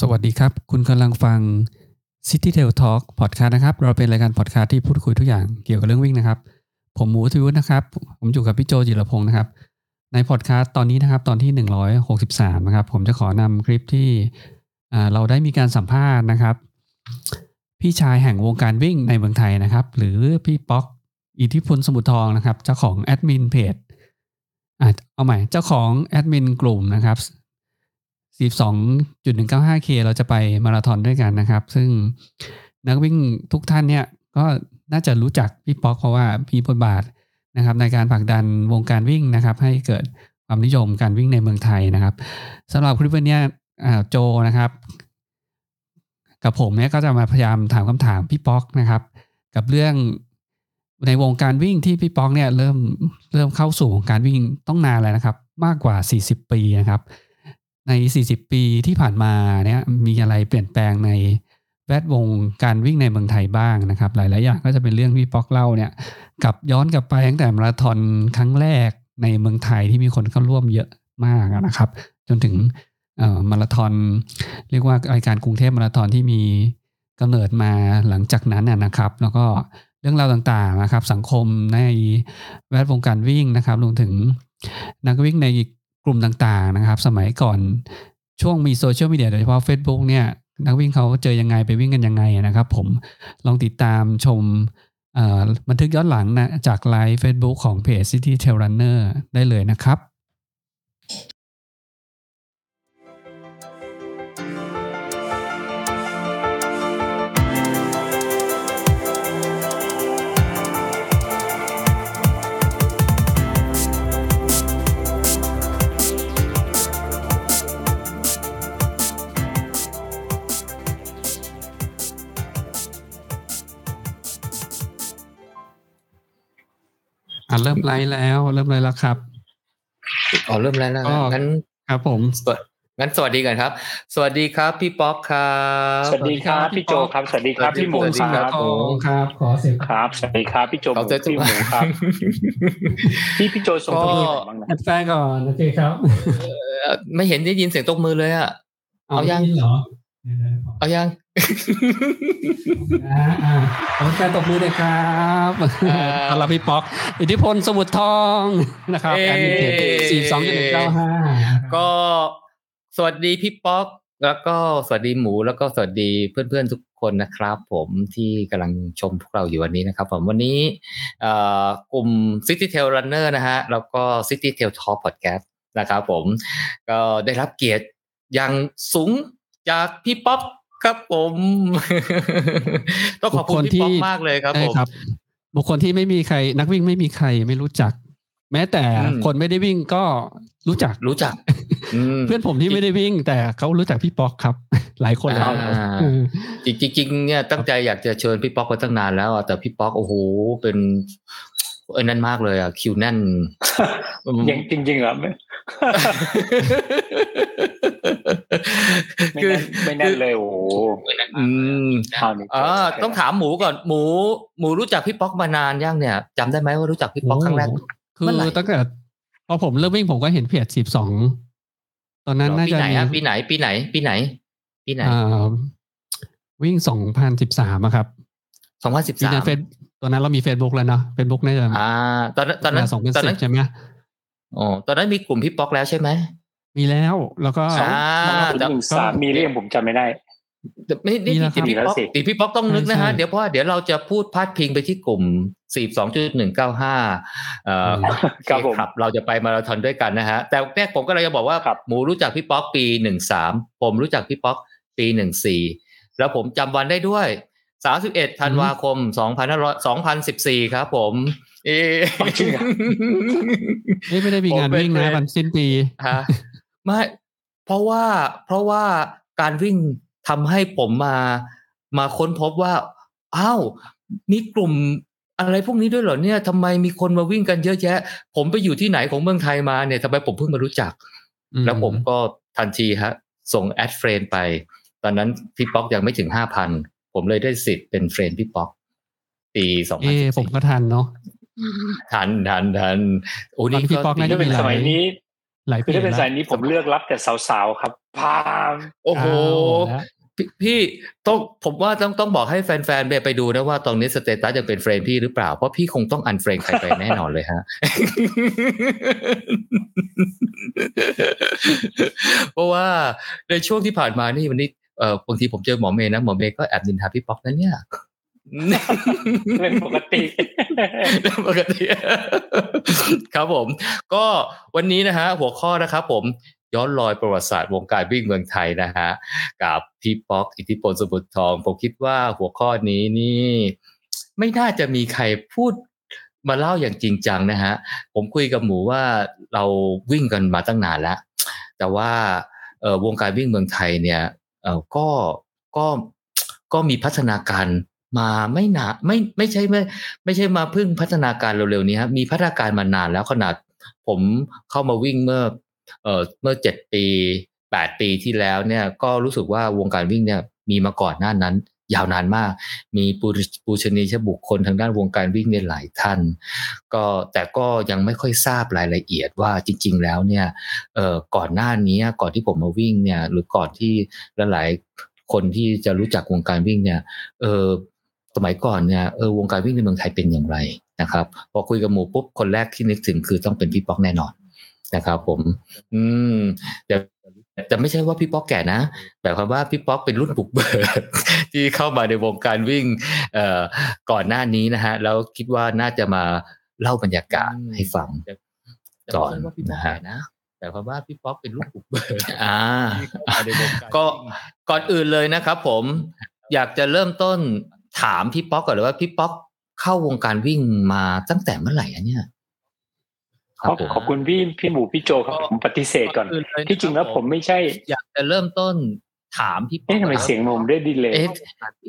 สวัสดีครับ คุณกำลังฟัง City Tail Talk Podcast นะครับ เราเป็นรายการพอดคาสต์ที่พูดคุยทุกอย่างเกี่ยวกับเรื่องวิ่งนะครับ ผมหมูทวุฒินะครับ ผมอยู่กับพี่โจจิรพงศ์นะครับ ในพอดคาสต์ตอนนี้นะครับ ตอนที่ 163 นะครับ ผมจะขอนำคลิปที่เราได้มีการสัมภาษณ์นะครับ พี่ชายแห่งวงการวิ่งในเมืองไทยนะครับ หรือพี่ป๊อกอิทธิพลสมุทรทองนะครับ เจ้าของแอดมินเพจเอาใหม่ เจ้าของแอดมินกลุ่มนะครับ 42.195K เราจะไปมาราธอนด้วยกันนะครับ ซึ่งนักวิ่งทุกท่านเนี่ยก็น่าจะรู้จักพี่ป๊อกเพราะว่ามีบทบาทนะครับ ในการผลักดันวงการวิ่งนะครับ ให้เกิดความนิยมการวิ่งในเมืองไทยนะครับสำหรับคลิปวันนี้โจนะครับ กับผมเนี่ยก็จะมาพยายามถามคำถามพี่ป๊อกนะครับ กับเรื่องในวงการวิ่งที่พี่ป๊อกเนี่ยเริ่มเริ่มเข้าสู่วงการวิ่งต้องนานแล้วนะครับ มากกว่า 40 ปีนะครับ ใน 40 ปีที่ผ่านมาเนี่ยมีอะไรเปลี่ยนแปลงในแวดวงการวิ่งในเมืองไทยบ้างนะครับ หลาย ๆ อย่างก็จะเป็นเรื่องที่ป๊อกเล่าเนี่ยกลับย้อนกลับไปตั้งแต่มาราธอนครั้งแรกในเมืองไทยที่มีคนเข้าร่วมเยอะมากนะครับ จนถึงมาราธอนเรียกว่ารายการกรุงเทพมาราธอนที่มีกำเนิดมาหลังจากนั้นนะนะครับ แล้วก็เรื่องราวต่างๆนะครับ สังคมในแวดวงการวิ่งนะครับรวมถึงนักวิ่งใน กลุ่มต่างๆนะครับ สมัยก่อนช่วงมีโซเชียลมีเดียโดยเฉพาะ Facebook เนี่ยนักวิ่งเขาเจอยังไงไปวิ่งกันยังไงนะครับ ผมลองติดตามชมบันทึกย้อนหลังนะจากไลฟ์ Facebook ของเพจ City Trail Runner ได้เลยนะครับ อะเริ่มไลฟ์แล้ว เริ่มไลฟ์แล้วครับอ๋อเริ่มแล้วนะก็งั้นครับ ผมสวัสงั้นสวัสดีกันครับ สวัสดีครับ พี่ป๊อกครับ สวัสดีครับ พี่โจครับ สวัสดีครับ พี่หมูสวัสดีคครัรับบทองครับ ขอเสียงครับ สวัสดีครับ พี่โจเอาใจพี่หมูครับ พี่พี่โจส่งก็ตัวไหนบ้างนะแฟนก่อนโอเคครับเอ่อไม่เห็นได้ยินเสียงตบมือเลยอะเอายังได้นเหรอ เอายังอ่าอ่าขอแฟนตบมือเลยครับอ่าต้อนรับพี่ป๊อก อิทธิพลสมุทรทองนะครับเอ้แอดมินเพจสี่สองจุดหนึ่งเก้าห้าก็สวัสดีพี่ป๊อก แล้วก็สวัสดีหมูแล้วก็สวัสดีเพื่อนๆทุกคนนะครับ ผมที่กำลังชมพวกเราอยู่วันนี้นะครับ ผมวันนี้เอ่อกลุ่ม City Tail Runner นะฮะ แล้วก็ City Tail Talk Podcast นะครับผมก็ได้รับเกียรติอย่างสูง จากพี่ป๊อกครับผม ต้องขอบคุณพี่ป๊อกมากเลยครับใช่ผมครับบุคคลที่ไม่มีใคร นักวิ่งไม่มีใครไม่รู้จัก แม้แต่อืมคนไม่ได้วิ่งก็รู้จักรู้จักอืมเพื่อนผมที่ไม่ได้วิ่ง แต่เขารู้จักพี่ป๊อกครับ หลายคนเลยอ่าเออจริงจริงๆเนี่ยตั้งใจอยากจะเชิญพี่ป๊อกมาตั้งนานแล้วอะแต่พี่ป๊อกโอ้โหเป็นเอ้ยนั่นมากเลยอะคิวแน่นยังจริงๆเหรอไม่ไม่ คือแน่นไม่แน่นเลยโอ้โหอืมเอานี่อ่าต้องถามหมูก่อนหมู หมูรู้จักพี่ป๊อกมานานยังเนี่ยจำได้ไหมว่ารู้จักพี่ป๊อกครั้งแรกคืเมื่อไหร่อตั้งแต่พอผมเริ่มวิ่งผมก็เห็นเพจสิบสองตอนนั้นน่าปีจะไหนมีอะปีไหนปีไหน ปีไหน ปีไหนอ่าวิ่งสองพันสิบสามครับสองพันสิบปีสานั้มนเฟซตอนนั้นเรามี Facebook แล้วเนาะเฟซบุ๊กน่าจะอ่า ตอนนั้นตอนนั้นสองพันตอนสินั้บนใช่ไหมอ๋อตอนนั้นมีกลุ่มพี่ป๊อกแล้วใช่ไหม มีแล้ว แล้วก็อ่าถึงหนึ่งสามมีเรื่องผมจำไม่ได้ไม่ได้มีแล้วติดพี่ป๊อกครับติดพี่ป๊อกต้องนึกนะฮะใช่เดี๋ยวเพราะว่าเดี๋ยวเราจะพูดพาดพิงไปที่กลุ่มสี่สองจุดหนึ่งเก้าห้าเอ่อครับผมครับเราจะไปมาราธอนด้วยกันนะฮะ แต่แรกผมก็เลยจะบอกว่าครับหมูรู้จักพี่ป๊อกปีหนึ่งสามผมรู้จักพี่ป๊อกปีหนึ่งสี่แล้วผมจำวันได้ด้วยสามสิบเอ็ดธันวาคมสองพันห้าร้อยสองพันสิบสี่ครับผมเอะจริงเหรอเอ้ยไม่ได้มีงานผมเป็นวิ่งนะเพื่อนวันสิ้นปีฮะ ไม่เพราะว่าเพราะว่าการวิ่งทำให้ผมมามาค้นพบว่าอ้าวมีกลุ่มอะไรพวกนี้ด้วยเหรอเนี่ยทำไมมีคนมาวิ่งกันเยอะแยะ ผมไปอยู่ที่ไหนของเมืองไทยมาเนี่ยทำไมผมเพิ่งมารู้จักอืมแล้วผมก็ทันทีฮะ ส่ง add friend ไป ตอนนั้นพี่ป๊อกยังไม่ถึงห้าพันผมเลยได้สิทธิ์เป็น friend พี่ป๊อกปีสองพันเอ้สิบผมก็ทันเนาะทันทันทันโอ้ตอนนี่พี่ป๊อกปีน่าถ้าจะเป็นมีหลายสมัยนี้ หลายคือปีถ้าเป็นแล้วสายนี้ผมเลือกรับแต่สาวๆครับพามโอ้โหเอาละพี่พี่ต้องผมว่าต้องต้องบอกให้แฟนๆเนี่ยไปดูนะว่าตอนนี้ status ยังเป็น friend พี่หรือเปล่า เพราะพี่คงต้อง unfriend ใครไปแน่นอนเลยฮะ เพราะว่าในช่วงที่ผ่านมานี่วันนี้เออบางทีผมเจอหมอเมย์นะหมอเมย์ก็แอบนินทาพี่ป๊อกนะเนี่ย เป็นปกติปกติ ครับผม ก็วันนี้นะฮะหัวข้อนะครับผมย้อนรอยประวัติศาสตร์วงการวิ่งเมืองไทยนะฮะกับพี่ป๊อกอิทธิพลสมุทรทอง ผมคิดว่าหัวข้อนี้นี่ ไม่น่าจะมีใครพูดมาเล่าอย่างจริงจังนะฮะ ผมคุยกับหมูว่าเราวิ่งกันมาตั้งนานแล้ว แต่ว่าวงการวิ่งเมืองไทยเนี่ยเออก็ก็ก็มีพัฒนาการ มาไม่นาไม่ไม่ใช่ไม่ไม่ใช่มาเพิ่งพัฒนาการเร็วๆนี้ครับมีพัฒนาการมานานแล้วขนาดผมเข้ามาวิ่งเมื่อเอ่อเมื่อเจ็ดปีแปดปีที่แล้วเนี่ยก็รู้สึกว่าวงการวิ่งเนี่ยมีมาก่อนหน้านั้น ยาวนานมาก มีปูปูชนียบุคคลทางด้านวงการวิ่งเนี่ยหลายท่าน ก็แต่ก็ยังไม่ค่อยทราบรายละเอียดว่าจริง ๆ แล้วเนี่ยเอ่อก่อนหน้านี้ก่อนที่ผมมาวิ่งเนี่ยหรือก่อนที่หลายๆคนที่จะรู้จักวงการวิ่งเนี่ยเออ สมัยก่อนเนี่ยเออวงการวิ่งในเมืองไทยเป็นอย่างไรนะครับ พอคุยกับหมูปุ๊บคนแรกที่นึกถึงคือต้องเป็นพี่ป๊อกแน่นอนนะครับ ผม อืมแต่แต่ไม่ใช่ว่าพี่ป๊อกแก่นะแต่ความว่าพี่ป๊อกเป็นรุ่นบุกเบิกที่เข้ามาในวงการวิ่งเอ่อก่อนหน้านี้นะฮะแล้วคิดว่าน่าจะมาเล่าบรรยากาศให้ฟังก่อนนะฮะแต่ความว่าพี่ป๊อกเป็นรุ่นบุกเบิกอ่าก็ก่อนอื่นเลยนะครับ ผมอยากจะเริ่มต้น ถามพี่ป๊อกก่อนเลยว่าพี่ป๊อกเข้าวงการวิ่งมาตั้งแต่เมื่อไหร่อะเนี่ยขอบขอบคุณพี่พี่หมูพี่โจครับผมปฏิเสธก่อน ที่จริงแล้วผมไม่ใช่ อยากจะเริ่มต้นถามพี่ป๊อกเอ๊ะทำไมเสียงผมได้ดีเลยเอ๊ะ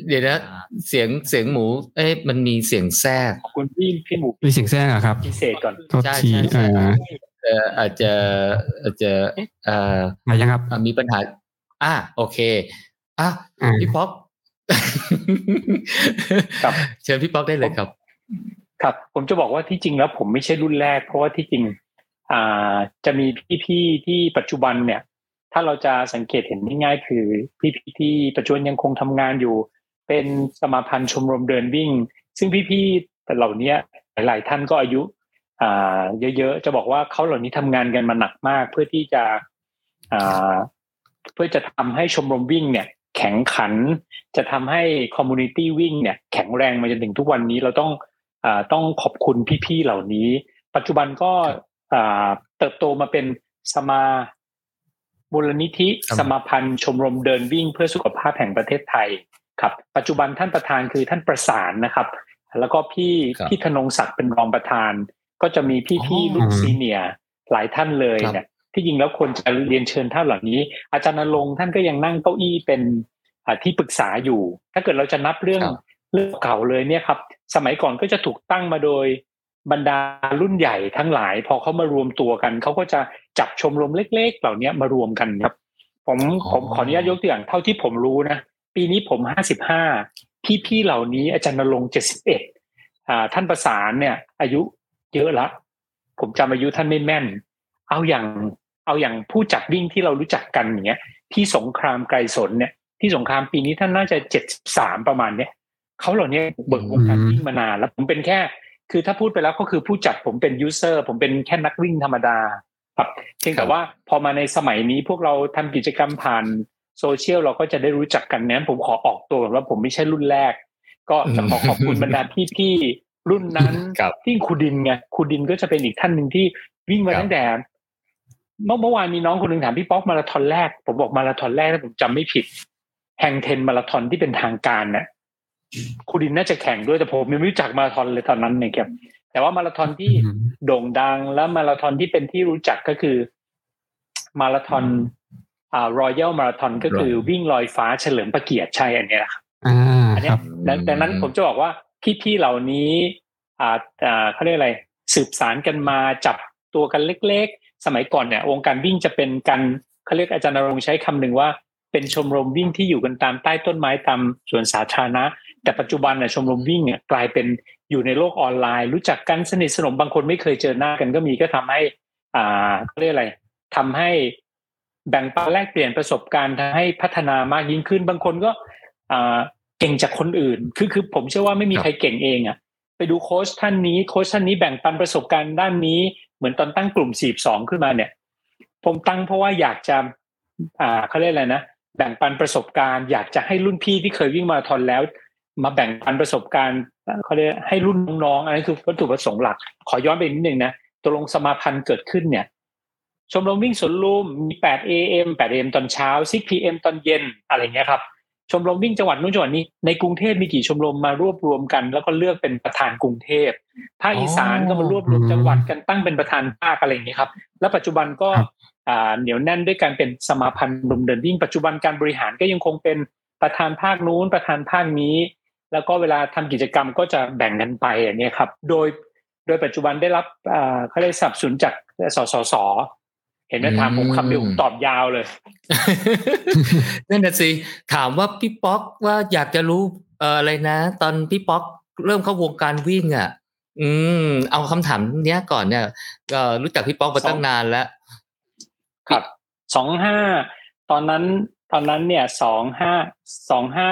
เดี๋ยวนะเสียงเสียงหมู เอ๊ะมันมีเสียงแทรกขอบคุณพี่พี่หมูมีเสียงแทรกอะครับปฏิเสธก่อนโทษใช่ทีใช่เอ่ใช่อเอ่ออาจจะอาจจะเอ่อมายังครับอะมีปัญหา อะโอเคอะอ่าพี่ป๊อก ครับเชิญพี่ป๊อกได้เลยครับ ครับ ผมจะบอกว่าที่จริงแล้วผมไม่ใช่รุ่นแรก เพราะว่าที่จริง อ่าจะมีพี่ๆที่ปัจจุบันเนี่ย ถ้าเราจะสังเกตเห็นง่ายๆคือพี่ๆที่ปัจจุบันยังคงทำงานอยู่ เป็นสมาพันธ์ชมรมเดินวิ่ง ซึ่งพี่ๆเหล่านี้หลายๆท่านก็อายุ อ่า เยอะๆจะบอกว่าเขาเหล่านี้ทำงานกันมาหนักมาก เพื่อที่จะ อ่า เพื่อจะทำให้ชมรมวิ่งเนี่ย แข็งขัน จะทำให้คอมมูนิตี้วิ่งเนี่ยแข็งแรงมาจนถึงทุกวันนี้เราต้องอ่าต้องขอบคุณพี่ๆเหล่านี้ ปัจจุบันก็อ่าเติบโตมาเป็นสมามูลนิธิครับสมาพันธ์ชมรมเดินวิ่งเพื่อสุขภาพแห่งประเทศไทยครับ ปัจจุบันท่านประธานคือท่านประสานนะครับ แล้วก็พี่ครับพี่ธนงศักดิ์เป็นรองประธาน ก็จะมีพี่อ๋พี่อรุ่นซีเนียร์หลายท่านเลยครับเนี่ย ที่จริงแล้วควรจะเรียนเชิญท่านเหล่านี้ อาจารย์นรงค์ท่านก็ยังนั่งเก้าอี้เป็นอ่าที่ปรึกษาอยู่ ถ้าเกิดเราจะนับเรื่องครับเรื่องเก่าเลยเนี่ยครับ สมัยก่อนก็จะถูกตั้งมาโดยบรรดารุ่นใหญ่ทั้งหลาย พอเขามารวมตัวกัน เขาก็จะจับชมรมเล็ก ๆ เหล่านี้มารวมกันครับผมอ๋อผมขออนุญาตยกตัวอย่างเท่าที่ผมรู้นะปีนี้ผมห้าสิบห้าพี่ๆเหล่านี้อาจารย์นรงค์เจ็ดสิบเอ็ดอ่าท่านประสานเนี่ย อายุเยอะละ ผมจำอายุท่านไม่แม่น เอาอย่าง เอาอย่างผู้จัดวิ่งที่เรารู้จักกันอย่างเงี้ยที่สงครามไกรสนเนี่ย ที่สงครามปีนี้ท่านน่าจะเจ็ดสามประมาณเนี้ยเขาเหล่านี้เบิกวงการวิ่งมานานแล้วผมเป็นแค่ คือถ้าพูดไปแล้วก็คือผู้จัดผมเป็นยูเซอร์ผมเป็นแค่นักวิ่งธรรมดา ครับเพียงแต่ว่าพอมาในสมัยนี้พวกเราทำกิจกรรมผ่านโซเชียลเราก็จะได้รู้จักกันนั้นผมขอออกตัวก่อนว่าผมไม่ใช่รุ่นแรก ก็จะขอขอบคุณบรรดาพี่ๆรุ่นนั้นครับที่ครูดินไงครูดินก็จะเป็นอีกท่านหนึ่งที่วิ่งมาครับตั้งแต่ เมื่อเมื่อวานมีน้องคนหนึ่งถามพี่ป๊อกมาราธอนแรก ผมบอกมาราธอนแรกถ้าผมจำไม่ผิด แห่งเทนมาราธอนที่เป็นทางการน่ะครูดินน่าจะแข่งด้วยแต่ผมยังไม่รู้จักมาราธอนเลยตอนนั้นเนี่ยครับแต่ว่ามาราธอนที่อืมโด่งดังและมาราธอนที่เป็นที่รู้จักก็คือมาราธอนอ่ารอยัลมาราธอนก็คือวิ่งลอยฟ้าเฉลิมพระเกียรติใช่อันเนี้ยแหละครับอ่าอันคเนี้รัยบดังดังนั้นผมจะบอกว่าพี่ๆเหล่านี้อ่าอ่าเขาเรียกอะไร สืบสารกันมาจับตัวกันเล็กๆ สมัยก่อนเนี่ยวงการวิ่งจะเป็นกันเขาเรียกอาจารย์นรงใช้คำหนึ่งว่า เป็นชมรมวิ่งที่อยู่กันตามใต้ต้นไม้ตามสวนสาธารณะ แต่ปัจจุบันเนี่ยชมรมวิ่งเนี่ยกลายเป็นอยู่ในโลกออนไลน์ รู้จักกันสนิทสนมบางคนไม่เคยเจอหน้ากันก็มีก็ทำให้ อ่าเขาเรียกอะไรทำให้แบ่งปันแลกเปลี่ยนประสบการณ์ทำให้พัฒนามากยิ่งขึ้น บางคนก็อ่าเก่งจากคนอื่น คือคือผมเชื่อว่าไม่มีใครเก่งเองอะไปดูโค้ชท่านนี้โค้ชท่านนี้แบ่งปันประสบการณ์ด้านนี้ เหมือนตอนตั้งกลุ่มสีบสองขึ้นมาเนี่ย ผมตั้งเพราะว่าอยากจะอ่าเขาเรียกอะไรนะแบ่งปันประสบการณ์ อยากจะให้รุ่นพี่ที่เคยวิ่งมาราธอนแล้ว มาแบ่งปันประสบการณ์เขาเรียกให้รุ่นน้องๆอันนี้คือวัตถุประสงค์หลัก ขอย้อนไปนิดนึงนะตกลงสมาพันธ์เกิดขึ้นเนี่ย ชมรมวิ่งสวนลุมมี 8 AM 8 AM ตอนเช้า 6 PM ตอนเย็นอะไรเงี้ยครับ ชมรมวิ่งจังหวัดนู้นจังหวัดนี้ในกรุงเทพมีกี่ชมรมมารวบรวมกัน แล้วก็เลือกเป็นประธานกรุงเทพภาคอีสานก็มารวบรวมจังหวัดกันตั้งเป็นประธานภาคอะไรอย่างนี้ยครับ แล้วปัจจุบันก็ครับอ่าเหนียวแน่นด้วยการเป็นสมาพันธ์ชมรมเดินวิ่งปัจจุบันการบริหารก็ยังคงเป็นประธานภาคนู้นประธานภาคนี้ แล้วก็เวลาทำกิจกรรมก็จะแบ่งกันไปอย่างนี้ยครับ โดยโดยปัจจุบันได้รับอ่าเขาเรียกสนับสนุนจากสสส เห็นไหมถามผมคำเดียวผมตอบยาวเลยนั่นน่ะสิถามว่าพี่ป๊อกว่าอยากจะรู้เอ่ออะไรนะ ตอนพี่ป๊อกเริ่มเข้าวงการวิ่งอะ อืม เอาคำถามเนี้ยก่อนเนี่ยก็รู้จักพี่ป๊อกมาตั้งนานแล้ว ครับสองห้าตอนนั้นตอนนั้นเนี่ยสองห้าสองห้า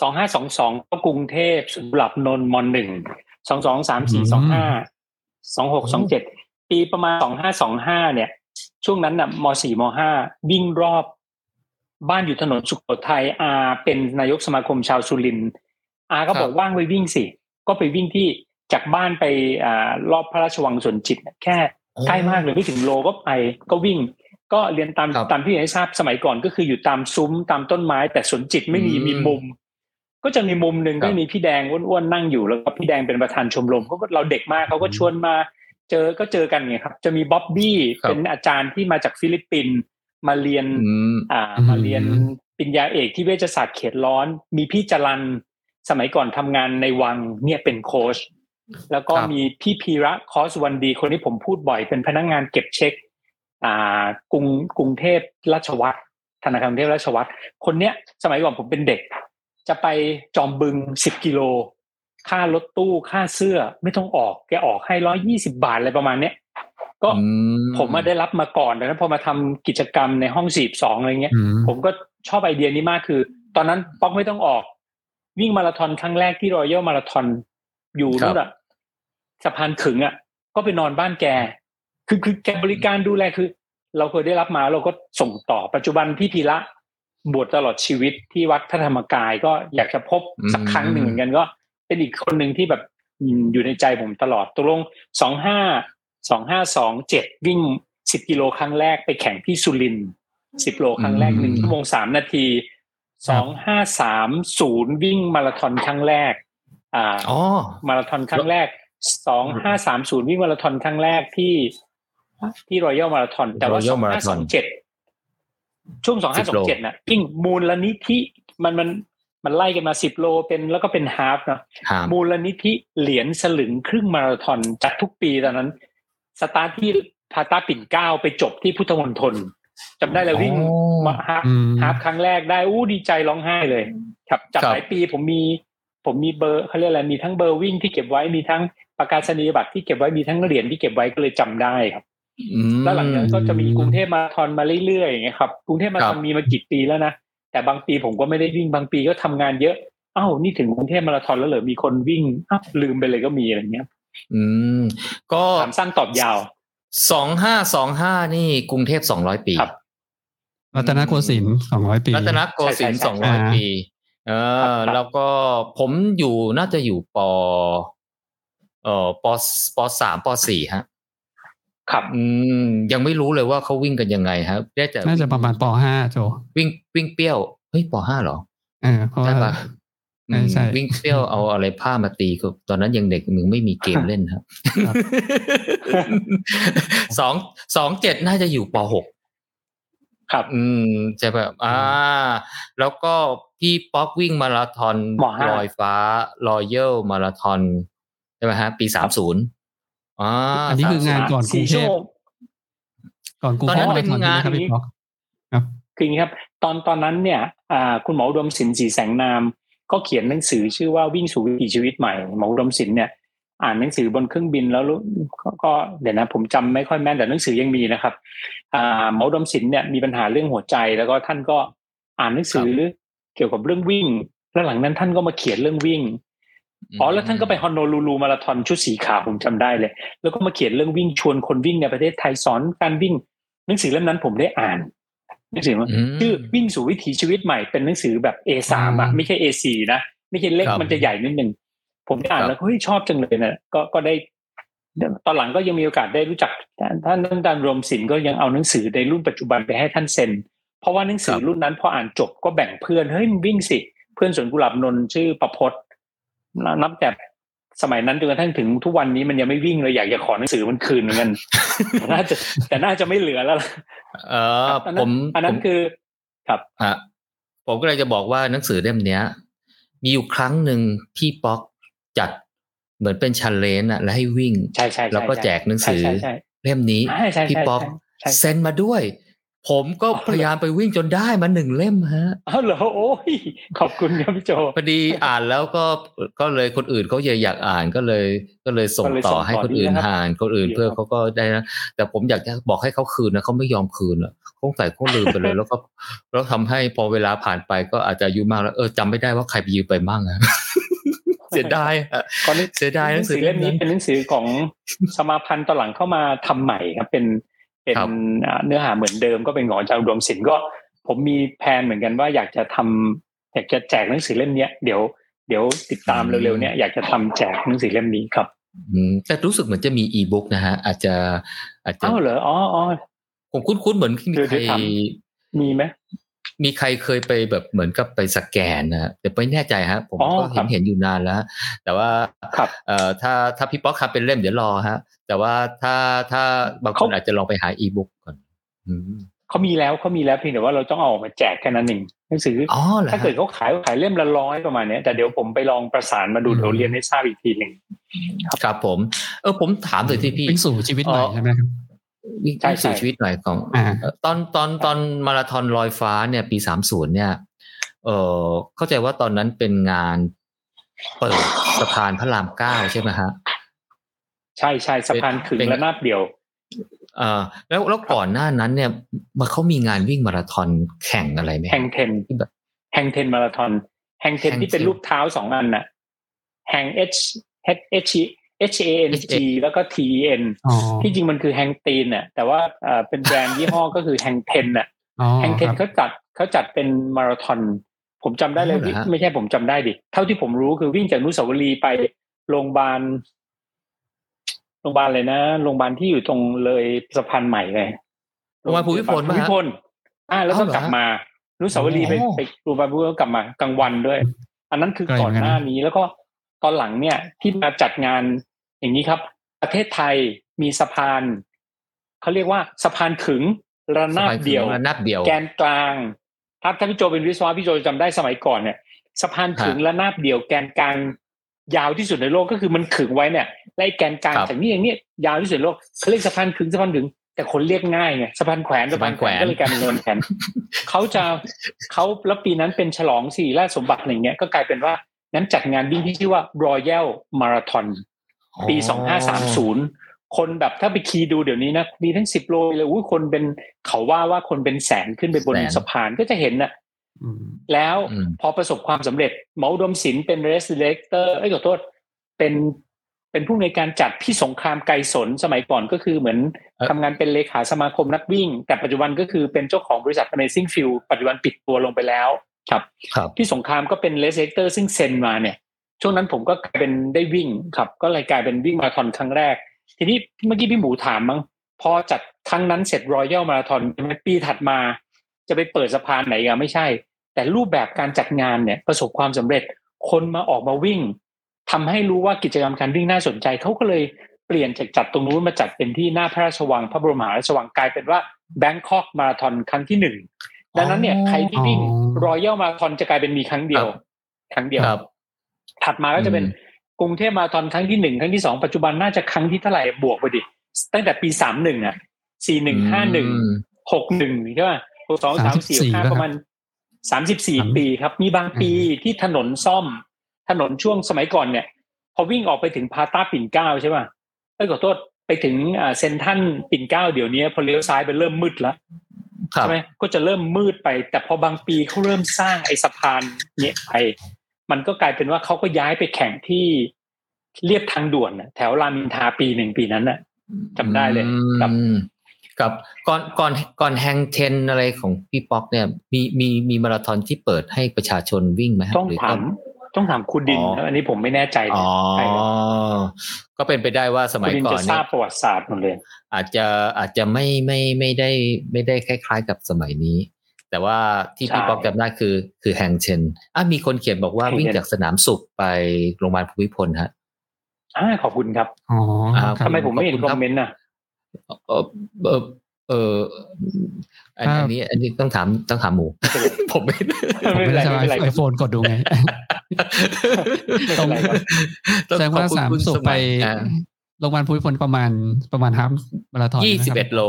สองห้าสองสองก็กรุงเทพสุหลับนนท์มหนึ่งสองสองสามสี่สองห้าสองหกสองเจ็ด ปีประมาณสองห้าสองห้าเนี่ย ช่วงนั้นน่ะมสี่มห้าวิ่งรอบ บ้านอยู่ถนนสุโขทัยอาเป็นนายกสมาคมชาวสุรินทร์อาก็บอกว่างไปวิ่งสิ ก็ไปวิ่งที่จากบ้านไปอ่ารอบพระราชวังสวนจิตเนี่ยแค่ใกล้มากเลยไม่ถึงโลก็ไปก็วิ่ง ก็เรียนตามครับตามที่ให้ทราบสมัยก่อนก็คืออยู่ตามซุ้มตามต้นไม้ แต่สวนจิตไม่มีอืมมีมุม ก็จะมีมุมหนึ่งครับก็มีพี่แดงอ้วนๆนั่งอยู่แล้วก็พี่แดงเป็นประธานชมรมก็เราเด็กมากเขาก็ชวนมา เจอก็เจอกันไงครับ จะมีบ๊อบบี้ครับเป็นอาจารย์ที่มาจากฟิลิปปินส์มาเรียนอืมอ่าอืมมาเรียนปริญญาเอกที่เวชศาสตร์เขตร้อน มีพี่จรันสมัยก่อนทำงานในวังเนี่ยเป็นโค้ชแล้วก็ครับมีพี่พีระคอสวันดี คนที่ผมพูดบ่อยเป็นพนักงานเก็บเช็ค อ่ากรุงกรุงเทพราชวัตรธนาคารกรุงเทพราชวัตรคนเนี้ย สมัยก่อนผมเป็นเด็ก จะไปจอมบึงสิบกิโล ค่ารถตู้ค่าเสื้อไม่ต้องออกแกออกให้ร้อยี่สิบาทอะไรประมาณเนี้ยก็อืผมมาได้รับมาก่อนแต่นั้นพอมาทำกิจกรรมในห้องสีบสองอะไรเงี้ยอืมผมก็ชอบไอเดียนี้มากคือ ตอนนั้นป๊อกไม่ต้องออก วิ่งมาราธอนครั้งแรกที่รอยัลมาราธอนอยู่ครับนู่นอะสะพานขึงอะก็ไปนอนบ้านแก คือคือแกบริการดูแลคือ เราเคยได้รับมาเราก็ส่งต่อปัจจุบันพี่พีระบวชตลอดชีวิตที่วัดพระธรรมกายก็อยากจะพบสักครั้งหนึ่งเหมือนกันก็ เป็นอีกคนหนึ่งที่แบบอืมอยู่ในใจผมตลอดตกลงสองห้าสองห้าสองเจ็ดวิ่งสิบกิโลครั้งแรกไปแข่งที่สุรินทร์สิบโลครั้งแรกอืมหนึ่งชั่วโมงสามนาทีสองห้าสามศูนย์วิ่งมาราธอนครั้งแรก อ่าอ๋อมาราธอนครั้งแรกสองห้าสามศูนย์วิ่งมาราธอนครั้งแรกที่ ที่รอยัลมาราธอนแต่ว่าส Royal องห้าสอง Marathon เจ็ดช่วงสองห้าสองเจ็ดน่ะวิ่งมูลนิธิมันมัน มันไล่กันมาสิบโลเป็นแล้วก็เป็นฮาฟเนาะหามมูลนิธิเหรียญสลึงครึ่งมาราธอนจัดทุกปีตอนนั้น สตาร์ทที่พาตาปิ่นเกล้าไปจบที่พุทธมณฑลจำได้เลยวิ่งมาฮาฟอืมฮาฟครั้งแรกได้อู้ดีใจร้องไห้เลย ครับจากครับหลายปีผมมี ผมมีเบอร์เขาเรียกอะไรมีทั้งเบอร์วิ่งที่เก็บไว้มีทั้งประกาศนียบัตรที่เก็บไว้มีทั้งเหรียญที่เก็บไว้ก็เลยจำได้ครับอืมแล้วหลังจากนั้นก็จะมีกรุงเทพมาราธอนมาเรื่อยๆอย่างเงี้ยครับกรุงเทพมาราธอนครับมีมากี่ปีแล้วนะ แต่บางปีผมก็ไม่ได้วิ่งบางปีก็ทำงานเยอะอ้าวนี่ถึงกรุงเทพมาราธอนแล้วเหรอมีคนวิ่งอ้าวลืมไปเลยก็มีอะไรเงี้ย อืม ก็ถามสั้นตอบยาวสองห้าสองห้านี่กรุงเทพสองร้อยปีครับรัตนโกสินทร์สองร้อยปีรัตนโกสินทร์ใช่สองใช่ร้อยอ่าปี เอครัอบครับแล้วก็ผมอยู่น่าจะอยู่ปเอ่อปปสามปสี่ฮะ ครับอืมยังไม่รู้เลยว่าเขาวิ่งกันยังไงครับได้แต่น่าจะประมาณปห้าโจวิ่งวิ่งเปรี้ยวเฮ้ยปห้าเหรอเออเพราะว่าใช่ปะใช่ใช่อืมวิ่งเปรี้ยวเอาอะไรผ้ามาตีก็ตอนนั้นยังเด็กมึงไม่มีเกมเล่นครับครับสองสองเจ็ดน่าจะอยู่ปหกครับ อืมใช่แบบอ่า แล้วก็พี่ป๊อกวิ่งมาราธอนหมอห้าลอยฟ้ารอยัลมาราธอนใช่ไหมฮะ ปีสามศูนย์อ่า อันนี้คืองานก่อนกรุสี่งเทชั่วพโมงก่อนกรุงตอนเทนั้พนเป็นมรธงานใช่ไหมครับพี่ป๊อกครับคืออย่างนี้ครับ ตอนตอนนั้นเนี่ยอ่าคุณหมออุดมศิลป์สีแสงนาม ก็เขียนหนังสือชื่อว่าวิ่งสู่วิถีชีวิตใหม่หมออุดมศิลป์เนี่ยอ่านหนังสือบนเครื่องบินแล้วก็เดี๋ยวนะผมจำไม่ค่อยแม่นแต่หนังสือยังมีนะครับอ่าหมอดมศิลป์เนี่ยมีปัญหาเรื่องหัวใจ แล้วก็ท่านก็อ่านหนังสือเกี่ยวกับเรื่องวิ่ง แล้วหลังนั้นท่านก็มาเขียนเรื่องวิ่ง อ๋อแล้วท่านก็ไปฮอนโนลูลูมาราธอนชุดสีขาวผมจำได้เลย แล้วก็มาเขียนเรื่องวิ่งชวนคนวิ่งในประเทศไทยสอนการวิ่งหนังสือเล่มนั้นผมได้อ่านหนังสือว่าชื่อวิ่งสู่วิถีชีวิตใหม่เป็นหนังสือแบบ A3 อะไม่ใช่ A4 นะไม่ใช่เล็กมันจะใหญ่นิดนึงผมอ่านแล้วเฮ้ยชอบจังเลยนะก็ก็ได้ ตอนหลังก็ยังมีโอกาสได้รู้จักท่านท่านดารวมศิลป์ก็ยังเอาหนังสือในรุ่นปัจจุบันไปให้ท่านเซ็น เพราะว่าหนังสือรุ่นนั้นพออ่านจบก็แบ่งเพื่อนเฮ้ยมันวิ่งสิ เพื่อนสวนกุหลาบนนชื่อประพศ นับแต่สมัยนั้นจนกระทั่งถึงทุกวันนี้มันยังไม่วิ่งเลยอยากจะขอหนังสือมันคืนเหมือนกันน่าจะแต่น่าจะไม่เหลือแล้วล่ะเออผมอันนั้นคือครับอะผมก็เลยจะบอกว่าหนังสือเล่มเนี้ย มีอยู่ครั้งหนึ่งพี่ป๊อกจัดเหมือนเป็นชันเลนอะแล้วให้วิ่งใช่ใช่แล้วก็แจกหนังสือเล่มนี้พี่ป๊อกเซ็นมาด้วย ผมก็พยายามไปวิ่งจนได้มาหนึ่งเล่มฮะอ้าวเหรอโอ้ยขอบคุณครับพี่โจพอดีอ่านแล้วก็ก็เลยคนอื่นเขาอยากอ่านก็เลย ก็เลยส่งต่อให้คนอื่นอ่านคนอื่นเพื่อเขาก็ได้นะแต่ผมอยากจะบอกให้เขาคืนนะเขาไม่ยอมคืนอะคงใส่เขาลืมไปเลย แล้วก็แล้วทำให้พอเวลาผ่านไปก็อาจจะอายุมากแล้วเออจำไม่ได้ว่าใครไปยืมไปมั่งอะเสียดายเสียดายหนังสือเล่มนี้เป็นหนังสือของสมาพันธ์ตอนหลังเข้ามาทำใหม่ครับเป็น เป็นเนื้อหาเหมือนเดิมก็เป็นของอาจารย์รวมศิลป์ก็ ผมมีแผนเหมือนกันว่าอยากจะทำอยากจะแจกหนังสือเล่มเนี้ยเดี๋ยวเดี๋ยวติดตามเร็วๆเนี้ยอยากจะทำแจกหนังสือเล่มนี้ครับแต่รู้สึกเหมือนจะมีอีบุ๊กนะฮะ อาจจะอาจจะอ้าวเหรออ๋ออ๋อผมคุ้นๆเหมือนมีใครมีไหม มีใครเคยไปแบบเหมือนกับไปสแกนนะแต่ไม่แน่ใจฮะ ผมก็เห็นเห็นอยู่นานแล้ว แต่ว่าเอ่อถ้าถ้าพี่ป๊อกทำเป็นเล่มเดี๋ยวรอฮะ แต่ว่าถ้าถ้าบางคนอาจจะลองไปหาอีบุ๊กก่อนเขามีแล้วเขามีแล้วเพียงแต่ว่าเราต้องเอามาแจกแค่นั้นเองหนังสือถ้าเกิดเขาขายขายเล่มละร้อยประมาณนี้แต่เดี๋ยวผมไปลองประสานมาดูเดี๋ยวเรียนให้ทราบอีกทีหนึ่งครับผม เออผมถามเลยที่พี่วิ่งสู่ชีวิตใหม่ใช่ไหมครับ วิ่งสู่ชีวิตใหม่ของตอนตอนตอนมาราธอนลอยฟ้าเนี่ย ปีสามศูนย์เนี่ย เออเข้าใจว่าตอนนั้นเป็นงานเปิดสะพานพระรามเก้าใช่ไหมฮะใช่ใช่สะพานขึงและนาบเดียวอ่าแล้วแล้วก่อนหน้านั้นเนี่ยมาเขามีงานวิ่งมาราธอนแข่งอะไรไหมแฮงเทนแบบแฮงเทนมาราธอนแฮงเทนที่เป็นรูปเท้าสองอันน่ะแฮง H H H H A N G แล้วก็ T N ที่จริงมันคือแฮงตีนน่ะแต่ว่าเป็นแบรนด์ยี่ห้อก็คือแฮงเทนน่ะแฮงเทนเขาจัดเขาจัดเป็นมาราธอนผมจำได้เลยไม่ใช่ผมจำได้ดิเท่าที่ผมรู้คือวิ่งจากนุสาวรีย์ไปโรงพยาบาลโรงพยาบาลเลยนะโรงพยาบาลที่อยู่ตรงเลยสะพานใหม่เลยโรงพยาบาลภูมิพลภูมิพลอ่าแล้วก็กลับมานุสาวรีย์ไปไปโรงพยาบาลภูมิพลกลับมากลางวันด้วย อันนั้นคือก่อนหน้านี้แล้วก็ตอนหลังเนี่ยที่มาจัดงาน อย่างนี้ครับ ประเทศไทยมีสะพานเขาเรียกว่าสะพานขึงระนาบเดียวระนาบเดียว แกนกลางถ้าถ้าพี่โจเป็นวิศวะพี่โจจำได้สมัยก่อนเนี่ยสะพานขึงระนาบเดียว แกนกลางยาวที่สุดในโลกก็คือมันขึงไว้เนี่ยไล่แกนกลางจากนี้อย่างนี้ยาวที่สุดโลกเขาเรียกสะพานขึงสะพานขึงแต่คนเรียกง่ายไงสะพานแขวนสะพานแขวนก็เลยกลายเป็นเงินแขวนเขาจะเขาแล้วปีนั้นเป็นฉลองสี่ราชสมบัติอะไรเงี้ยก็กลายเป็นว่านั้นจัดงานวิ่งที่ชื่อว่า Royal Marathon ปีสองห้าสามศูนย์คนแบบถ้าไปคีย์ดูเดี๋ยวนี้นะมีทั้งสิบโลเลยอุ้ยคนเป็นเขาว่าว่าคนเป็นแสนขึ้นไปบนสะพานก็จะเห็นนะแล้วพอประสบความสำเร็จเมาดมศิลป์เป็น race director เอ้ยขอโทษเป็นเป็นผู้ในการจัดพี่สงครามไกสนสมัยก่อนก็คือเหมือนทำงานเป็นเลขาสมาคมนักวิ่ง แต่ปัจจุบันก็คือเป็นเจ้าของบริษัท Amazing Field ปัจจุบันปิดตัวลงไปแล้วครับพี่สงครามก็เป็น race director ซึ่งเซ็นมาเนี่ย ช่วงนั้นผมก็กลายเป็นได้วิ่งครับ ก็เลยกลายเป็นวิ่งมาราธอนครั้งแรก ทีนี้เมื่อกี้พี่หมูถามมั้งพอจัดครั้งนั้นเสร็จรอยัลมาราธอนปีถัดมา จะไปเปิดสะพานไหนกันไม่ใช่ แต่รูปแบบการจัดงานเนี่ยประสบความสำเร็จคนมาออกมาวิ่งทำให้รู้ว่ากิจกรรมการวิ่งน่าสนใจเขาก็เลยเปลี่ยนจากจัดตรงนู้นมาจัดเป็นที่หน้าพระราชวังพระบรมมหาราชวังกลายเป็นว่าแบงคอกมาราธอนครั้งที่หนึ่งดังนั้นเนี่ยใครที่วิ่งรอยัลมาราธอนจะกลายเป็นมีครั้งเดียว ครั้งเดียว ถัดมาก็จะเป็นกรุงเทพมาราธอนครั้งที่หนึ่งครั้งที่สองปัจจุบันน่าจะครั้งที่เท่าไหร่บวกไปดิตั้งแต่ปีสามหนึ่งอะสี่หนึ่งห้าหนึ่งหกหนึ่งใช่ป่ะหกสองสามสี่ห้าประมาณสามสิบสี่ปีครับ มีบางปีที่ถนนซ่อม ถนนช่วงสมัยก่อนเนี่ย พอวิ่งออกไปถึงพาต้าปิ่นเกล้าใช่ป่ะเอ้ยขอโทษไปถึงอ่าเซนทรันปิ่นเกล้าเดี๋ยวนี้พอเลี้ยวซ้ายไปเริ่มมืดแล้วครับใช่ไหมก็จะเริ่มมืดไป แต่พอบางปีเขาเริ่มสร้างไอ้สะพานเนี่ยไป มันก็กลายเป็นว่าเขาก็ย้ายไปแข่งที่เรียบทางด่วนน่ะแถวรามอินทราปีหนึ่งปีนั้นน่ะจำได้เลยครับอืมกับก่อนก่อนก่อนแฮงเทนอะไรของพี่ป๊อกเนี่ย มีมีมีมาราธอนที่เปิดให้ประชาชนวิ่งไหมฮะต้องหรือถามต้องถามคุณดินอ๋อนะอันนี้ผมไม่แน่ใจเลอ๋ยอใช่ครับก็เป็นไปได้ว่าสคุมัณยดินก่อจะนทเนี่รายบประวัติศาสตร์หมดเลย อาจจะอาจจะไม่ไม่ไม่ได้ไม่ได้คล้าย ๆ กับสมัยนี้ แต่ว่าที่พี่ใช่ป๊อกจำได้คือ คือแฮงเทนอะมีคนเขียนบอกว่า Hang Ten วิ่งจากสนามสุขไปโรงพยาบาลภูมิพลฮะอ่าขอบคุณครับอ๋ออ่าครับทำไมผมไม่เห็นขอบคุณคครัอบมเมนต์น่ะเออเออเอออันครับอันนี้ อันนี้ต้องถามต้องถามหมู ผมไม่ผมไม่ได้ใช้ไม่เป็นไรไอโฟนกดดูไงไม่เป็นไรครับต้องแสดงว่าขอบคุณสามคุณสุขไปอ่าโรงพยาบาลภูมิพลประมาณประมาณฮาล์ฟมาราธอนยี่สิบนะคเอ็รัดโล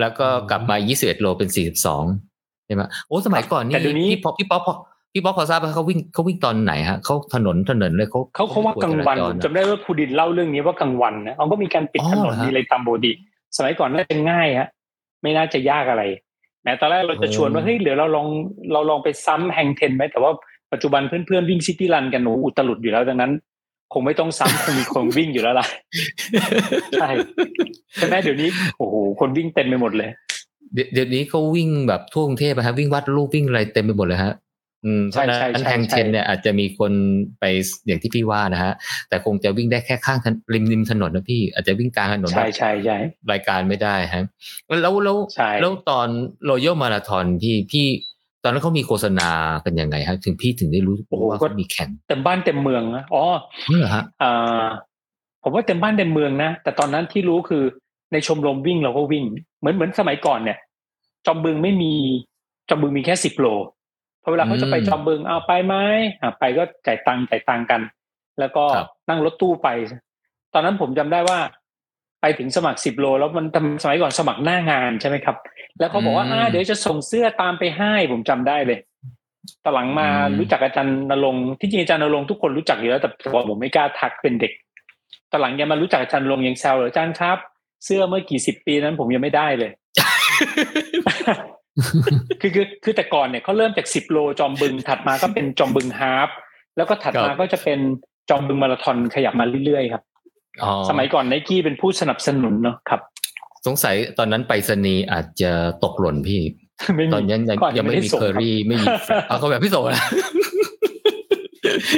แล้วก็กลับมายี่สิบเอ็ดโลเป็นสี่สิบสองใช่ไหมโอ้สมัยก่อนนี่แต่เดี๋ยวนี้พี่ป๊อกพี่ป๊อกพอพี่ป๊อกพอทราบไหมเขาวิ่งเขาวิ่งตอนไหนฮะเขาถนนถนนเลยเขาเขาเขาว่ากลางวันผมจำได้ว่าครูดินเล่าเรื่องนี้ว่ากลางวันนะเขาก็มีการปิดถนนมีอะไรตามโบดีสมัยก่อนน่าจะง่ายฮะไม่น่าจะยากอะไรแม้ตอนแรกเราจะชวนว่าเฮ้ยเดี๋ยวเราลองเราลองไปซ้ำแฮงเทนไหมแต่ว่าปัจจุบันเพื่อนๆวิ่งซิตี้รันกันหนูอุตลุดอยู่แล้วดังนั้น คงไม่ต้องซ้ำคงมีคนวิ่งอยู่แล้วล่ะใช่ใช่ไหมเดี๋ยวนี้โอ้โหคนวิ่งเต็มไปหมดเลย เดี๋ยวเดี๋ยวนี้เขาวิ่งแบบทั่วกรุงเทพอะฮะวิ่งวัดลูกวิ่งอะไรเต็มไปหมดเลยฮะอืมเพใช่ราะฉะใช่นั้นใช่แฮงเทนใช่เนี่ยอาจจะมีคนไปอย่างที่พี่ว่านะฮะ แต่คงจะวิ่งได้แค่ข้างถนริมริมถนนนะพี่ อาจจะวิ่งกลางถนนใช่ใช่ใช่รายการไม่ได้ฮะแล้วแล้วใช่แล้วตอนรอยัลมาราธอนที่พี่ตอนนั้นเขามีโฆษณากันยังไงฮะ ถึงพี่ถึงได้รู้ว่าเขามีแข่งเต็มบ้านเต็มเมืองนะอ๋อเหรอฮะอ่าผมว่าเต็มบ้านเต็มเมืองนะแต่ตอนนั้นที่รู้คือในชมรมวิ่งเราก็วิ่ง เหมือนเหมือนสมัยก่อนเนี่ย จอมบึงไม่มีจอมบึงมีแค่สิบโลพอเวลาเขาจะไปจอมบึงเอาไปไหมอ่าไปก็จ่ายตังค์จ่ายตังค์กัน แล้วก็นั่งรถตู้ไป ตอนนั้นผมจำได้ว่า ไปถึงสมัครสิบโล แล้วมันสมัยก่อนสมัครหน้างานใช่ไหมครับ แล้วเขาบอกว่าอ่าเดี๋ยวจะส่งเสื้อตามไปให้ผมจำได้เลยตอนหลังมารู้จักอาจารย์นรงค์ที่จริงอาจารย์นรงค์ทุกคนรู้จักอยู่แล้วแต่ก่อนผมไม่กล้าทักเป็นเด็กตอนหลังยังมารู้จักอาจารย์นรงค์ยังแซวเลยอาจารย์ครับ เสื้อเมื่อกี่สิบปีนั้นผมยังไม่ได้เลย คือคือคือแต่ก่อนเนี่ยเขาเริ่มจากสิบโลจอมบึง ถัดมาก็เป็นจอมบึงฮาล์ฟแล้วก็ถัดมาก็จะเป็นจอมบึงมาราธอนขยับมาเรื่อยๆครับอ๋อสมัยก่อนไนกี้เป็นผู้สนับสนุนเนาะครับ สงสัยตอนนั้นไปรษณีย์อาจจะตกหล่นพี่ไม่มีตอนนั้นยังก่อนยังไม่ได้มีส่งเคอรับรี่ไม่มีเอาเขาแบบพี่โสนะ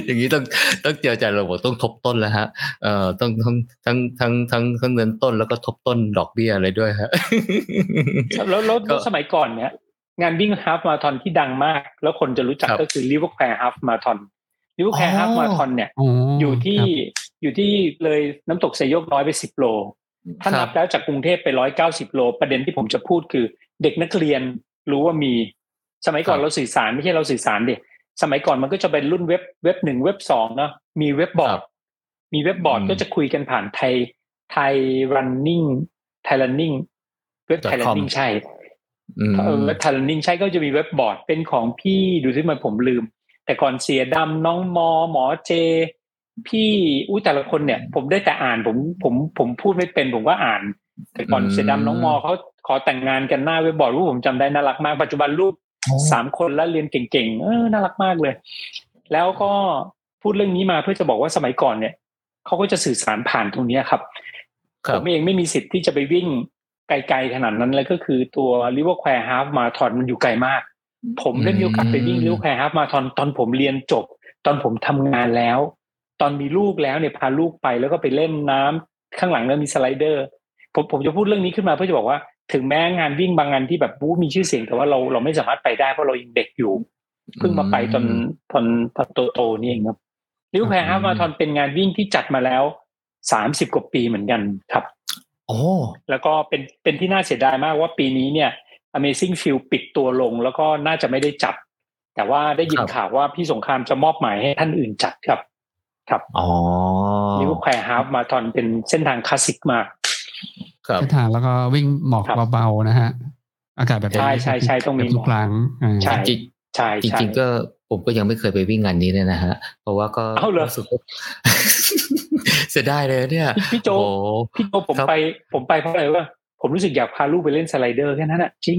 อย่างนี้ต้องต้องเจอใจเราบอกต้องทบต้นแล้วฮะเอ่อต้องทั้งทั้งทั้งทั้งทั้งเงินต้นแล้วก็ทบต้นดอกเบี้ยอะไรด้วยฮะแล้วแล้วก็แล้วสมัยก่อนเนี่ยงานวิ่ง half marathon ที่ดังมาก แล้วคนจะรู้จักครับก็คือ River แคว half marathon River แควร์อ๋อ half marathon เนี่ยอ๋ออยู่ที่ครับอยู่ที่เลยน้ำตกไซโยกน้อยไปสิบโลถ้านับแล้วจากกรุงเทพไปร้อยเก้าสิบโล ประเด็นที่ผมจะพูดคือ เด็กนักเรียนรู้ว่ามี สมัยก่อนครับเราสื่อสารไม่ใช่เราสื่อสารเด็ก สมัยก่อนมันก็จะเป็นรุ่นเว็บเว็บหนึ่งเว็บสองเนาะมีเว็บบอร์ด มีเว็บบอร์ดอืมก็จะคุยกันผ่านไทยไทย running ไทย running เว็บไทย .com running ใช่อืมเออเว็บไทย running ใช่ก็จะมีเว็บบอร์ดเป็นของพี่ดูที่มันผมลืม แต่ก่อนเสียดำน้องมอหมอเจ พี่อุ้ยแต่ละคนเนี่ย ผมได้แต่อ่านผมผมผมพูดไม่เป็นผมก็อ่าน แต่ก่อนอืมเสียดำน้องมอเขาขอแต่งงานกันหน้าเว็บบอร์ดรูปผมจำได้น่ารักมากปัจจุบันรูป สามคนแล้วเรียนเก่งๆเออน่ารักมากเลย แล้วก็พูดเรื่องนี้มาเพื่อจะบอกว่าสมัยก่อนเนี่ยเขาก็จะสื่อสารผ่านตรงเนี้ยครับครัผบมเองไม่มีสิทธิ์ที่จะไปวิ่งไกลๆขนาดนั้นเลยก็คือตัว r i v e r q u a r e Half Marathon มันอยู่ไกลมาก ผมได้มีโอกาสไปวิ่ง r i v e r q u a r e Half Marathon ตอนผมเรียนจบ ตอนผมทำงานแล้ว ตอนมีลูกแล้วเนี่ยพาลูกไปแล้วก็ไปเล่นน้ำข้างหลังแล้วมีสไลเดอร์ผมผมจะพูดเรื่องนี้ขึ้นมาเพื่อจะบอกว่า ถึงแม้งานวิ่งบางงานที่แบบบู๊มีชื่อเสียงแต่ว่าเราเราไม่สามารถไปได้เพราะเรายังเด็กอยู่เพิ่งมาไปตอนตอนตอนโตๆนี่เองครับลิวแพร์ฮามาราธอนเป็นงานวิ่งที่จัดมาแล้วสามสิบกว่าปีเหมือนกันครับโอ้แล้วก็เป็นเป็นที่น่าเสียดายมากว่าปีนี้เนี่ย Amazing Field ปิดตัวลงแล้วก็น่าจะไม่ได้จัด แต่ว่าได้ยินข่าวว่าพี่สงครามจะมอบหมายให้ท่านอื่นจัดครับ ครับอ๋อ River แคว half marathon เป็นเส้นทางคลาสสิกมากครับ เส้นทางแล้วก็วิ่งหมอกครับเบาๆนะฮะ อากาศแบบนี้ใช่ใช่ใช่ต้องมีแบบทุกครั้งอ่าใช่จริงใช่ใช่จริงๆก็ผมก็ยังไม่เคยไปวิ่งงานนี้เนี่ยนะฮะ เพราะว่าก็เอ้าเหรอรู้สึกว่าเสียดายเลยเนี่ยพี่โจโอ้โหพี่โจผมครับไป ผมไปเพราะอะไรว่าผมรู้สึกอยากพาลูกไปเล่นสไลเดอร์แค่นั้นอะจริง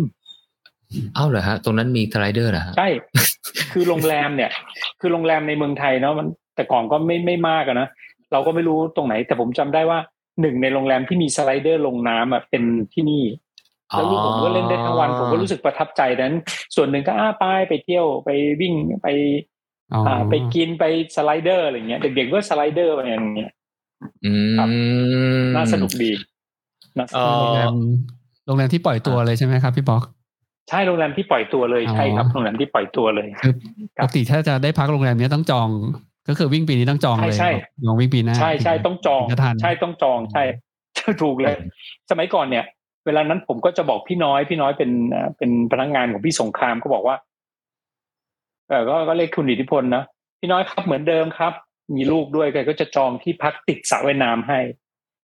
เอ้าเหรอฮะ ตรงนั้นมีสไลเดอร์เหรอฮะใช่คือโรงแรมเนี่ย คือโรงแรมในเมืองไทยเนาะมันแต่ก่อนก็ไม่ไม่มากอะนะเราก็ไม่รู้ตรงไหน แต่ผมจำได้ว่า หนึ่งในโรงแรมที่มีสไลเดอร์ลงน้ำอะเป็นที่นี่แล้วลูกผมก็เล่นได้ทั้งวันผมก็รู้สึกประทับใจนั้น ส่วนหนึ่งก็อ้าป้ายไปเที่ยวไปวิ่งไปอ๋ออ่าไปกินไปสไลเดอร์อะไรเงี้ยเด็กๆก็สไลเดอร์ไปอย่างเงี้ยอืมครับน่าสนุกดีน่าสเอ่นุกโรงแรมโรงแรมที่ปล่อยตัวเลยใช่ไหมครับพี่ป๊อกใช่โรงแรมที่ปล่อยตัวเลยอ๋อใช่ครับโรงแรมที่ปล่อยตัวเลยคือครัปบกติถ้าจะได้พักโรงแรมเนี้ยต้องจอง ก็คือวิ่งปีนี้ต้องจองเลยใช่ใช่ลองวิ่งปีหน้าใช่ใช่ต้องจองถึจะทันใช่ต้องจองใช่ถูกเลย สมัยก่อนเนี่ย เวลานั้นผมก็จะบอกพี่น้อยพี่น้อยเป็นเอ่อเป็นพนักงานของพี่สงครามก็บอกว่าเออก็ก็เรียกคุณอิทธิพลนะพี่น้อยครับเหมือนเดิมครับ มีลูกด้วยแกก็จะจองที่พักติดสระว่ายน้ำให้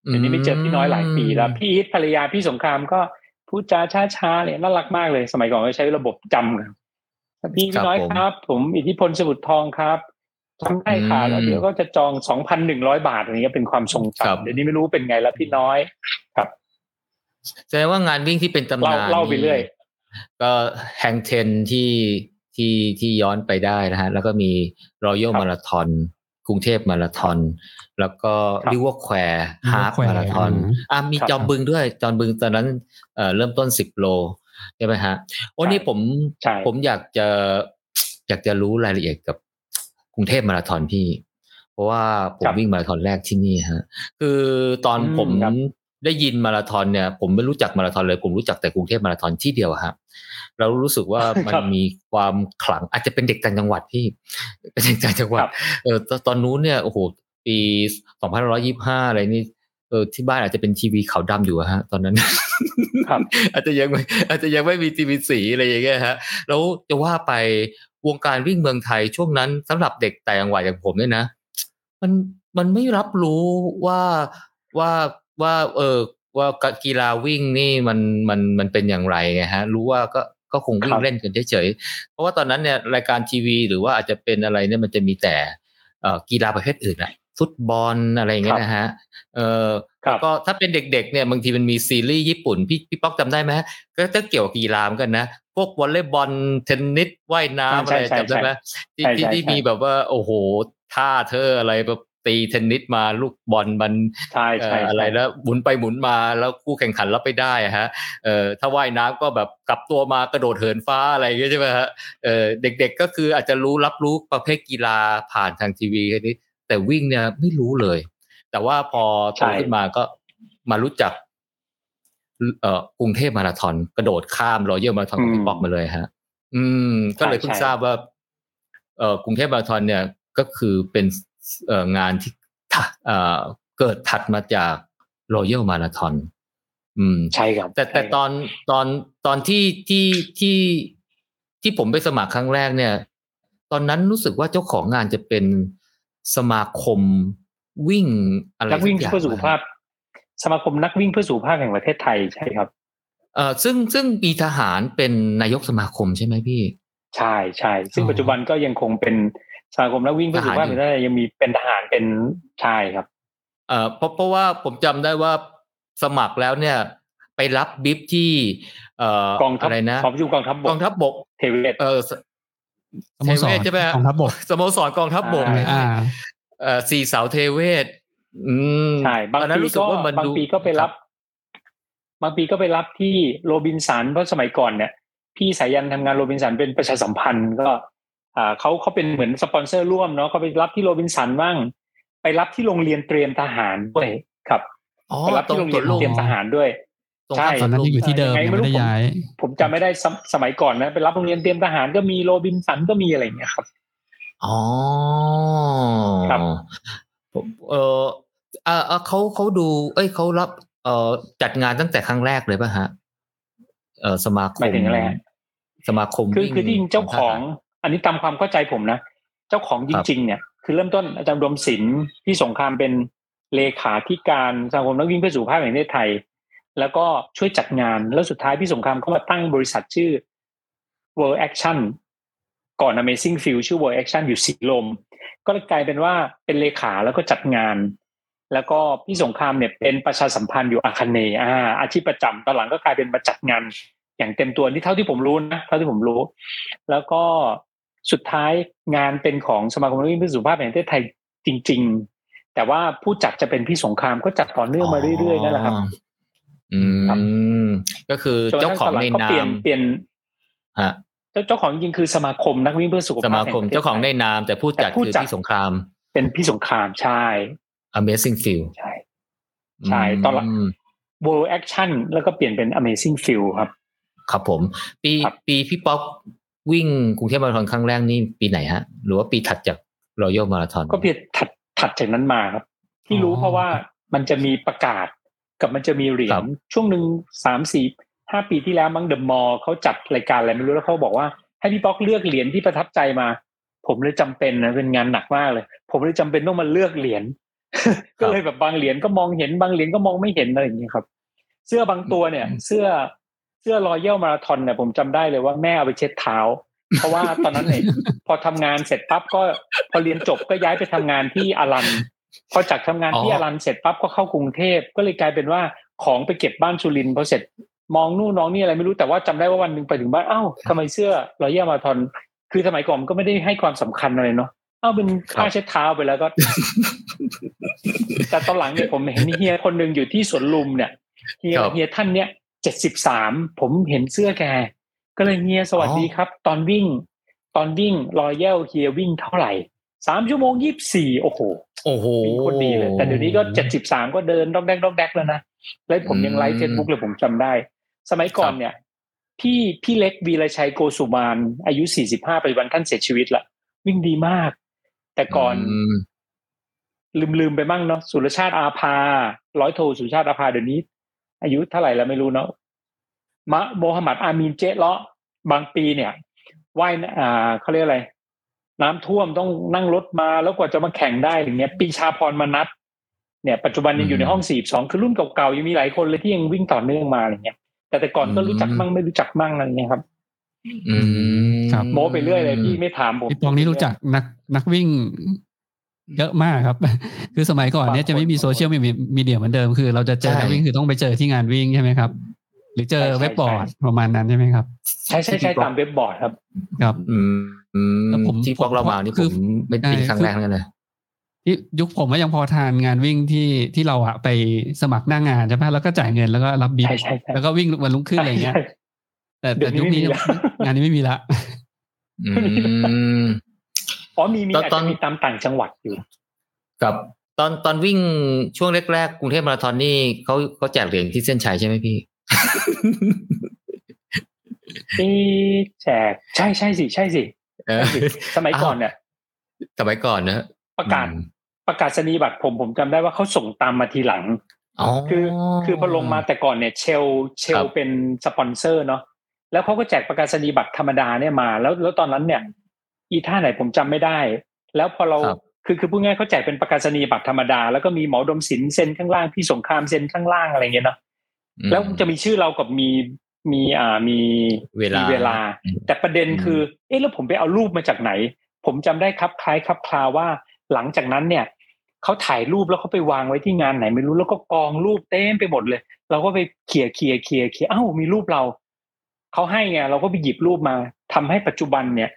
เดี๋ยวนี้ไม่เจอพี่น้อยหลายปีแล้ว พี่อีทภรรยาพี่สงครามก็พูดจาช้าๆเลยน่ารักมากเลย สมัยก่อนก็ใช้ระบบจำกันพี่พี่น้อยครับ ผมอิทธิพลสมุทรทองครับ จำได้ค่ะแล้วเดี๋ยวก็จะจองสองพันหนึ่งร้อยบาทอะไรเงี้ยเป็นความทรงครับจำเดี๋ยวนี้ไม่รู้เป็นไงแล้วพี่น้อยครับแสดงว่างานวิ่งที่เป็นตำเล่านานเล่าไปเรื่อยก็แฮงเทนที่ที่ที่ย้อนไปได้นะฮะ แล้วก็มีรอยัลครับมาราธอนกรุงเทพมาราธอนแล้วก็ครับริเวอร์แควร์ River ฮาร์ฟ Square มาราธอนอืมอะมีครับจอมบึงด้วยจอมบึงตอนนั้นเอ่อเริ่มต้นสิบโลใช่ไหมฮะวันนี้ผมใช่ผมอยากจะอยากจะรู้รายละเอียดกับ กรุงเทพมาราธอนพี่ เพราะว่าผมวิ่งมาราธอนแรกที่นี่ฮะ คือตอนผมครับได้ยินมาราธอนเนี่ย ผมไม่รู้จักมาราธอนเลย ผมรู้จักแต่กรุงเทพมาราธอนที่เดียวอะครับเรารู้สึกว่ามันมีความขลังอาจจะเป็นเด็กต่างจังหวัดพี่เป็นเด็กต่างจังหวัดครับเออตอนตอนนู้นเนี่ยโอ้โหปีสองพันร้อยี่ห้าอะไรนี่เออที่บ้านอาจจะเป็นทีวีขาวดำอยู่อะฮะ ตอนนั้นครับอาจจะยังไม่อาจจะยังไม่มีทีวีสีอะไรอย่างเงี้ยฮะ แล้วจะว่าไป วงการวิ่งเมืองไทยช่วงนั้นสำหรับเด็กแต่างจังหวัดอย่างผมเนี่ยนะ มันมันไม่รับรู้ว่าว่าว่าเออว่ากีฬาวิ่งนี่มันมันมันเป็นอย่างไรไงฮะ รู้ว่าก็ก็คงวิ่ครังบเล่นกันเฉยๆ เพราะว่าตอนนั้นเนี่ยรายการทีวี หรือว่าอาจจะเป็นอะไรเนี่ยมันจะมีแต่เอ่อกีฬาประเภทอื่นอะฟุตบอลอะไรอย่างเงี้ยนะฮะ เออครับก็ถ้าเป็นเด็กๆเนี่ยบางทีมันมีซีรีส์ญี่ปุ่น พี่พี่ป๊อกจำได้ไหมก็จะเกี่ยวกับกีฬาเหมือนกันนะ พวกวอลเลย์บอลเทนนิสว่ายน้ำใช่อะไรใช่จำได้ไหมที่ใช่ที่ใช่ที่ใช่มีแบบว่าโอ้โหท่าเธออะไรแบบตีเทนนิสมาลูกบอลมันใช่เอ่ใช่ออะไรใช่แล้วหมุนไปหมุนมาแล้วคู่แข่งขันรับไปได้อะฮะเอ่อถ้าว่ายน้ำก็แบบกลับตัวมากระโดดเหินฟ้าอะไรอย่างเงี้ยใช่ไหมฮะเอ่อเด็กๆก็คืออาจจะรู้รับรู้ประเภทกีฬาผ่านทางทีวีแค่นี้ แต่วิ่งเนี่ยไม่รู้เลย แต่ว่าพอโตใช่ขึ้นมาก็มารู้จักเอ่อ กรุงเทพมาราธอนกระโดดข้ามรอยัลมาราธอนของพี่ป๊อกมาเลยฮะ อืม ก็เลยเพิ่งทราบว่าเอ่อกรุงเทพมาราธอนเนี่ยก็คือเป็นเอ่องานที่ถะเอ่อเกิดถัดมาจากรอยัลมาราธอนอืมใช่ครับ แต่แต่ใช่ตอนตอนตอนที่ที่ที่ที่ผมไปสมัครครั้งแรกเนี่ย ตอนนั้นรู้สึกว่าเจ้าของงานจะเป็นสมาคมวิ่งอะไรนักวิ่งสัย่าเพื่อสุขภาพ สมาคมนักวิ่งเพื่อสุขภาพแห่งประเทศไทยใช่ครับเอ่อซึ่งซึ่งมีทหารเป็นนายกสมาคมใช่ไหมพี่ ใช่ใช่ซึ่งอ๋อปัจจุบันก็ยังคงเป็นสมาคมนักวิ่งเพื่อสุขภาพทหารอยู่แห่งประเทศไทยยังมีเป็นทหารเป็นชายครับ เอ่อเพราะเพราะว่าผมจำได้ว่าสมัครแล้วเนี่ย ไปรับบิฟที่ เอ่อกองทัพอะไรนะกองประชุมกองทัพบกกองทัพบกเทเวศเออสโมสรเทเวศใช่ไหมฮะกองทัพบกสโมสรกองทัพบกอ่าอ่าเอ่อสี่เสาเทเวศ อืมใช่บางตอนนั้นปีรู้สึกก็ว่ามันบางดูปีก็ไปรับบางปีก็ไปรับที่โรบินสันเพราะสมัยก่อนเนี่ย พี่สายันทำงานโรบินสันเป็นประชาสัมพันธ์ก็ อ่าเขาเขาเป็นเหมือนสปอนเซอร์ร่วมเนาะเขาไปรับที่โรบินสันบ้าง ไปรับที่โรงเรียนเตรียมทหารด้วยครับอ๋อไปรับตรที่งโรงสเรีวยนนลุมเตรียมทหารด้วยตรงใช่ข้ามสวนตอนนั้นลุยัมงอยู่ที่เดิมยังไงยังไม่ไม่รู้ได้ผมย้าย ผมจำไม่ได้สมสมัยก่อนนะไปรับโรงเรียนเตรียมทหารก็มีโรบินสันก็มีอะไรอย่างเงี้ยครับอ๋อครับผม เออเอ่อเขาเขาดู เอ้ยเขารับ เอ่อจัดงานตั้งแต่ครั้งแรกเลยป่ะฮะ เออสมาคหมายมถึงอะไรฮะสมาคมคือวิ่งคือที่จริงเจ้าของทหรอันนี้ตามความเข้าใจผมนะเจ้าของจริง ๆ เนี่ย คือเริ่มต้นอาจารย์อุดมศิลป์ที่สงครามเป็นเลขาธิการสมาคมนักวิ่งเพื่อสุขภาพแห่งประเทศไทย แล้วก็ช่วยจัดงานแล้วสุดท้ายพี่สงครามก็มาตั้งบริษัทชื่อ World Action ก่อน Amazing Field ชื่อ World Action อยู่สีลม ก็เลยกลายเป็นว่าเป็นเลขาแล้วก็จัดงาน แล้วก็พี่สงครามเนี่ยเป็นประชาสัมพันธ์อยู่อาคเนย์อ่าอาชีพประจำตอนหลังก็กลายเป็นมาจัดงาน อย่างเต็มตัวนี่เท่าที่ผมรู้นะเท่าที่ผมรู้ แล้วก็สุดท้ายงานเป็นของสมาคมนักวิ่งเพื่อสุขภาพแห่งประเทศไทยจริง ๆ แต่ว่าผู้จัดจะเป็นพี่สงครามก็จัดต่อเนื่องมาเรื่อยๆนั่นแหละครับ อืมก็คือเจ้าของในก็นาเปลี่ยนมเปลี่ยนฮะ เจ้าเจ้าของจริงๆคือสมาคมนักวิ่งเพื่อสุขสภาพมาคมแห่ประทศเจ้าของในไทยนามแต่ผู้จัดแต่ผู้คือจัดที่สงคราม เป็นพี่สงครามใช่ Amazing Feel ใช่ใช่ตอนหลังม World Action แล้วก็เปลี่ยนเป็น Amazing Feel ครับ ครับผม ปีครับปีพี่ป๊อกวิ่งกรุงเทพมาราธอนครั้งแรกนี่ปีไหนฮะ หรือว่าปีถัดจากรอยัลมาราธอนก็เปลี่ยนถัดถัดจากนั้นมาครับ ที่รู้อ๋อเพราะว่ามันจะมีประกาศกับมันจะมีเหรียครัญบช่วงหนึ่งสามสี่ ห้าปีที่แล้วมั้งเดอะมอลเขาจัดรายการอะไรไม่รู้แล้วเขาบอกว่าให้พี่ป๊อกเลือกเหรียญที่ประทับใจมา ผมเลยจำเป็นนะเป็นงานหนักมากเลย ผมเลยจำเป็นต้องมาเลือกเหรียญก็เลยแบบบางเหรียญก็มองเห็นบางเหรียญก็มองไม่เห็นอะไรอย่างเงี้ยครับ เสื้อบางตัวเนี่ย เสื้อเสื้อรอยัลมาราธอนเนี่ยผมจำได้เลยว่าแม่เอาไปเช็ดเท้า เพราะว่าตอนนั้นเนี่ยพอทำงานเสร็จปั๊บก็พอเรียนจบก็ย้ายไปทำงานที่อารันพอจากทำงานที่อ๋ออารันเสร็จปั๊บก็เข้ากรุงเทพก็เลยกลายเป็นว่าของไปเก็บบ้านสุรินทร์พอเสร็จ มองนู่นน้องนี่อะไรไม่รู้แต่ว่าจำได้ว่าวันหนึ่งไปถึงบ้านเอ้าทำไมเสื้อรอยัลมาราธอน คือสมัยก่อนมันก็ไม่ได้ให้ความสำคัญอะไรเนาะเอ้าเป็นผ้าเช็ดเท้าไปแล้วก็ แต่ตอนหลังเนี่ยผมเห็นเฮียคนหนึ่งอยู่ที่สวนลุมเนี่ยเฮียครับเฮียท่านเนี่ยเจ็ดสิบสามผมเห็นเสื้อแกก็เลยเฮียสวัสดีครับ ตอนวิ่ง ตอนวิ่ง Royal เฮียวิ่งเท่าไหร่สามชั่วโมงยี่สิบสี่โอ้โหโอ้โหวิ่งโคตรดีเลย แต่เดี๋ยวนี้ก็เจ็ดสิบสามก็เดินดอกแดกดอกแดกแล้วนะแล้วผมยัง live Facebook เลยผมจำได้ สมัยก่อนเนี่ย พี่พี่เล็กวีรชัยโกสุมานอายุสี่สิบห้าปัจจุบันท่านเสียชีวิตละวิ่งดีมาก แต่ก่อนลืมลืมไปมั่งเนาะสุรชาติอาภา ร้อยโทสุรชาติอาภาเดี๋ยวนี้ อายุเท่าไหร่แล้วไม่รู้เนาะมะโมฮัมหมัดอามีนเจเลาะบางปีเนี่ยว่ายอ่าเขาเรียกอะไร น้ำท่วมต้องนั่งรถมาแล้วกว่าจะมาแข่งได้อย่างเงี้ยปีชาพรมนัทเนี่ยปัจจุบันยังอยู่ในห้องสี่สองคือรุ่นเก่าๆยังมีหลายคนเลยที่ยังวิ่งต่อเนื่องมาอย่างเงี้ย แต่แต่ก่อนก็รู้จักมั่งไม่รู้จักมั่งอะไรเงี้ยครับ อืมครับโม้ไปเรื่อยเลยพี่ไม่ถามผมพี่ปองนี่รู้จักนักนักวิ่งเยอะมากครับ คือสมัยก่อนเนี่ยจะไม่มีโซเชียลมีเดียเหมือนเดิมคือ เราจะเจอนักวิ่งคือต้องไปเจอที่งานวิ่งใช่ไหมครับ หรือเจอเว็บบอร์ดประมาณนั้นใช่ไหมครับ ใช่ใช่ใช่ตามเว็บบอร์ดครับ ครับ อืมอืมแล้วผมที่พวกเรามานี่คือผมไม่เป็นใช่ครั้งแรกนั่นเลย ที่ยุคผมก็ยังพอทันงานวิ่งที่ที่เราอะไปสมัครหน้างานใช่ไหมแล้วก็จ่ายเงินแล้วก็รับบิลใช่ใช่ใช่แล้วก็วิ่งวันรุ่งขึ้นอะไรเงี้ยใช่แต่แต่เดี๋ยวนี้ยุคนี้ไม่มีละงานนี้ไม่มีละอืมอ๋อมีมีตอนอาจตอนจะมีตามต่างจังหวัดอยู่กับตอนตอนวิ่งช่วงแรกๆกรุงเทพมาราธอนนี่เขาเขาแจกเหรียญที่เส้นชัยใช่ไหมพี่ที่แจกใช่ใช่สิใช่สิเออใช่สิสมัยก่อนเนี่ยสมัยก่อนนะประกาศอืม ประกาศนียบัตรผมผมจำได้ว่าเขาส่งตามมาทีหลังอ๋อคือคือพอลงมาแต่ก่อนเนี่ยเชลเชครัลบเป็นสปอนเซอร์เนาะแล้วเขาก็แจกประกาศนียบัตรธรรมดาเนี่ยมา แล้วแล้วตอนนั้นเนี่ย อีท่าไหนผมจำไม่ได้ แล้วพอเราครับคือคือพูดง่ายๆเขาแจกเป็นประกาศนียบัตรธรรมดา แล้วก็มีหมอดมศิลป์เซ็นข้างล่างพี่สงครามเซ็นข้างล่างอะไรเงี้ยเนาะอืมแล้วจะมีชื่อเรากับมีมีอ่ามีเวลามีเวลาอืมแต่ประเด็นอืมคือ เอ๊ะแล้วผมไปเอารูปมาจากไหน ผมจำได้ครับคล้ายครับคลาว่า หลังจากนั้นเนี่ยเขาถ่ายรูปแล้วเขาไปวางไว้ที่งานไหน ไม่รู้แล้วก็กองรูปเต็มไปหมดเลย เราก็ไปเขี่ยเขี่ยเขี่ยเขี่ยเอ้ามีรูปเราเขาให้ไงเราก็ไปหยิบรูปมาทำให้ปัจจุบันเนี่ย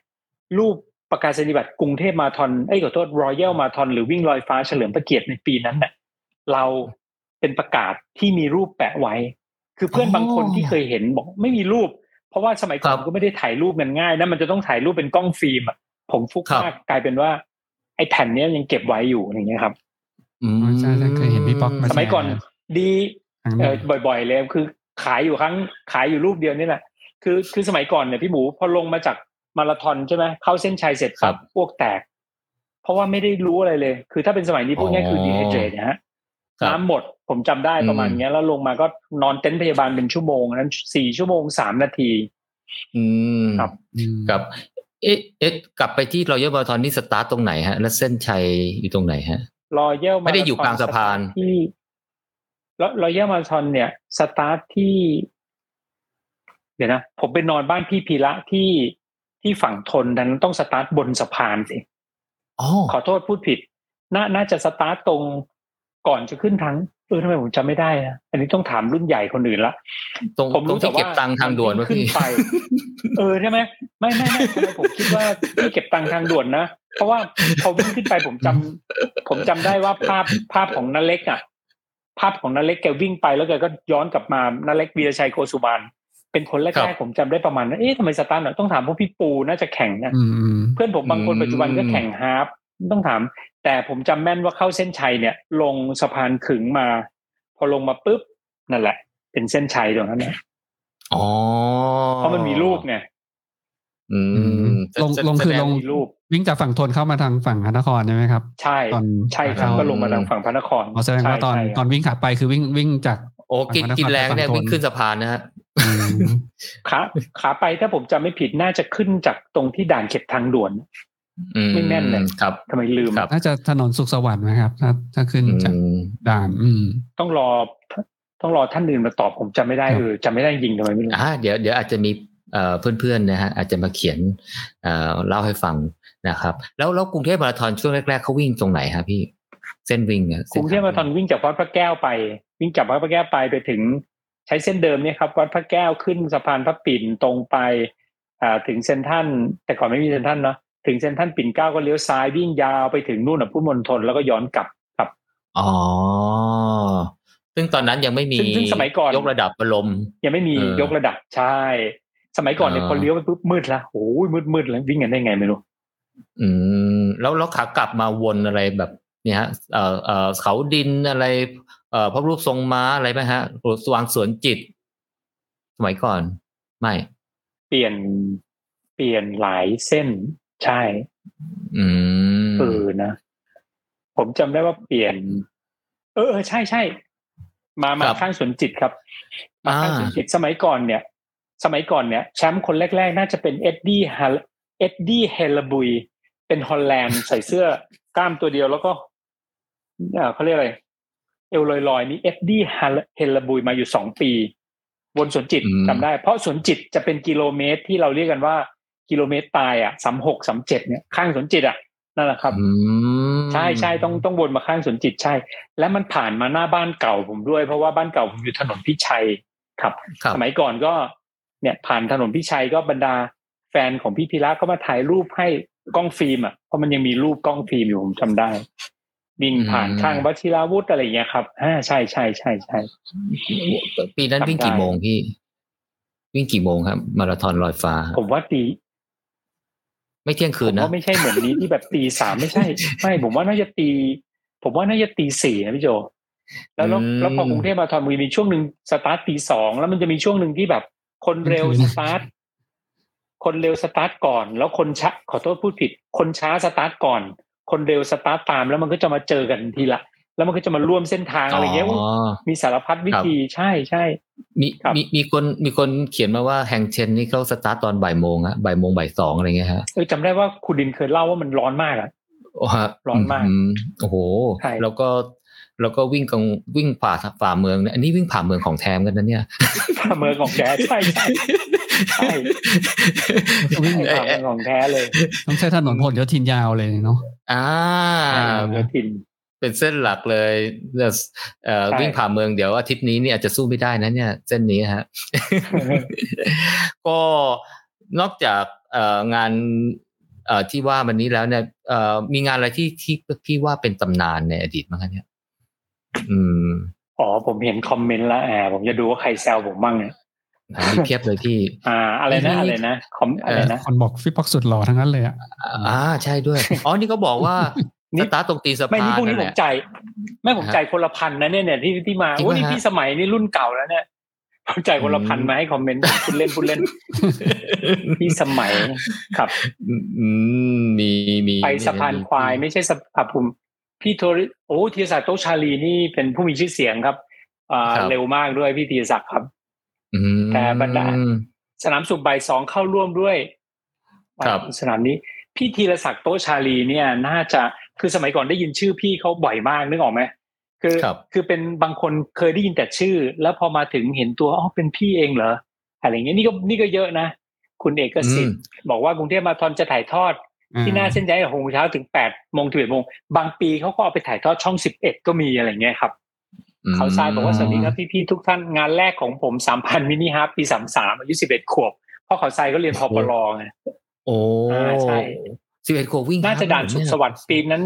รูปประกาศนียบัตรกรุงเทพมาราธอนเอ้ยขอโทษรอยัลมาราธอนหรือวิ่งลอยฟ้าเฉลิมพระเกียรติในปีนั้นเนี่ยเราเป็นประกาศที่มีรูปแปะไว้ คือเพื่อนบางคนที่เคยเห็นบอกไม่มีรูป เพราะว่าสมัยก่อนก็ไม่ได้ถ่ายรูปกันง่ายนะมันจะต้องถ่ายรูปเป็นกล้องฟิล์มอะผมฟุกมากกลายเป็นว่า ไอ้แผ่นเนี้ยยังเก็บไว้อยู่อย่างเงี้ยครับ อืมใช่ใช่เคยเห็นพี่ป๊อกาสมัยก่อนดีครั้งหเอนึ่งอบ่อย ๆ เลยคือขายอยู่ครั้งขายอยู่รูปเดียวนี่แหละคือคือสมัยก่อนเนี่ยพี่หมูพอลงมาจากมาราธอนใช่ไหมเข้าเส้นชัยเสร็จปั๊บพวกแตก เพราะว่าไม่ได้รู้อะไรเลย คือถ้าเป็นสมัยนี้พูดง่ายคือดีไฮเดรตนะฮะครับน้ำหมดผมจำได้ประมาณอืมเนี้ย แล้วลงมาก็นอนเต็นท์พยาบาลเป็นชั่วโมงนั้นสี่ชั่วโมงสามนาที อืมครับอืมกับ เอ๊ะเอ๊ะกลับไปที่รอยัลมาราธอนนี่สตาร์ตตรงไหนฮะ แล้วเส้นชัยอยู่ตรงไหนฮะรอเยลไม่ได้อยู่กลางสะพานที่รอเยลมาราธอนเนี่ยสตาร์ทที่ เดี๋ยวนะผมไปนอนบ้านพี่พีระที่ที่ฝั่งทนดังนั้นต้องสตาร์ทบนสะพานสิอ๋อขอโทษพูดผิด น่าน่าจะสตาร์ทตรงก่อนจะขึ้นทาง เออทำไมผมจำไม่ได้นะอันนี้ต้องถามรุ่นใหญ่คนอื่นละตรงผมตรรู้งแต่ที่เก็บว่าตังค์ทางด่วนวะขึ้นพี่ไป เออใช่ไหมไม่ไม่ไม่ทำไมผมคิดว่าที่เก็บตังค์ทางด่วนนะเพราะว่าพอวิ่งขึ้นไปผมจำผมจำได้ว่าภาพภาพของนาเล็กอะ ภาพของนาเล็กแกวิ่งไปแล้วแกก็ย้อนกลับมานาเล็กวีรชัยโกสุบานเป็นคนแรครักบๆผมจำได้ประมาณนั้นเอ๊ะทำไมสตาร์ทหน่อยต้องถามพวกพี่ปูน่าจะแข่งนะอืมเพื่อนผมบางคนอืมปัจจุบันก็แข่งฮาฟ ต้องถาม แต่ผมจำแม่นว่าเข้าเส้นชัยเนี่ย ลงสะพานขึงมา พอลงมาปุ๊บนั่นแหละ เป็นเส้นชัยตรงนั้นนะอ๋อเพราะมันมีรูปไงอืมลงลงคือลงมีรูปวิ่งจากฝั่งทนเข้ามาทางฝั่งพระนครใช่ไหมครับ ใช่ตอนใช่ครับขาก็ลงมาทางฝั่งพระนครอ๋อแสดงว่าตอนใช่ใช่ตอนวิ่งขาไปคือวิ่งวิ่งจากโอ้กินฝั่งพระนครกินแรงเนี่ยไปฝั่งทนวิ่งขึ้นสะพานนะฮะอืมขาขาไปถ้าผมจำไม่ผิดน่าจะขึ้นจากตรงที่ด่านเก็บทางด่วนอื ไม่แม่นเลยครับทำไมลืมครับน่าจะถนนสุขสวัสดิ์นะครับ ถ้าถ้าขึ้นจากอืมด่าน อืมต้องรอ ต้องรอท่านอื่นมาตอบผมจำไม่ได้ครับเออจำไม่ได้จริงทำไมไม่รู้อ่าเดี๋ยวเดี๋ยวอาจจะมีเอ่อเพื่อนๆนะฮะอาจจะมาเขียนเอ่อเล่าให้ฟังนะครับ แล้วแล้วกรุงเทพมาราธอนช่วงแรกๆเขาวิ่งตรงไหนครับพี่เส้นวิ่งอะกรุงเทพมาราธอนวิ่งจากวัดพระแก้วไป วิ่งจากวัดพระแก้วไปไปถึงใช้เส้นเดิมเนี่ยครับ วัดพระแก้วขึ้นสะพานพระปิ่นตรงไปอ่าถึงเซนทรันแต่ก่อนไม่มีเซนทรันเนาะ ถึงเซนทรันปิ่นเกล้าก็เลี้ยวซ้ายวิ่งยาวไปถึงนู่นอะพุทธมณฑลแล้วก็ย้อนกลับครับ อ๋อ ซึ่งตอนนั้นยังไม่มีซึ่งซึ่งสมัยก่อนยกระดับอารมณ์ยังไม่มีเออยกระดับใช่ สมัยก่อนเนี่ยอ่าพอเลี้ยวไปปุ๊บมืดละโอ้ยมืดมืดแล้ววิ่งกันได้ไงไม่รู้ อืม แล้วแล้วขากลับมาวนอะไรแบบเนี่ยฮะเอ่อเอ่อเขาดินอะไรเอ่อพระรูปทรงม้าอะไรไหมฮะสว่างสวนจิต สมัยก่อน ไม่ เปลี่ยนเปลี่ยนหลายเส้น ใช่ อืมเออนะ ผมจำได้ว่าเปลี่ยน เออเออใช่ใช่มามาครับข้างสวนจิตครับ มาข้างสวนจิตสมัยก่อนเนี่ย สมัยก่อนเนี่ยแชมป์คนแรกๆ น่าจะเป็นเอ็ดดี้ฮเอ็ดดี้เฮลบุย เป็นฮอลแลนด์ใส่เสื้อกล้ามตัวเดียวแล้วก็เอ่อเขาเรียกอะไร เอลลอยๆนี่เอ็ดดี้เฮลบุยมาอยู่สองปี บนสวนจิตอืมจำได้ เพราะสวนจิตจะเป็นกิโลเมตรที่เราเรียกกันว่า กิโลเมตรตายอะสามหกสามเจ็ดเนี่ยข้างสวนจิตอะนั่นแหละครับอืมใช่ใช่ต้องต้องวนมาข้างสวนจิตใช่ และมันผ่านมาหน้าบ้านเก่าผมด้วย เพราะว่าบ้านเก่าผมอยู่ถนนพิชัยครับครับสมัยก่อนก็ เนี่ยผ่านถนนพิชัยก็บรรดาแฟนของพี่พีระก็มาถ่ายรูปให้กล้องฟิล์มอะเพราะมันยังมีรูปกล้องฟิล์มอยู่ผมจำได้บินผ่านข้างวชิราวุธอะไรอย่างเงี้ยครับอ่าใช่ใช่ใช่ใช่ปีนั้นวิ่งกี่จำได้โมงพี่ วิ่งกี่โมงครับ มาราธอนลอยฟ้า ผมว่าตี ไม่เที่ยงผคืนมนะว่าไม่ใช่เหมือนนี้ที่แบบตีสามไม่ใช่ ไม่ผมว่าน่าจะตี ผมว่าน่าจะตีสี่นะพี่โจ แล้วแล้วอืมแล้วพอกรุงเทพมาราธอนมันมีช่วงหนึ่งสตาร์ทตีสองแล้วมันจะมีช่วงหนึ่งที่แบบ คนเร็วอืมสตาร์ทคนเร็วสตาร์ทก่อน แล้วคนช้าขอโทษพูดผิด คนช้าสตาร์ทก่อน คนเร็วสตาร์ทตามแล้วมันก็จะมาเจอกันทีละ แล้วมันก็จะมาร่วมเส้นทางอะไรเงี้ยอุ๊ยมีสารพัดวิธีใช่ใช่มีครับมีมีคนมีคนเขียนมาว่าแฮงเชนนี่เขาสตาร์ตตอนบ่ายโมงอะบ่ายโมงบ่ายสองอะไรเงี้ยฮะเออจำได้ว่าคุณดินเคยเล่าว่ามันร้อนมากอะโอ้ฮะร้อนมากมโอ้โหใช่แล้วก็แล้วก็วิ่งกลางวิ่งผ่าฝ่าเมืองเนี่ยอันนี้วิ่งผ่าเมืองของแทมกันนะเนี่ยผ่าเมืองของแท้ใช่ใช่ใช่วิ่งใช่ผ่าเมืองของแท้เลย ต้องใช้ถนนผลโยธินยาวเลยเนาะอ่าเมืองทิน เป็นเส้นหลักเลยเอ่อเอ่อใช่วิ่งผ่าเมืองเดี๋ยวอาทิตย์นี้เนี่ยอาจจะสู้ไม่ได้นะเนี่ย เส้นนี้ฮะ ก็นอกจากเอ่องานเอ่อที่ว่าวันนี้แล้วเนี่ยเอ่อมีงานอะไรที่ที่พี่ว่าเป็นตำนานในอดีตมั้งคะเนี่ย อืมอ๋อผมเห็นคอมเมนต์แล้วแอบผมจะดูว่าใครแซวผมบ้างเนี่ยมีเพียบเลยพี่ อ่า อะไรนะนี่อะไรนะคอมอะไรนะคนบอกพี่ป๊อกสุดหล่อทั้งนั้นเลยอะอ่าใช่ด้วยอ๋อนี่ก็บอกว่านี่ สตาร์ทตรงตีนสะไม่พานนี่พวกนี้นั่นผแหมละจ่ายไม่ผมฮะจ่ายคนละพันนะเนี่ยเนี่ยที่ที่มาจริงโอ้ปะนี่ฮะพี่สมัยนี่รุ่นเก่าแล้วเนี่ยผมจ่ายคนละพันอืมมาให้คอมเมนต์คุณเล่นคุณเล่นพี่สมัยครับอืมมีมีไปสะพานควายไม่ใช่สะพานผมพี่โทริโอ้ธีรศักดิ์โตะชาลีนี่เป็นผู้มีชื่อเสียงครับอ่าเร็วมากด้วยพี่ธีรศักดิ์ครับอืมแต่บรรดาสนามสุขใบายสองเข้าร่วมด้วยครับสนามนี้ พี่ธีรศักดิ์โตะชาลีเนี่ย น่าจะ คือสมัยก่อนได้ยินชื่อพี่เขาบ่อยมากนึกออกไหมคือครับคือเป็นบางคนเคยได้ยินแต่ชื่อ แล้วพอมาถึงเห็นตัวอ๋อเป็นพี่เองเหรออะไรเงี้ยนี่ก็นี่ก็เยอะนะ คุณเอกสิทธิ์บอกว่ากรุงเทพมาราธอนจะถ่ายทอด ที่หน้าเส้นชัยหกโมงเช้าถึงแปดโมงถึงเอ็ดโมงบางปีเขาก็เอาไปถ่ายทอดช่องสิบเอ็ดก็มีอะไรเงี้ยครับเขาทรายบอกว่าสวัสดีครับพี่ๆทุกท่านงานแรกของผมสามพราน mini half ปีสามสามอายุสิบเอ็ดขวบเพราะเขาทรายก็เรียนพอปลอไงโอ้อ่าใช่ สิบเอ็ดขวบวิ่งน่าจะด่านสุขสวัสดิ์ปีนั้น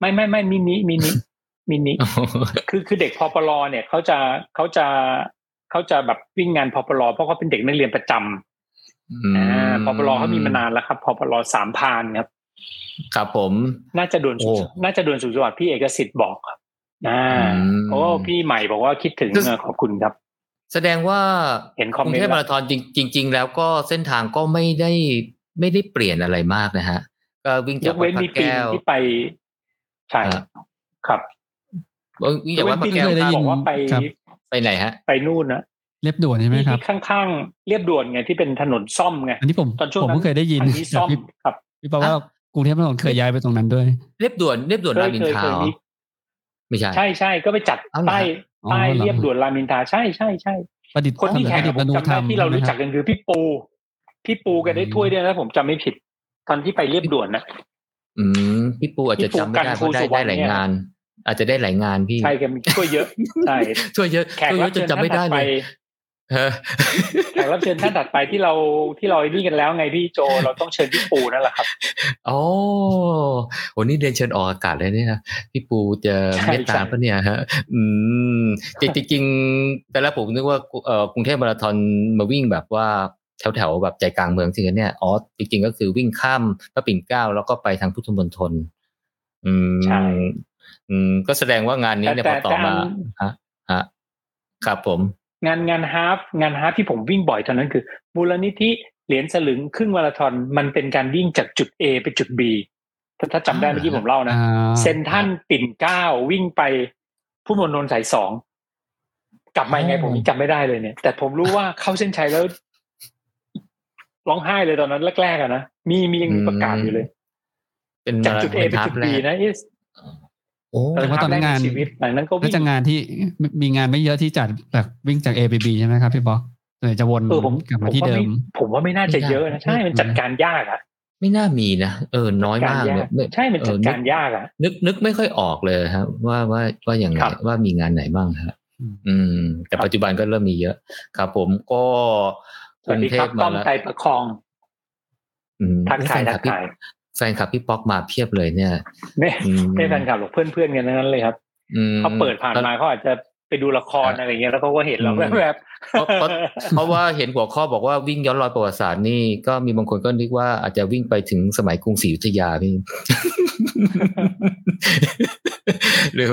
ไม่ไม่ไม่ mini mini mini คือคือเด็กพอปลอเนี่ยเขาจะเขาจะเขาจะแบบวิ่งงานพอปลอเพราะเขาเป็นเด็กนักเรียนประจำอ่าพอปลอเขามีมานานแล้วครับพอปลอสามพานครับครับผม น่าจะด่วนสุขโอ้น่าจะด่วนสุขสวัสดิ์พี่เอกสิทธิ์บอกครับอ่าอืมโอ้พี่ใหม่บอกว่าคิดถึงคือเออขอบคุณครับแสดงว่าเห็นคอมกรุเมงนต์เทพมาราธอนจริงจริง ๆ แล้วก็เส้นทางก็ไม่ได้ ไม่ได้เปลี่ยนอะไรมากนะฮะ ก็วิ่งยจากกวัเว้ดนพระมีปีแก้วที่ไปใช่อ่าครับวิ่งจากวัดพระแก้วยกเว้นปีที่เคยได้ยินบอกว่าไปครับไปไหนฮะ ไปนู่นนะเรียบด่วนใช่ไหมที่ครับที่ข้างๆเรียบด่วนไงที่เป็นถนนซ่อมไงอันนี้ผมตอนช่วงผมนั้นเพิ่งเคยได้ยินอันนี้จากซ่อมพี่ครับพี่ปาว่ากรุงเทพมหานครเคยย้ายไปตรงนั้นด้วย เรียบด่วนเรียบด่วนเครายมอินเคยทราเคยเหรอมีไม่ใช่ใช่ใช่ก็ไปจัดเอาเหรอป้ายอ๋อป้ายเหรอเรียบด่วนรามอินทราใช่ใช่ใช่ประดิษฐ์คนที่แข่งประผดิษมฐ์อนุจำธรได้รมที่เรารู้จักใช่ไหมคบกันคือพี่ปู พี่ปูแกได้ถ้วยด้วยนะผมจำไม่ผิด ตอนที่ไปเรียบด่วนนะอืมพี่ปูอาจจะจำไม่ได้พี่ปูเพราะได้กันภูสุวรได้รณหลายเนี่ยงาน อาจจะได้หลายงานพี่ใช่แกมีถ้วยเยอะใช่ช่วยเยอะแขกช่วยเยรับอะจเชินญจำท่านไม่ถัได้ดเลไปยเออแขกรับเชิญท่านถัดไปที่เราที่เราไอ้นี่กันแล้วไงพี่โจเราต้องเชิญพี่ปูนั่นแหละครับโอ้โหนี่เรียนเชิญออกอากาศเลยเนี่ยนะพี่ปูจะใช่เมตตาใช่ปะเนี่ยฮะ อืมจริงจริงๆแต่ละผมนึกว่าเอ่อกรุงเทพมาราธอนมาวิ่งแบบว่า แถวแถวๆแบบใจกลางเมืองจริงๆเนี่ยอ๋อจริงๆก็คือวิ่งข้ามพระปิ่นเกล้าแล้วก็ไปทางพุทธมณฑลอืมใช่อืมก็แสดงว่างานนี้เนี่ยพแต่อต่อแต่มาอันฮะฮะครับผม งานงานฮาฟงานฮาฟที่ผมวิ่งบ่อยตอนนั้นคือมูลนิธิเหรียญสลึงครึ่งมาราธอนมันเป็นการวิ่งจากจุด A ไปจุด B ถ้าถ้าจำได้อ่าเมื่อกี้ผมเล่านะอ่าเซนทรันปิ่นเกล้าวิ่งไปผู้มนนนท์สายสองกลับมายังไงผมยังจำไม่ได้เลยเนี่ย แต่ผมรู้ว่าเข้าเส้นชัยแล้ว ร้องไห้เลยตอนนั้นแรกๆอะนะมีมียังมีประกาศอยู่เลย เป็นจากมาราจุดธ A อนไปทัจุบดแร B กนะเอสโอ้แสดงว่าตอนนั้นงานชีวิตหลังนั้นก็น่าวิ่งจะงานที่มีมีงานไม่เยอะที่จัดแบบวิ่งจาก A ไป B ใช่ไหมครับพี่บอกส่วนใหญ่จะวนเออผมกลับมาที่ผว่เดิไมผมว่าไม่น่าจะเยอะนะใช่มันจัดการยากอะไม่น่ามีนะเออน้อยมากจัดเนี่ยไม่ใช่มันจัดเออการยากอะนึกนึกไม่ค่อยออกเลยครับ ว่าว่าว่าอย่างไงครับว่ามีงานไหนบ้างครับอืมอืม แต่ปัจจุบันก็เริ่มมีเยอะ ครับ ผมก็ สวัสดีครับกรุงเทพต้อมแล้วไตรประคองอืมทักทายแฟนทัคลักบพี่ทายแฟนคลับพี่ป๊อกมาเพียบเลยเนี่ยไม่อืมไม่แฟนคลับหรอกเพื่อนๆกันทั้งนั้นเลยครับอืมเขาเปิดผ่านมาเขาอาจจะไปดูละครอะไรเงี้ยแล้วเขาก็เห็นเราอืมแบบเพราะเพราะเพราะว่าเห็นหัวข้อบอกว่าวิ่งย้อนรอยประวัติศาสตร์นี่ก็มีบางคนก็นึกว่าอาจจะวิ่งไปถึงสมัยกรุงศรีอยุธยาพี่หรือ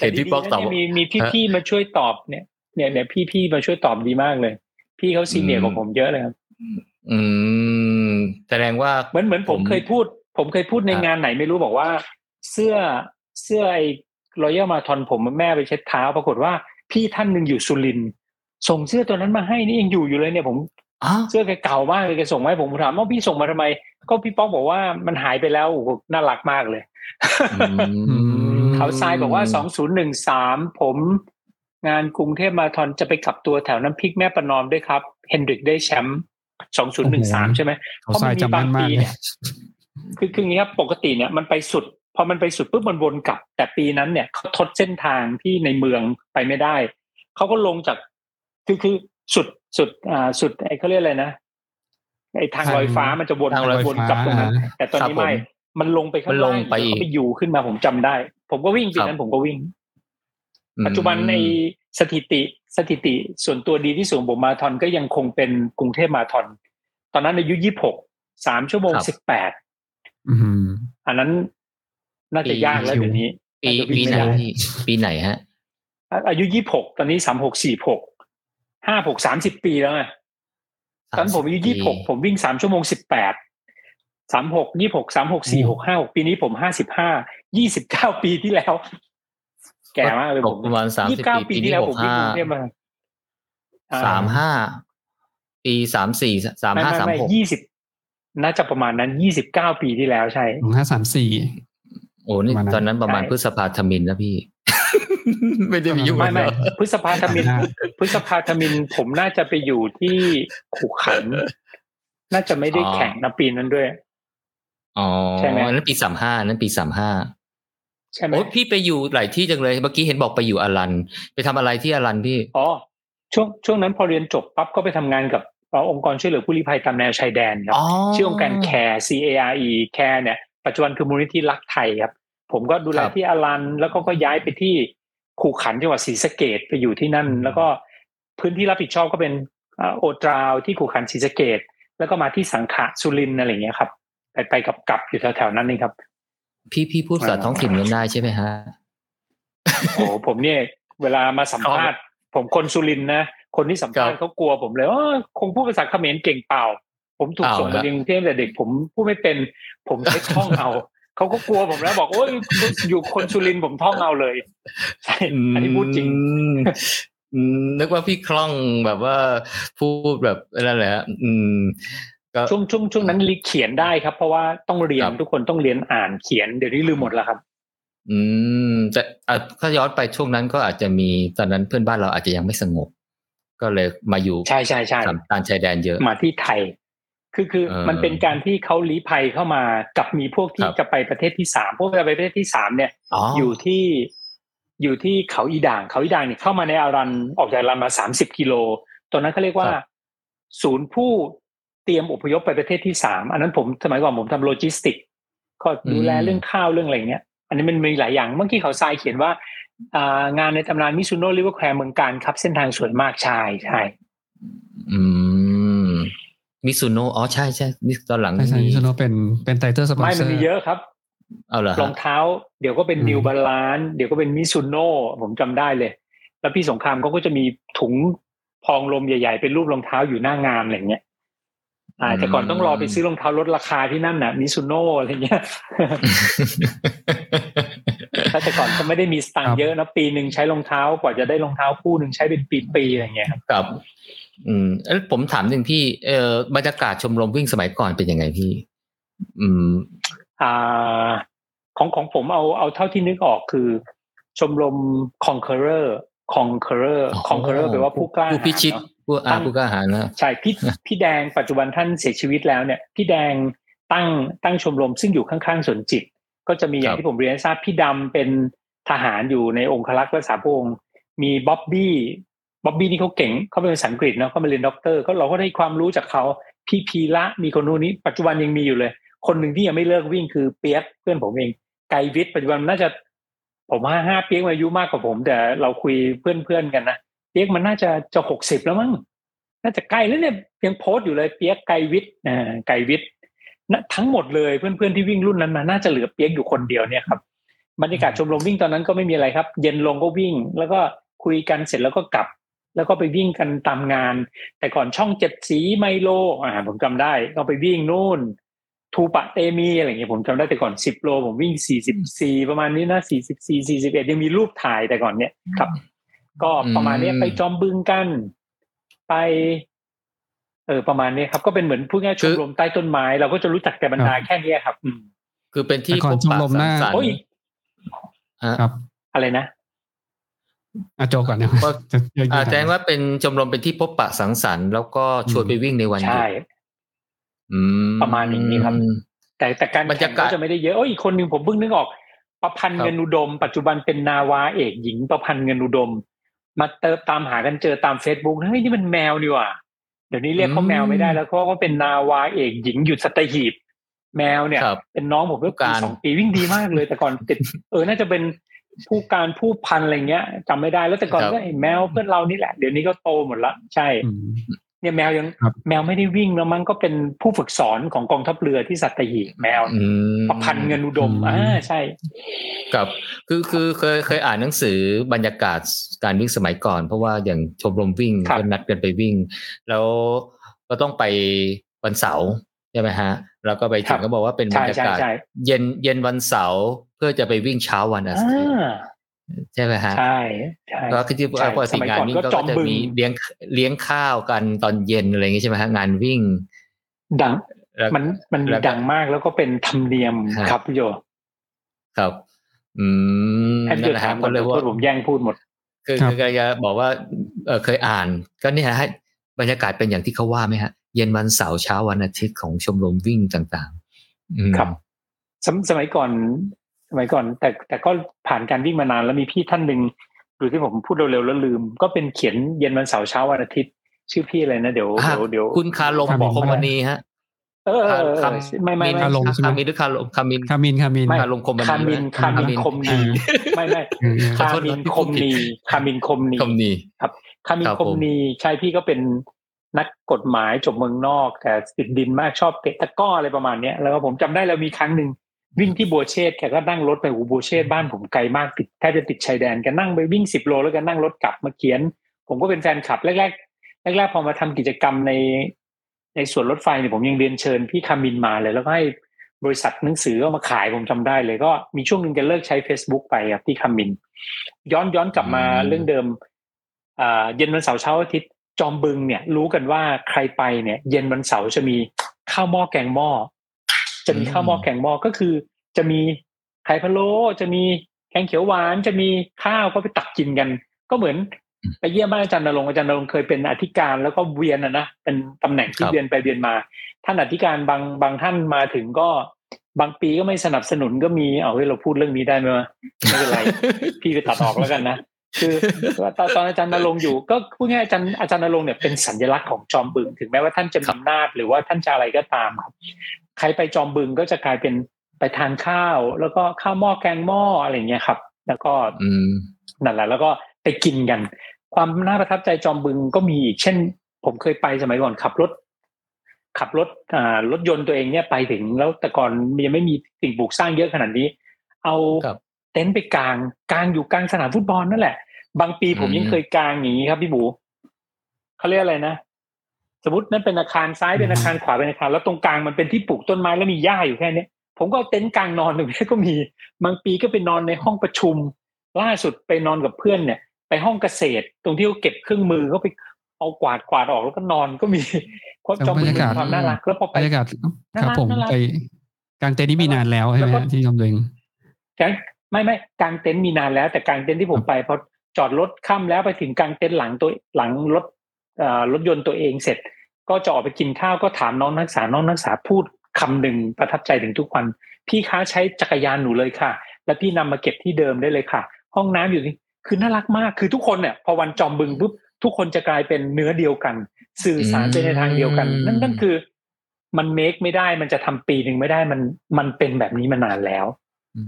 เห็นพี่ป๊อกตอบว่ามีมีพี่ๆมาช่วยตอบเนี่ยเนี่ยเนี่ยพี่ๆมาช่วยตอบดีมากเลย พี่เขาซีเนียร์กว่าผมเยอะเลยครับ อืม แสดงว่าเหมือนเหมือนผมผมเคยพูด ผมเคยพูดในครับงานไหนไม่รู้บอกว่า เสื้อเสื้อไอ้รอยัลมาทอนผมแม่ไปเช็ดเท้า ปรากฏว่าพี่ท่านหนึ่งอยู่สุรินทร์ส่งเสื้อตัวนั้นมาให้นี่ยังอยู่อยู่เลยเนี่ยผมอ้าวเสื้อแกเก่ามากเลยแกส่งมาให้ผมผมถามว่าพี่ส่งมาทำไม ก็พี่ป๊อกบอกว่ามันหายไปแล้วโอ้โหน่ารักมากเลยอืมเขาทรายบอกว่า2013ผม งานกรุงเทพมาราธอนจะไปขับตัวแถวน้ำพริกแม่ประนอมด้วยครับ เฮนดริกได้แชมป์2013ใช่ไหมเขาทรายจำแม่นมากเลยเนี่ยคือคืออย่างนี้ครับปกติเนี่ยมันไปสุดพอมันไปสุดปุ๊บมันวนกลับ แต่ปีนั้นเนี่ยเขาทดเส้นทางที่ในเมืองไปไม่ได้เขาก็ลงจากคือคือสุดสุดอ่าสุดไอ้เขาเรียกอะไรนะไอ้ทางลอยฟ้ามันจะวนทางลอยวนกลับตรงนั้นฟ้าแต่ตอนนี้ครับผมไม่มันลงไปข้างมันลล่างงไปอีกแล้วก็ไปอยู่ขึ้นมาผมจำได้ ผมก็วิ่งปีนั้นผมก็วิ่ง ปัจจุบันในสถิติสถิติส่วนตัวดีที่สุดของผมมาราธอนก็ยังคงเป็นกรุงเทพมาราธอนตอนนั้นอายุยี่หกสามชั่วโมงครับสิบแปดอืมอันนั้นน่าจะยากแล้วปีเดี๋ยวนี้ปีน่าจะปีวิ่งไหนไม่ได้พี่ปีไหนฮะ อายุยี่หกตอนนี้สามหกสี่หกห้าหกสามสิบปีแล้วไงตอนผมอายุยี่หกผมวิ่งสามชั่วโมงสิบแปดสามหกยี่หกสามหกสี่หกห้าหกปีนี้ผมห้าสิบห้ายี่สิบเก้าปีที่แล้ว แก่มากเลยตผกมประมาณสามยี่สิสิบบเก้าปีปีปีที่นี้แล้วหผกมวิ่งห้ากรุงเทพมาอ่สามห้าปีสามสี่สามไม่ห้าไม่สามไม่หกยี่สิบน่าจะประมาณนั้นยี่สิบเก้าปีที่แล้วใช่สองห้าสามสี่โอ้นี่ประมาณนั้นตอนนั้นประมาณใช่พฤษภาธมินนะพี่ ไม่ได้มียุ่งไม่ไม่เลยพฤษภาธมินพฤษภาธมินผมน่าจะไปอยู่ที่ขู่ขัน น่าจะไม่ได้แข่งนะปีนั้นด้วยอ๋อใช่ไหมนั้นปีสามห้านั้นปีสามห้า ใช่ไหมโอ้พี่ไปอยู่หลายที่จังเลย เมื่อกี้เห็นบอกไปอยู่อลัน ไปทำอะไรที่อลันพี่ อ๋อ ช่วงช่วงนั้นพอเรียนจบปั๊บก็ไปทำงานกับเอ่อองค์กรช่วยเหลือผู้ลี้ภัยตามแนวชายแดนครับอ๋อชื่อองค์การ CARE C A R E CARE เนี่ย ปัจจุบันคือมูลนิธิรักไทยครับ ผมก็ดูแลครับที่อารัน แล้วก็ก็ย้ายไปที่ขู่ขันจังหวัดศรีสะเกดไปอยู่ที่นั่น แล้วก็พื้นที่รับผิดชอบก็เป็นเอ่อโอตราวที่ขู่ขันศรีสะเกดแล้วก็มาที่สังขะสุรินทร์อะไรอย่างเงี้ยครับไปไปกับกลับอยู่แถวๆนั้นนี่ครับ พี่พี่พูดภาษาท้องถิ่นกันได้ใช่ไหมฮะโอ้โหผมเนี่ย เวลามาสัมภาษณ์ผมคนสุรินทร์นะคนที่สัมภาษครัณ์บเขากลัวผมเลยว่าคงพูดภาษาเขมรเก่งเปล่า ผมถูกเอาส่งไปละเรียนกรุงเทพแต่เด็กผมพูดไม่เป็น ผมใช้ท่องเอาเขาก็กลัวผมแล้วบอกโอ้ยอยู่คนสุรินทร์ผมท่องเอาเลยใช่อันนี้พูดจริงอืมอืมนึกว่าพี่คล่องแบบว่าพูดแบบนั่นแหละฮะอืมก็ ช่วงช่วงช่วงนั้นลิเขียนได้ครับ เพราะว่าต้องเรียนครับทุกคนต้องเรียนอ่านเขียนเดี๋ยวนี้ลืมหมดแล้วครับ อืมแต่อะถ้าย้อนไปช่วงนั้นก็อาจจะมีตอนนั้นเพื่อนบ้านเราอาจจะยังไม่สงบ ก็เลยมาอยู่ใช่ใช่ใช่สามตานชายแดนเยอะมาที่ไทย คือคือเออมันเป็นการที่เขาลี้ภัยเข้ามากับมีพวกที่ครับจะไปประเทศที่สามพวกจะไปประเทศที่สามเนี่ยอ๋อออยู่ที่อยู่ที่เขาอีด่าง เขาอีด่างเนี่ยเข้ามาในอารันออกจากอารันมาสามสิบกิโลตอนนั้นเขาเรียกว่า ศูนย์ผู้ เตรียมอพยพไปประเทศที่สามอันนั้นผมสมัยก่อนผมทำโลจิสติก ก็ดูแลอืมเรื่องข้าวเรื่องอะไรเงี้ย อันนี้มันมีหลายอย่างเมื่อกี้เขาทรายเขียนว่าอ่างานในตำนาน Mizuno River Kwai เมืองกาญจน์ครับ เส้นทางสวยมากใช่ใช่อืม Mizuno อ๋อใช่ใช่นี่ตอนหลังใช่ใช่ Mizuno เป็นเป็น title sponsor ไม่มันร์มีเยอะครับเอาเหรอรฮะองเท้า เดี๋ยวก็เป็นอืม New Balance เดี๋ยวก็เป็น Mizuno ผมจำได้เลย แล้วพี่สงครามเขาก็จะมีถุงพองลมใหญ่ ๆ เป็นรูปรองเท้าอยู่หน้างานอะไรเงี้ย อ่าแต่ก่อนต้องรอไปซื้อรองเท้าลดราคาที่นั่นน่ะ Mizuno อะไรเงี้ยถ้าแต่ก่อนก็ไม่ได้มีสตางค์เยอะนะปีหนึ่งใช้รองเท้ากว่าจะได้รองเท้าคู่หนึ่งใช้เป็นปีๆอะไรเงี้ยครับกับอืมเอ้ยผมถามหนึ่งพี่เออบรรยากาศชมรมวิ่งสมัยก่อนเป็นยังไงพี่ อืม อ่า ของของผมเอาเอาเท่าที่นึกออกคือ ชมรม conqueror conqueror conqueror แปลว่าผู้กล้าผู้พิชิตหาญเนอะ ผู้อ่าตั้งผู้กล้าหาญนะใช่พี่พี่แดงปัจจุบันท่านเสียชีวิตแล้วเนี่ย พี่แดงตั้งตั้งชมรมซึ่งอยู่ข้างๆสวนจิต ก็จะมีอย่างที่ผมเรียนให้ทราบพี่ดำเป็นทหารอยู่ในองครักษ์รักษาพระองค์มีบ๊อบบี้บ๊อบบี้นี่เขาเก่งเขาเป็นภาษาอังกฤษเนาะเขามาเรียนด็อกเตอร์ก็เราก็ได้ความรู้จากเขาพี่พีละมีคนนู้นนี้ ปัจจุบันยังมีอยู่เลย คนหนึ่งที่ยังไม่เลิกวิ่งคือเปียกเพื่อนผมเองไกรวิทย์ปัจจุบันน่าจะผมว่าห้าเปียกมันอายุมากกว่าผม แต่เราคุยเพื่อนๆกันนะเปียกมันน่าจะจะหกสิบแล้วมั้งน่าจะใกล้แล้วเนี่ยยังโพสต์อยู่เลยเปียกไกวิทย์อ่าไกวิทย์นะทั้งหมดเลยเพื่อนๆที่วิ่งรุ่นนั้นมาน่าจะเหลือเปียกอยู่คนเดียวเนี่ยครับบรรยากาศชมรมวิ่งตอนนั้นก็ไม่มีอะไรครับ เย็นลงก็วิ่ง แล้วก็คุยกันเสร็จแล้วก็กลับ แล้วก็ไปวิ่งกันตามงาน แต่ก่อนช่องเจ็ดสีไมโลอ่าผมจำได้ก็ไปวิ่งนู่นทูปะเตมีอะไรเงี้ยผมจำได้แต่ก่อนสิบโล ผมวิ่งสี่สิบสี่ประมาณนี้นะสี่สิบสี่สี่สิบเอ็ดยังมีรูปถ่ายแต่ก่อนเนี่ยครับ ก็ประมาณเนี้ยอืมไปจอมบึงกัน ไป เออประมาณนี้ครับ ก็เป็นเหมือนพูดง่ายๆชคืมอรมใต้ต้นไม้ เราก็จะรู้จักแต่บรรดาแค่เนี้ยครับ อืมคือเป็นที่แต่ก่พอนบชมปะรมหสัน้างสรรโอ้ยค์อะครับ อะไรนะอะโจก่อนนะก็จะเยอะอ่าๆแจ้งว่าเป็นชมรมเป็นที่พบปะสังสรรค์แล้วก็ชวนไปวิ่งในวันหยุใช่ดอืมประมาณอย่างนี้ครับ แต่แต่การบรรแข่ยางกาศก็จะไม่ได้เยอะโอ้ยอีกคนหนึ่งผมเพิ่งนึกออกประพันธ์ครับเงินอุดม ปัจจุบันเป็นนาวาเอกหญิงประพันธ์เงินอุดม มาเติมตามหากันเจอตามเฟซบุ๊กเฮ้ยนี่มันแมวนี่หว่าเดี๋ยวนี้เรียกเขาแมวไม่ได้แล้วเพราะว่าเป็นนาวาเอกหญิงหยุดสัตหีบ แมวเนี่ยครับเป็นน้องผมเมื่อผู้การสองปีวิ่งดีมากเลย แต่ก่อนติดเออน่าจะเป็นผู้การผู้พันอะไรเงี้ยจำไม่ได้แล้วแต่ก่อนก็ไอ้แมวเพื่อนเรานี่แหละ เดี๋ยวนี้ก็โตหมดละใช่อืม เนี่ยแมวยังครับแมวไม่ได้วิ่งแล้วมั้งก็เป็นผู้ฝึกสอนของกองทัพเรือที่สัตหีบแมวอืมประพันธ์เงินอุดมอืมอ่าใช่ กับคือคือเคยเคยอ่านหนังสือบรรยากาศการวิ่งสมัยก่อน เพราะว่าอย่างชมรมวิ่งครับก็นัดกันไปวิ่ง แล้วก็ต้องไปวันเสาร์ใช่ไหมฮะ แล้วก็ไปถึงก็บอกว่าเป็นบรใช่รยาใช่กาศใช่เย็นเย็นวันเสาร์เพื่อจะไปวิ่งเช้าวันอาอ่ทิตย์า ใช่ไหมฮะใช่ใช่ก็คือที่ใช่ปกติงานวิ่งสมัยก่อนก็ก็จอมจะบึงมีเลี้ยงเลี้ยงข้าวกันตอนเย็นอะไรอย่างงี้ใช่ไหมฮะงานวิ่ง ดังแล้วมันมันมีแล้วก็ดังมากแล้วก็เป็นธรรมเนียมฮะครับพี่โยครับ อืมให้พี่โยนั่นแหละถาฮะมก็ก่อนเลยโทว่าษผมแย่งพูดหมด คือครับคือจะบอกว่าเออเคยอ่าน ก็เนี่ยให้บรรยากาศเป็นอย่างที่เขาว่าไหมฮะ เย็นวันเสาร์เช้าวันอาทิตย์ของชมรมวิ่งต่างๆอืมครับสมสมัยก่อน สมัยก่อน แต่แต่ก็ผ่านการวิ่งมานานแล้วมีพี่ท่านหนึ่งดูที่ผมพูดเร็วๆแล้วลืม ก็เป็นเขียนเย็นวันเสาร์เช้าวันอาทิตย์ ชื่อพี่อะไรนะเดี๋ยวอะเดี๋ยวเดี๋ยวคุณคาลมครับคมมณีฮะเออเออเออคาไม่ไม่มินไม่คาลมใช่ไหมคามินหรือคาลมคามินคามินคามินไม่คาลมคมมณีคามินนะคามินคมนีไม่ไม่เออขอคาโทษมินะนพี่คพูมดผิดนีคามินคมนีคมนีคามินครับคมผมนีใช่พี่ก็เป็นนักกฎหมายจบเมืองนอก แต่ติดดินมากชอบเตะตะกร้ออะไรประมาณเนี้ยแล้วก็ผมจำได้แล้วมีครั้งหนึ่ง วิ่งที่บัวเชษฐ์แกก็นั่งรถไปอูบัวเชษฐ์บ้านผมไกลมากติดแทบจะติดชายแดนแกนั่งไปวิ่งสิบโลแล้วก็นั่งรถกลับมาเขียน ผมก็เป็นแฟนคลับแรกๆแรกๆพอมาทำกิจกรรมในในส่วนรถไฟเนี่ยผมยังเรียนเชิญพี่คามินมาเลย แล้วก็ให้บริษัทหนังสือก็มาขายผมจำได้เลยก็มีช่วงหนึ่งแกเลิกใช้ Facebook ไปครับพี่คามิน ย้อนย้อนกลับมาอืมเรื่องเดิมอ่าเย็นวันเสาร์เช้าอาทิตย์จอมบึงเนี่ยรู้กันว่าใครไปเนี่ย เย็นวันเสาร์จะมีข้าวหม้อแกงหม้อ จะมีข้าวหม้อแกงหม้อก็คือ จะมีไข่พะโล้จะมีแกงเขียวหวานจะมีข้าวก็ไปตักกินกัน ก็เหมือนไปเยี่ยมบ้านอาจารย์นรงค์อาจารย์นรงค์เคยเป็นอธิการแล้วก็เวียนอะนะเป็นตำแหน่งที่ครับเวียนไปเวียนมา ท่านอธิการบางบางท่านมาถึงก็บางปีก็ไม่สนับสนุนก็มีเอาเฮ้ยเราพูดเรื่องนี้ได้ไหมวะไม่เป็นไร พี่ไปตัดออกแล้วกันนะคือตอนตอนอาจารย์นรงค์อยู่ ก็พูดง่ายๆอาจารย์อาจารย์นรงค์เนี่ยเป็นสัญลักษณ์ของจอมบึง ถึงแม้ว่าท่านจะมีอำนาจหรือว่าท่านจะอะไรก็ตามครับ ใครไปจอมบึงก็จะกลายเป็นไปทานข้าว แล้วก็ข้าวหม้อแกงหม้ออะไรอย่างเงี้ยครับ แล้วก็อืมนั่นแหละ แล้วก็ไปกินกัน ความน่าประทับใจจอมบึงก็มีอีกเช่น ผมเคยไปสมัยก่อนขับรถ ขับรถอ่ารถยนต์ตัวเองเนี่ยไปถึงแล้วแต่ก่อนยังไม่มีสิ่งปลูกสร้างเยอะขนาดนี้ เอาครับเต็นท์ไปกลางกลางอยู่กลางสนามฟุตบอลนั่นแหละ บางปีผมอืมยังเคยกลางอย่างนี้ครับพี่บูเขาเรียกอะไรนะ สมมตินั่นเป็นอาคารซ้ายเป็นอาคารขวาเป็นอาคาร แล้วตรงกลางมันเป็นที่ปลูกต้นไม้แล้วมีหญ้าอยู่แค่เนี้ยผมก็เอาเต็นท์กลางนอนตรงนี้ก็มีบางปีก็ไปนอนในห้องประชุม ล่าสุดไปนอนกับเพื่อนเนี่ย ไปห้องเกษตร ตรงที่เขาเก็บเครื่องมือเขาไปเอากวาดกวาดออกแล้วก็นอนก็มีความจอมบึงเป็นความน่ารักแล้วพอไปบรรยากาศครับผมน่ารักไปกลางเต็นท์นี่มีนานแล้วใช่ไหมแล้วก็ฮะที่จอมบึงกางไม่ไม่กางเต็นท์มีนานแล้ว แต่กางเต็นท์ที่ผมไปพอจอดรถค่ำแล้วไปถึงกางเต็นท์หลังตัวหลังรถเอ่อรถยนต์ตัวเองเสร็จ ก็จะออกไปกินข้าวก็ถามน้องนักศึกษาน้องนักศึกษาพูดคำหนึ่งประทับใจถึงทุกวัน พี่ค้าใช้จักรยานหนูเลยค่ะ แล้วพี่นำมาเก็บที่เดิมได้เลยค่ะ ห้องน้ำอยู่นี่คือน่ารักมากคือทุกคนเนี่ยพอวันจอมบึงปุ๊บทุกคนจะกลายเป็นเนื้อเดียวกัน สื่อสารไปในทางเดียวกัน นั่นนั่นคือ มันเมคไม่ได้มันจะทำปีหนึ่งไม่ได้มันมันเป็นแบบนี้มานานแล้ว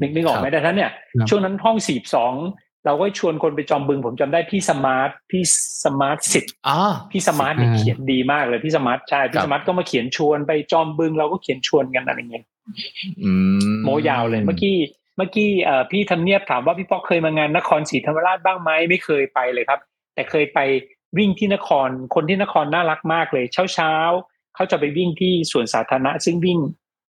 นึกนึกออกไหมครับแต่ท่านเนี่ยครับช่วงนั้นห้องสี่สอง เราก็ชวนคนไปจอมบึง ผมจำได้พี่สมาร์ทพี่สมาร์ทสิทธิ์อ๋อพี่สมาร์ทเนี่ยอ่าเขียนดีมากเลยพี่สมาร์ทใช่คพี่รับสมาร์ทก็มาเขียนชวนไปจอมบึง เราก็เขียนชวนกันอะไรเงี้ยอืมโมยาวเลยเมื่อกี้เมื่อกี้เอ่อพี่ทำเนียบถามว่าพี่ป๊อกเคยมางานนครศรีธรรมราชบ้างไหมไม่เคยไปเลยครับ แต่เคยไปวิ่งที่นครคนที่นครน่ารักมากเลย เช้าเช้าๆเขาจะไปวิ่งที่สวนสาธารณะ ซึ่งวิ่ง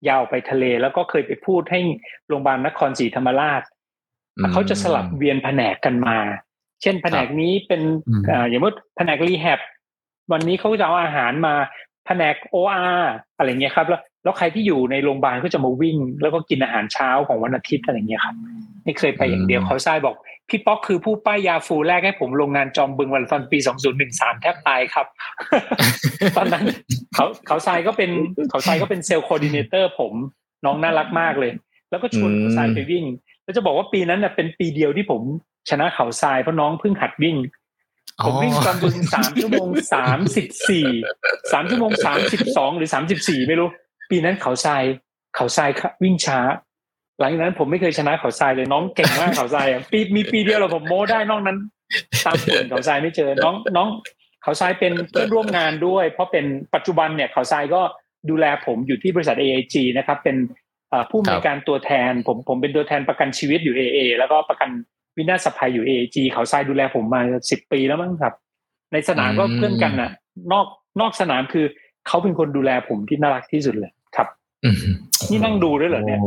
ยาวไปทะเล แล้วก็เคยไปพูดให้โรงพยาบาลนครศรีธรรมราชอืม เขาจะสลับเวียนแผนกกันมา เช่นแผนกนี้เป็นอืมอ่าอย่างว่าแผนก rehab วันนี้เขาจะเอาอาหารมาแผนก OR อะไรเงี้ยครับ แล้วแล้วใครที่อยู่ในโรงพยาบาลก็จะมาวิ่ง แล้วก็กินอาหารเช้าของวันอาทิตย์อะไรเงี้ยครับไม่เคยไปอย่างเดียวอืมเขาทรายบอก พี่ป๊อกคือผู้ป้ายยา full แรกให้ผมลงงานจอมบึงมาราธอนปี2013แทบตายครับ ตอนนั้นเขาเขาทรายก็เป็นเขาทรายก็เป็น sales coordinator ผมน้องน่ารักมากเลย แล้วก็ชวนเขาทรายไปวิ่ง แล้วจะบอกว่าปีนั้นน่ะเป็นปีเดียวที่ผมชนะเขาทรายเพราะน้องเพิ่งหัดวิ่งผมวิ่งจอมบึงสามชั่วโมงสามสิบสี่สามชั่วโมงสามสิบสองหรือสามสิบสี่ไม่รู้ ปีนั้นเขาทราย เขาทรายวิ่งช้า หลังจากนั้นผมไม่เคยชนะเขาทรายเลยน้องเก่งมากเขาทรายอะปีมีปีเดียวเราผมโม้ได้นอกนั้น ตามผลเขาทรายไม่เจอ น้องน้อง เขาทรายเป็นเพื่อนร่วมงานด้วย เพราะเป็นปัจจุบันเนี่ยเขาทรายก็ดูแลผมอยู่ที่บริษัท AIG นะครับ เป็นเอ่อ ผู้อำนวยการตัวแทนผมผมเป็นตัวแทนประกันชีวิตอยู่ AA แล้วก็ประกันวินาศภัยอยู่ AIG เขาทรายดูแลผมมาสิบปีแล้วมั้งครับ ในสนามก็อืมเพื่อนกันน่ะนอกนอกสนามคือเขาเป็นคนดูแลผมที่น่ารักที่สุดเลยครับอืมนี่นั่งดูด้วยเหรอเนี่ยโฮ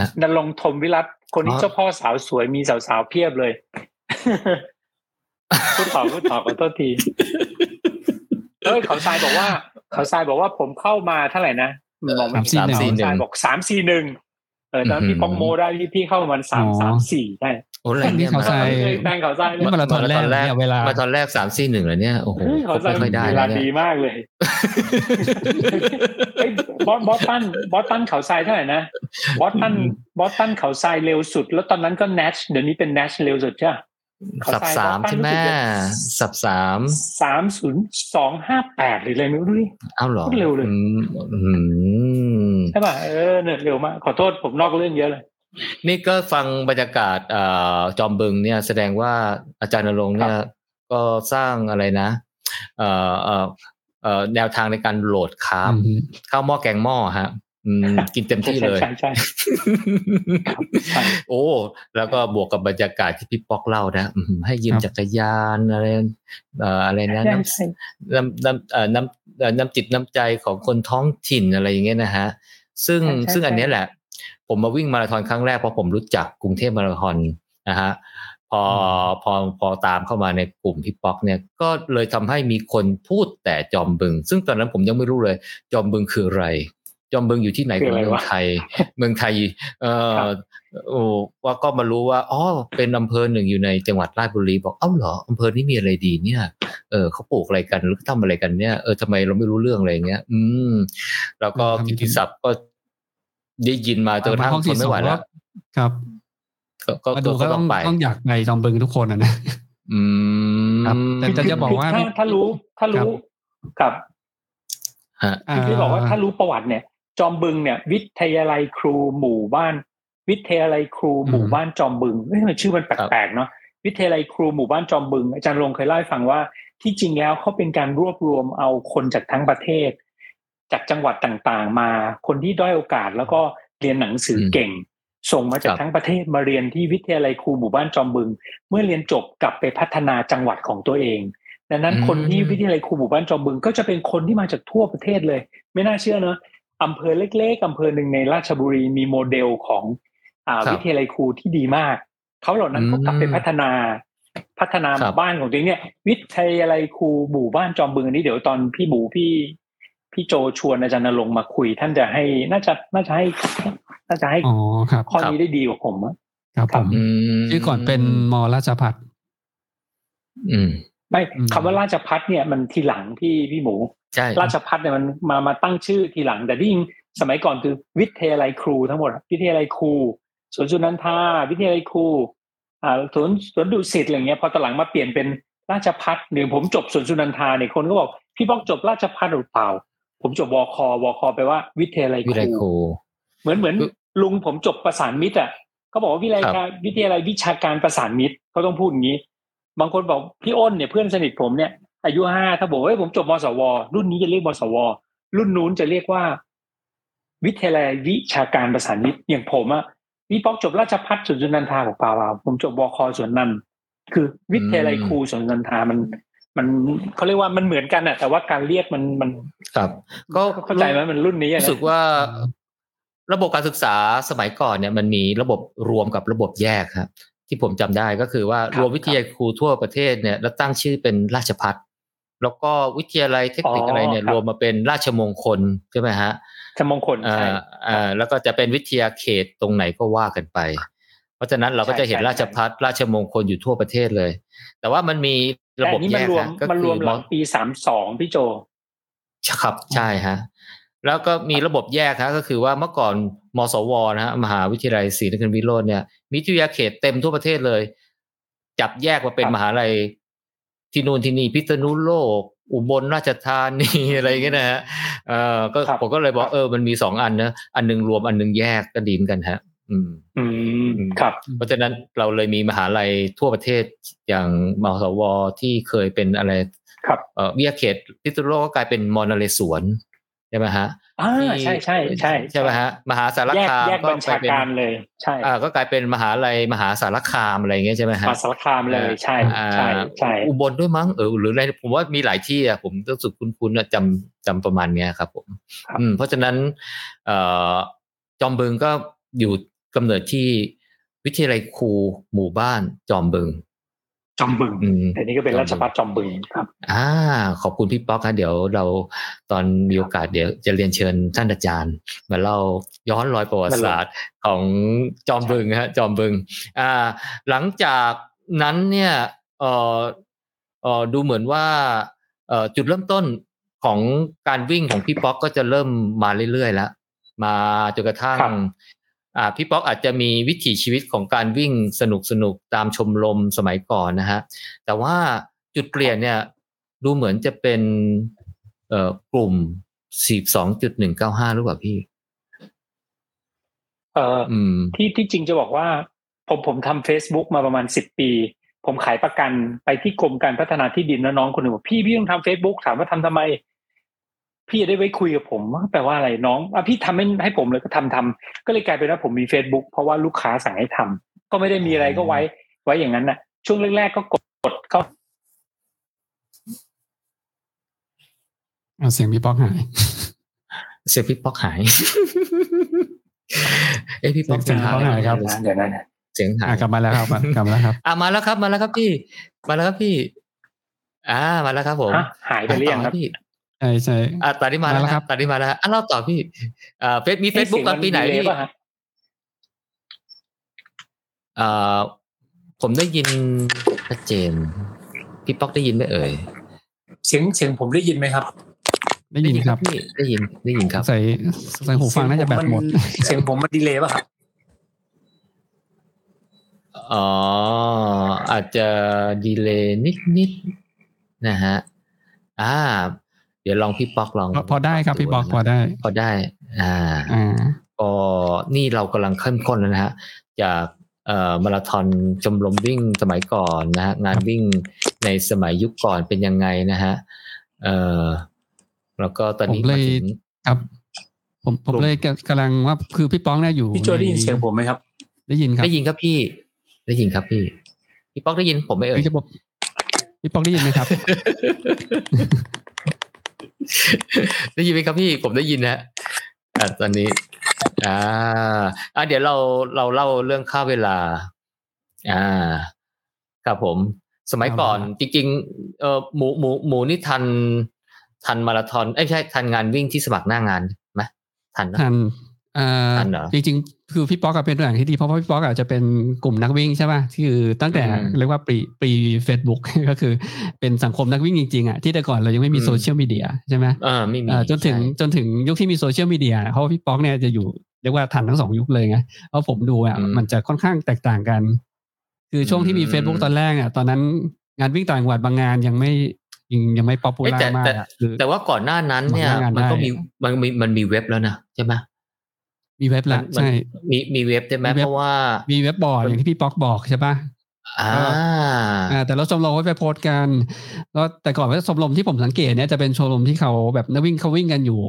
ะนรงค์ธมวิรัตคนนี้อ๋อเจ้าพ่อสาวสวยมีสาวๆเพียบเลยพูดต่อพูดต่อขอโทษทีเอ้ยเขาทรายบอกว่า เขาทรายบอกว่าผมเข้ามาเท่าไหร่นะ บอกไม่สามสี่ถูกหนึ่งเขาทรายบอกสามสี่หนึ่งเออตอนนนพี่อืมปองโมได้พี่พี่เข้าประมาณสามอ๋อสามสี่ได้โอ้แรงนี่เนี่ยเขามาทรายแป้งเขาทรายนี่มาราธอนแรกเนี่ยเวลามาตอนแรกสามสี่หนึ่งเลยเนี่ยโอ้โหเฮ้ยเขาทรายไม่ค่อยได้เวแล้ลาวเนี่ดียมากเลยเฮ้ยบอสบอสตันบอสตันเขาทรายเท่าไหร่นะบอสตันบอสตันเขาทรายเร็วสุด แล้วตอนนั้นก็เนชเดี๋ยวนี้เป็นเนชเร็วสุดใช่ไหม สับสามใช่ไหมสับสามสามศูนย์สองห้าแปดหรืออะไรไม่รู้ดิเอ้าเหรอพูดเร็วเลยอืมอืมใช่ป่ะเออเนี่ยเร็วมากขอโทษผมนอกเรื่องเยอะเลย นี่ก็ฟังบรรยากาศเอ่อจอมบึงเนี่ย แสดงว่าอาจารย์นรงค์เนี่ยก็สร้างอะไรนะเอ่อเอ่อเอ่อแนวทางในการโหลดคาร์บอืมข้าวหม้อแกงหม้อฮะอืม กินเต็มที่เลย ใช่ใช่ใช่ครับใช่โอ้ แล้วก็บวกกับบรรยากาศที่พี่ป๊อกเล่านะอืมให้ยืมครับจักรยานอะไรเอ่ออะไรนะใช่น้ใช่ำน้ำน้ำเอ่อน้ำเอ่อน้ำจิตน้ำใจของคนท้องถิ่นอะไรอย่างเงี้ยนะฮะ ซึ่งใช่ใช่ซึ่งอันใช่เนี้ยแหละ ผมมาวิ่งมาราธอนครั้งแรกเพราะผมรู้จักกรุงเทพมาราธอนนะฮะพอพอพอตามเข้ามาในกลุ่มพี่ป๊อกเนี่ยก็เลยทำให้มีคนพูดแต่จอมบึง ซึ่งตอนนั้นผมยังไม่รู้เลย จอมบึงคืออะไร จอมบึงอยู่ที่ไหนของเมืองไทย เมืองไทย เออโอ้ว่าก็มารู้ว่าอ๋อเป็นอำเภอหนึ่งอยู่ในจังหวัดราชบุรีบอกเอ้าเหรออำเภอนี้มีอะไรดีเนี่ยเออเขาปลูกอะไรกันหรือเขาทำอะไรกันเนี่ยเออทำไมเราไม่รู้เรื่องอะไรเงี้ย อืม แล้วก็ทำกิตติศัพท์ก็ได้ยินมาจนกระทั่งห้องทที่นสไม่องไหวแล้ก็วครับ ก็ก็มาดูก็ก็ต้ต้อองงไปต้องอยากไปจอมบึงทุกคนนะนะอืมครับแต่แต่จะบอกว่าถ้าถ้ารู้ถ้ารู้กับฮะอ่าที่บอกว่าถ้ารู้ประวัติเนี่ย จอมบึงเนี่ย วิทยาลัยครูหมู่บ้าน วิทยาลัยครูหมู่บ้านจอมบึงเอ้ยทำไมชื่อมันแปลกๆเนาะวิทยาลัยครูหมู่บ้านจอมบึง อาจารย์ลงเคยเล่าให้ฟังว่า ที่จริงแล้วเขาเป็นการรวบรวมเอาคนจากทั้งประเทศ จากจังหวัดต่างๆ มาคนที่ด้อยโอกาสแล้วก็เรียนหนังสือเก่ง ส่งมาจากทั้งประเทศมาเรียนที่วิทยาลัยครูหมู่บ้านจอมบึง เมื่อเรียนจบกลับไปพัฒนาจังหวัดของตัวเองดังนั้นอืมคนที่วิทยาลัยครูหมู่บ้านจอมบึง ก็จะเป็นคนที่มาจากทั่วประเทศเลย ไม่น่าเชื่อเนอะ อำเภอเล็กๆอำเภอหนึ่งในราชบุรีมีโมเดลของอ่าครับวิทยาลัยครูที่ดีมาก เขาเหล่านั้นอืมก็กลับไปพัฒนา พัฒนาคหรับมู่บ้านของตัวเองเนี่ย วิทยาลัยครูหมู่บ้านจอมบึงอันนี้เดี๋ยวตอนพี่หมูพี่พี่โจชวนอาจารย์นรงค์มาคุย ท่านจะให้น่าจะน่าจะให้น่าจะให้อ๋อครับข้อนี้ได้ดีกว่าผมอะครับผมอืมชื่อก่อนเป็นมอราชพัฒอืมไม่อืมคำว่าราชพัฒเนี่ยมันทีหลังพี่พี่หมูใช่ ราชพัฒเนี่ยมันมามาตั้งชื่อทีหลัง แต่ที่จริงสมัยก่อนคือวิทยาลัยครูทั้งหมดอะวิทยาลัยครูสวนสุนันทาวิทยาลัยครูอ่าสวนสวนดุสิตอะไรเงี้ยพอตอนหลังมาเปลี่ยนเป็นราชพัฒหรือผมจบสวนสุนันทาเนี่ยคนก็บอกพี่ป้องจบราชพัฒหรือเปล่า ผมจบวควคแปลว่าวิทยาลัยวิคไลรูครูเหมือนเหมือนคือลุงผมจบประสานมิตรอะเขาบอกว่าวิทยาลัยครับการวิทยาลัยวิชาการประสานมิตรเขาต้องพูดอย่างนี้ บางคนบอกพี่อ้นเนี่ยเพื่อนสนิทผมเนี่ย อายุห้าถ้าบอกว่าเฮ้ยผมจบมสว รุ่นนี้จะเรียกมสว รุ่นนู้นจะเรียกว่า วิทยาลัยวิชาการประสานมิตรอย่างผมอะพี่ป๊อกจบราชพัฒสวนสุนันทาบอกเปล่าๆผมจบวคสวนนันท์คือวิทยาลัยครูสวนสุนันทามัน มันเขาเรียกว่ามันเหมือนกันอะแต่ว่าการเรียกมันมันครับ ก็เข้าใจไหมมันรุ่นนี้อะรู้นะสึกว่า ระบบการศึกษาสมัยก่อนเนี่ย มันมีระบบรวมกับระบบแยกครับ ที่ผมจำได้ก็คือว่ารวมวิทยาครูทั่วประเทศเนี่ย แล้วตั้งชื่อเป็นราชพัฒ แล้วก็วิทยาลัยเทคนิคอะไรเนี่ยรวมมาเป็นราชมงคลใช่ไหมฮะชมงคลอ่าใช่อ่าแล้วก็จะเป็นวิทยาเขตตรงไหนก็ว่ากันไป เพราะฉะนั้นเราก็จะเห็นใช่ใช่ราชพัฒราชมงคลอยู่ทั่วประเทศเลย แต่ว่ามันมีระแต่บบอันนี้แยมันกรวมฮะก็มันรคืวอมหลังปีสามสองพี่โจครับใช่ฮะแล้วก็มีระบบแยกฮะก็คือว่าเมื่อก่อนมสวนะฮะมหาวิทยาลัยศรีนครินทรวิโรจน์เนี่ยมีวิทยาเขตเต็มทั่วประเทศเลย จับแยกมาเป็นครับมหาลัย ที่นู่นที่นี่พิษณุโลก อุบลราชธานีอะไรอย่างเงี้ยนะฮะเออก็ครับผมก็เลยบอคกรับเออมันมีสองอันนะอันหนึงรวมอันหนึงแยกก็ดีเหมือนกันฮะ อืม อืมครับ เพราะฉะนั้นเราเลยมีมหาลัยทั่วประเทศอย่างมสวที่เคยเป็นอะไร ครับเอ่อวิทยาเขตพิษณุโลกก็กลายเป็นมอนเรศวรใช่ไหมฮะ อ่าที่ใช่ใช่ใช่ใช่ไหมฮะมหาสารแยกคามแยกก็บัญชาไปเป็นการเลยใช่อ่าก็กลายเป็นมหาลัยมหาสารคามอะไรอย่างเงี้ยใช่ไหมฮะมาสารคามเลยใช่อ่าใช่ใช่อุบลด้วยมั้งเออหรืออะไรผมว่ามีหลายที่อะผมรู้สึกคุ้นๆอะจำจำประมาณเนี้ยครับผมครับอืมเพราะฉะนั้นเอ่อจอมบึงก็อยู่กำเนิดที่วิทยาลัยครูหมู่บ้านจอมบึง จอมบึงอืมแต่นี่ก็เป็นราชพัฒจอมบึงครับ อ่า ขอบคุณพี่ป๊อกครับเดี๋ยวเราตอนมีโอกาสเดี๋ยวจะเรียนเชิญท่านอาจารย์ มาเล่าย้อนรอยประวัติศาสตร์ของจอมบึงฮะจอมบึง อ่า หลังจากนั้นเนี่ยเอ่อเอ่อดูเหมือนว่าเอ่อจุดเริ่มต้นของการวิ่งของพี่ป๊อกก็จะเริ่มมาเรื่อยๆแล้วมาจนกระทั่งครับ อ่าพี่ป๊อกอาจจะมีวิถีชีวิตของการวิ่งสนุกสนุกๆตามชมรมสมัยก่อนนะฮะแต่ว่าจุดเปลี่ยนเนี่ยดูเหมือนจะเป็นเอ่อกลุ่ม42.195หรือเปล่าพี่ เอ่ออืมที่ที่จริงจะบอกว่า ผมผมทำ Facebook มาประมาณสิบปี ผมขายประกันไปที่กรมการพัฒนาที่ดินแล้วน้องคนหนึ่งบอกพี่พี่ต้องทำ Facebook ถามว่าทำทำไม พี่จะได้ไว้คุยกับผมว่าแปลว่าอะไรน้องอะพี่ทำให้ให้ผมเลยก็ทำทำก็เลยกลายเป็นว่าผมมี Facebook เพราะว่าลูกค้าสั่งให้ทำก็ไม่ได้มีอะไรก็ไว้ ไว้อย่างนั้นน่ะช่วงแรกๆก็กดกดเข้าอะเสียงพี่ป๊อกหาย เสียงพี่ป๊อกหาย เอ้ยพี่ป๊อกเสียงพี่ป๊อกหายครับเดี๋ยวนะเสียงหาอะยกลับมาแล้วครับกลับมาแล้วครับอะมาแล้วครับ มาแล้วครับพี่ มาแล้วครับพี่ อ่า มาแล้วครับผมฮะหายไปหรือยังครับพี่ ใช่ใช่อะตอนนี้มาแล้วมาแล้วคครัรับบตอนนี้มาแล้วอะเล่าต่อพี่อ่าเฟซมีเฟซบุ๊กตอนปีไหนเสียงมัพี่ดีเลยป่ะฮะอ่าผมได้ยินชัดเจน พี่ป๊อกได้ยินไหมเอ่ย เสียงเสียงผมได้ยินไหมครับ ได้ยินครับพี่ได้ยินได้ยินครับ ใส่ใส่หูฟังน่าจะแบตหมด เสียงผมมันดีเลยป่ะครับอ๋ออาจจะดีเลย์นิดนิดๆนะฮะ อ่า เดี๋ยวลองพี่ป๊อกลองพอพอได้ครับพี่ป๊อกพอได้ พอได้ อ่าอ่าก็นี่เรากำลังเข้มข้นแล้วนะฮะจากเอ่อมาราธอนชมรมวิ่งสมัยก่อนนะฮะงานวิ่งในสมัยยุคก่อนเป็นยังไงนะฮะเอ่อแล้วก็ตอนนี้ผมเลยมาถึงครับ ผมผมกลุ่มเลยกำลังว่าคือพี่ป้องเนี่ยอยู่พี่โจได้ยินในเสียงผมไหมครับ ได้ยินครับได้ยินครับพี่ ได้ยินครับพี่ พี่ป๊อกได้ยินผมไหมเอ่ยพี่จะบอกพี่ป้องได้ยินไหมครับ ได้ยินไหมครับพี่ผมได้ยินนะอะตอนนี้ อ่า อะเดี๋ยวเราเราเล่าเรื่องค่าเวลา อ่า ครับผม สมัยก่อนจริงๆเออหมูหมูหมูนี่ทัน ทันมาราธอนเอ้ยไม่ใช่ทันงานวิ่งที่สมัครหน้างานไหมทันนะทันเอ่อทันเหรอจริงๆ คือพี่ป๊อกอะเป็นตัวอย่างที่ดีเพราะว่าพี่ป๊อกอาจจะเป็นกลุ่มนักวิ่งใช่ป่ะที่คือตั้งแต่อืมเรียกว่า pre pre เฟซบุ๊กก็คือเป็นสังคมนักวิ่งจริงๆอะที่แต่ก่อนเรายังไม่มีอืมโซเชียลมีเดียใช่ไหมเออไม่มีเอ่อจนถึงใช่จนถึงยุคที่มีโซเชียลมีเดียเพราะว่าพี่ป๊อกเนี่ยจะอยู่เรียกว่าทันทั้งสองยุคเลยไงเพราะผมดูอะอืมมันจะค่อนข้างแตกต่างกัน คือช่วงที่มีอืม Facebook ตอนแรกอะตอนนั้นงานวิ่งต่างจังหวัดบางงานยังไม่ยังยังไม่ popular เอ้ยแต่มากแต่อะคือแต่ว่าก่อนหน้านั้นเนี่ยหน้างานมันก็ได้มีมันมีมันมีเว็บแล้วนะใช่ไหม มีเว็บละมันใช่ มีมีเว็บใช่ไหมมีเว็บเพราะว่ามีเว็บบอร์ดอย่างที่พี่ป๊อกบอกใช่ป่ะอ่าอ่าแต่เราชมรมก็ไปโพสต์กันแล้วแต่ก่อนว่าชมรมที่ผมสังเกตเนี่ยจะเป็นชมรมที่เขาแบบนักวิ่งเขาวิ่งกันอยู่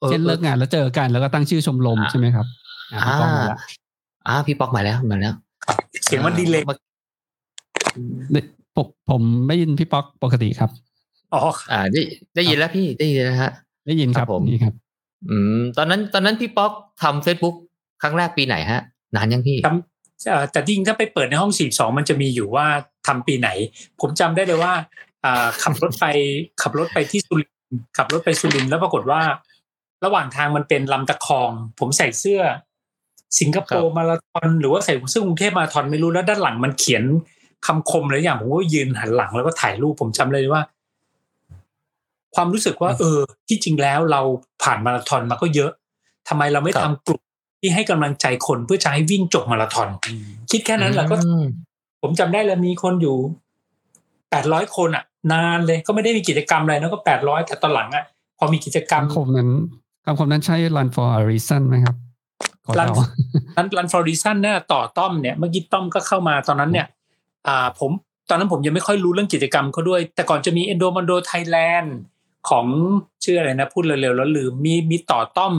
เออเช่นเลิกงานแล้วเจอกันแล้วก็ตั้งชื่อชมรมอ่าใช่ไหมครับอ่าพี่ป๊อกมาละอ่าพี่ป๊อกมาแล้วมาแล้วเสียงมันดีเลยได้ผมผมไม่ยินพี่ป๊อกปกติครับอ๋ออ่าได้ได้ยินแล้วพี่ได้ยินแล้วฮะได้ยินครับครับผมนี่ครับ อืมตอนนั้นตอนนั้นพี่ป๊อกทำเฟซบุ๊กครั้งแรกปีไหนฮะ นานยังพี่จำเอ่อแต่จริงถ้าไปเปิดในห้องสี่สองมันจะมีอยู่ว่าทำปีไหน ผมจำได้เลยว่าอ่าขับรถไปขับรถไปที่สุรินทร์ขับรถไปสุรินทร์แล้วปรากฏว่า ระหว่างทางมันเป็นลำตะคอง ผมใส่เสื้อ สิงคโปร์มาราธอนหรือว่าใส่เสื้อกรุงเทพมาราธอนไม่รู้แล้วด้านหลังมันเขียนคำคมอะไรอย่างผมก็ยืนหันหลังแล้วก็ถ่ายรูปผมจำเลยว่า ความรู้สึกว่า เออ ที่จริงแล้วเราผ่านมาราธอนมาก็เยอะทำไมเราไม่ครัทำบกลุ่มที่ให้กำลังใจคนเพื่อจะให้วิ่งจบมาราธอนคิดแค่นั้นแหละก็อืมผมจำได้แล้วมีคนอยู่แปดร้อยคนอะ นานเลยก็ไม่ได้มีกิจกรรมอะไรนะก็แปดร้อยแต่ตอนหลังอะ พอมีกิจกรรมคำคมนั้นคำคมนั้นใช่ run for a reason ไหมครับขอรันเดารันรันฟอร์ดิสันเนี่ยต่อต้อมเนี่ยเมื่อกี้ต้อมก็เข้ามาตอนนั้นเนี่ย อ่าผมตอนนั้นผมยังไม่ค่อยรู้เรื่องกิจกรรมเขาด้วย แต่ก่อนจะมีเอนโดมันโดไทยแลนด์ ของชื่ออะไรนะ พูดเร็วๆแล้วลืมมีมีต่อต้อม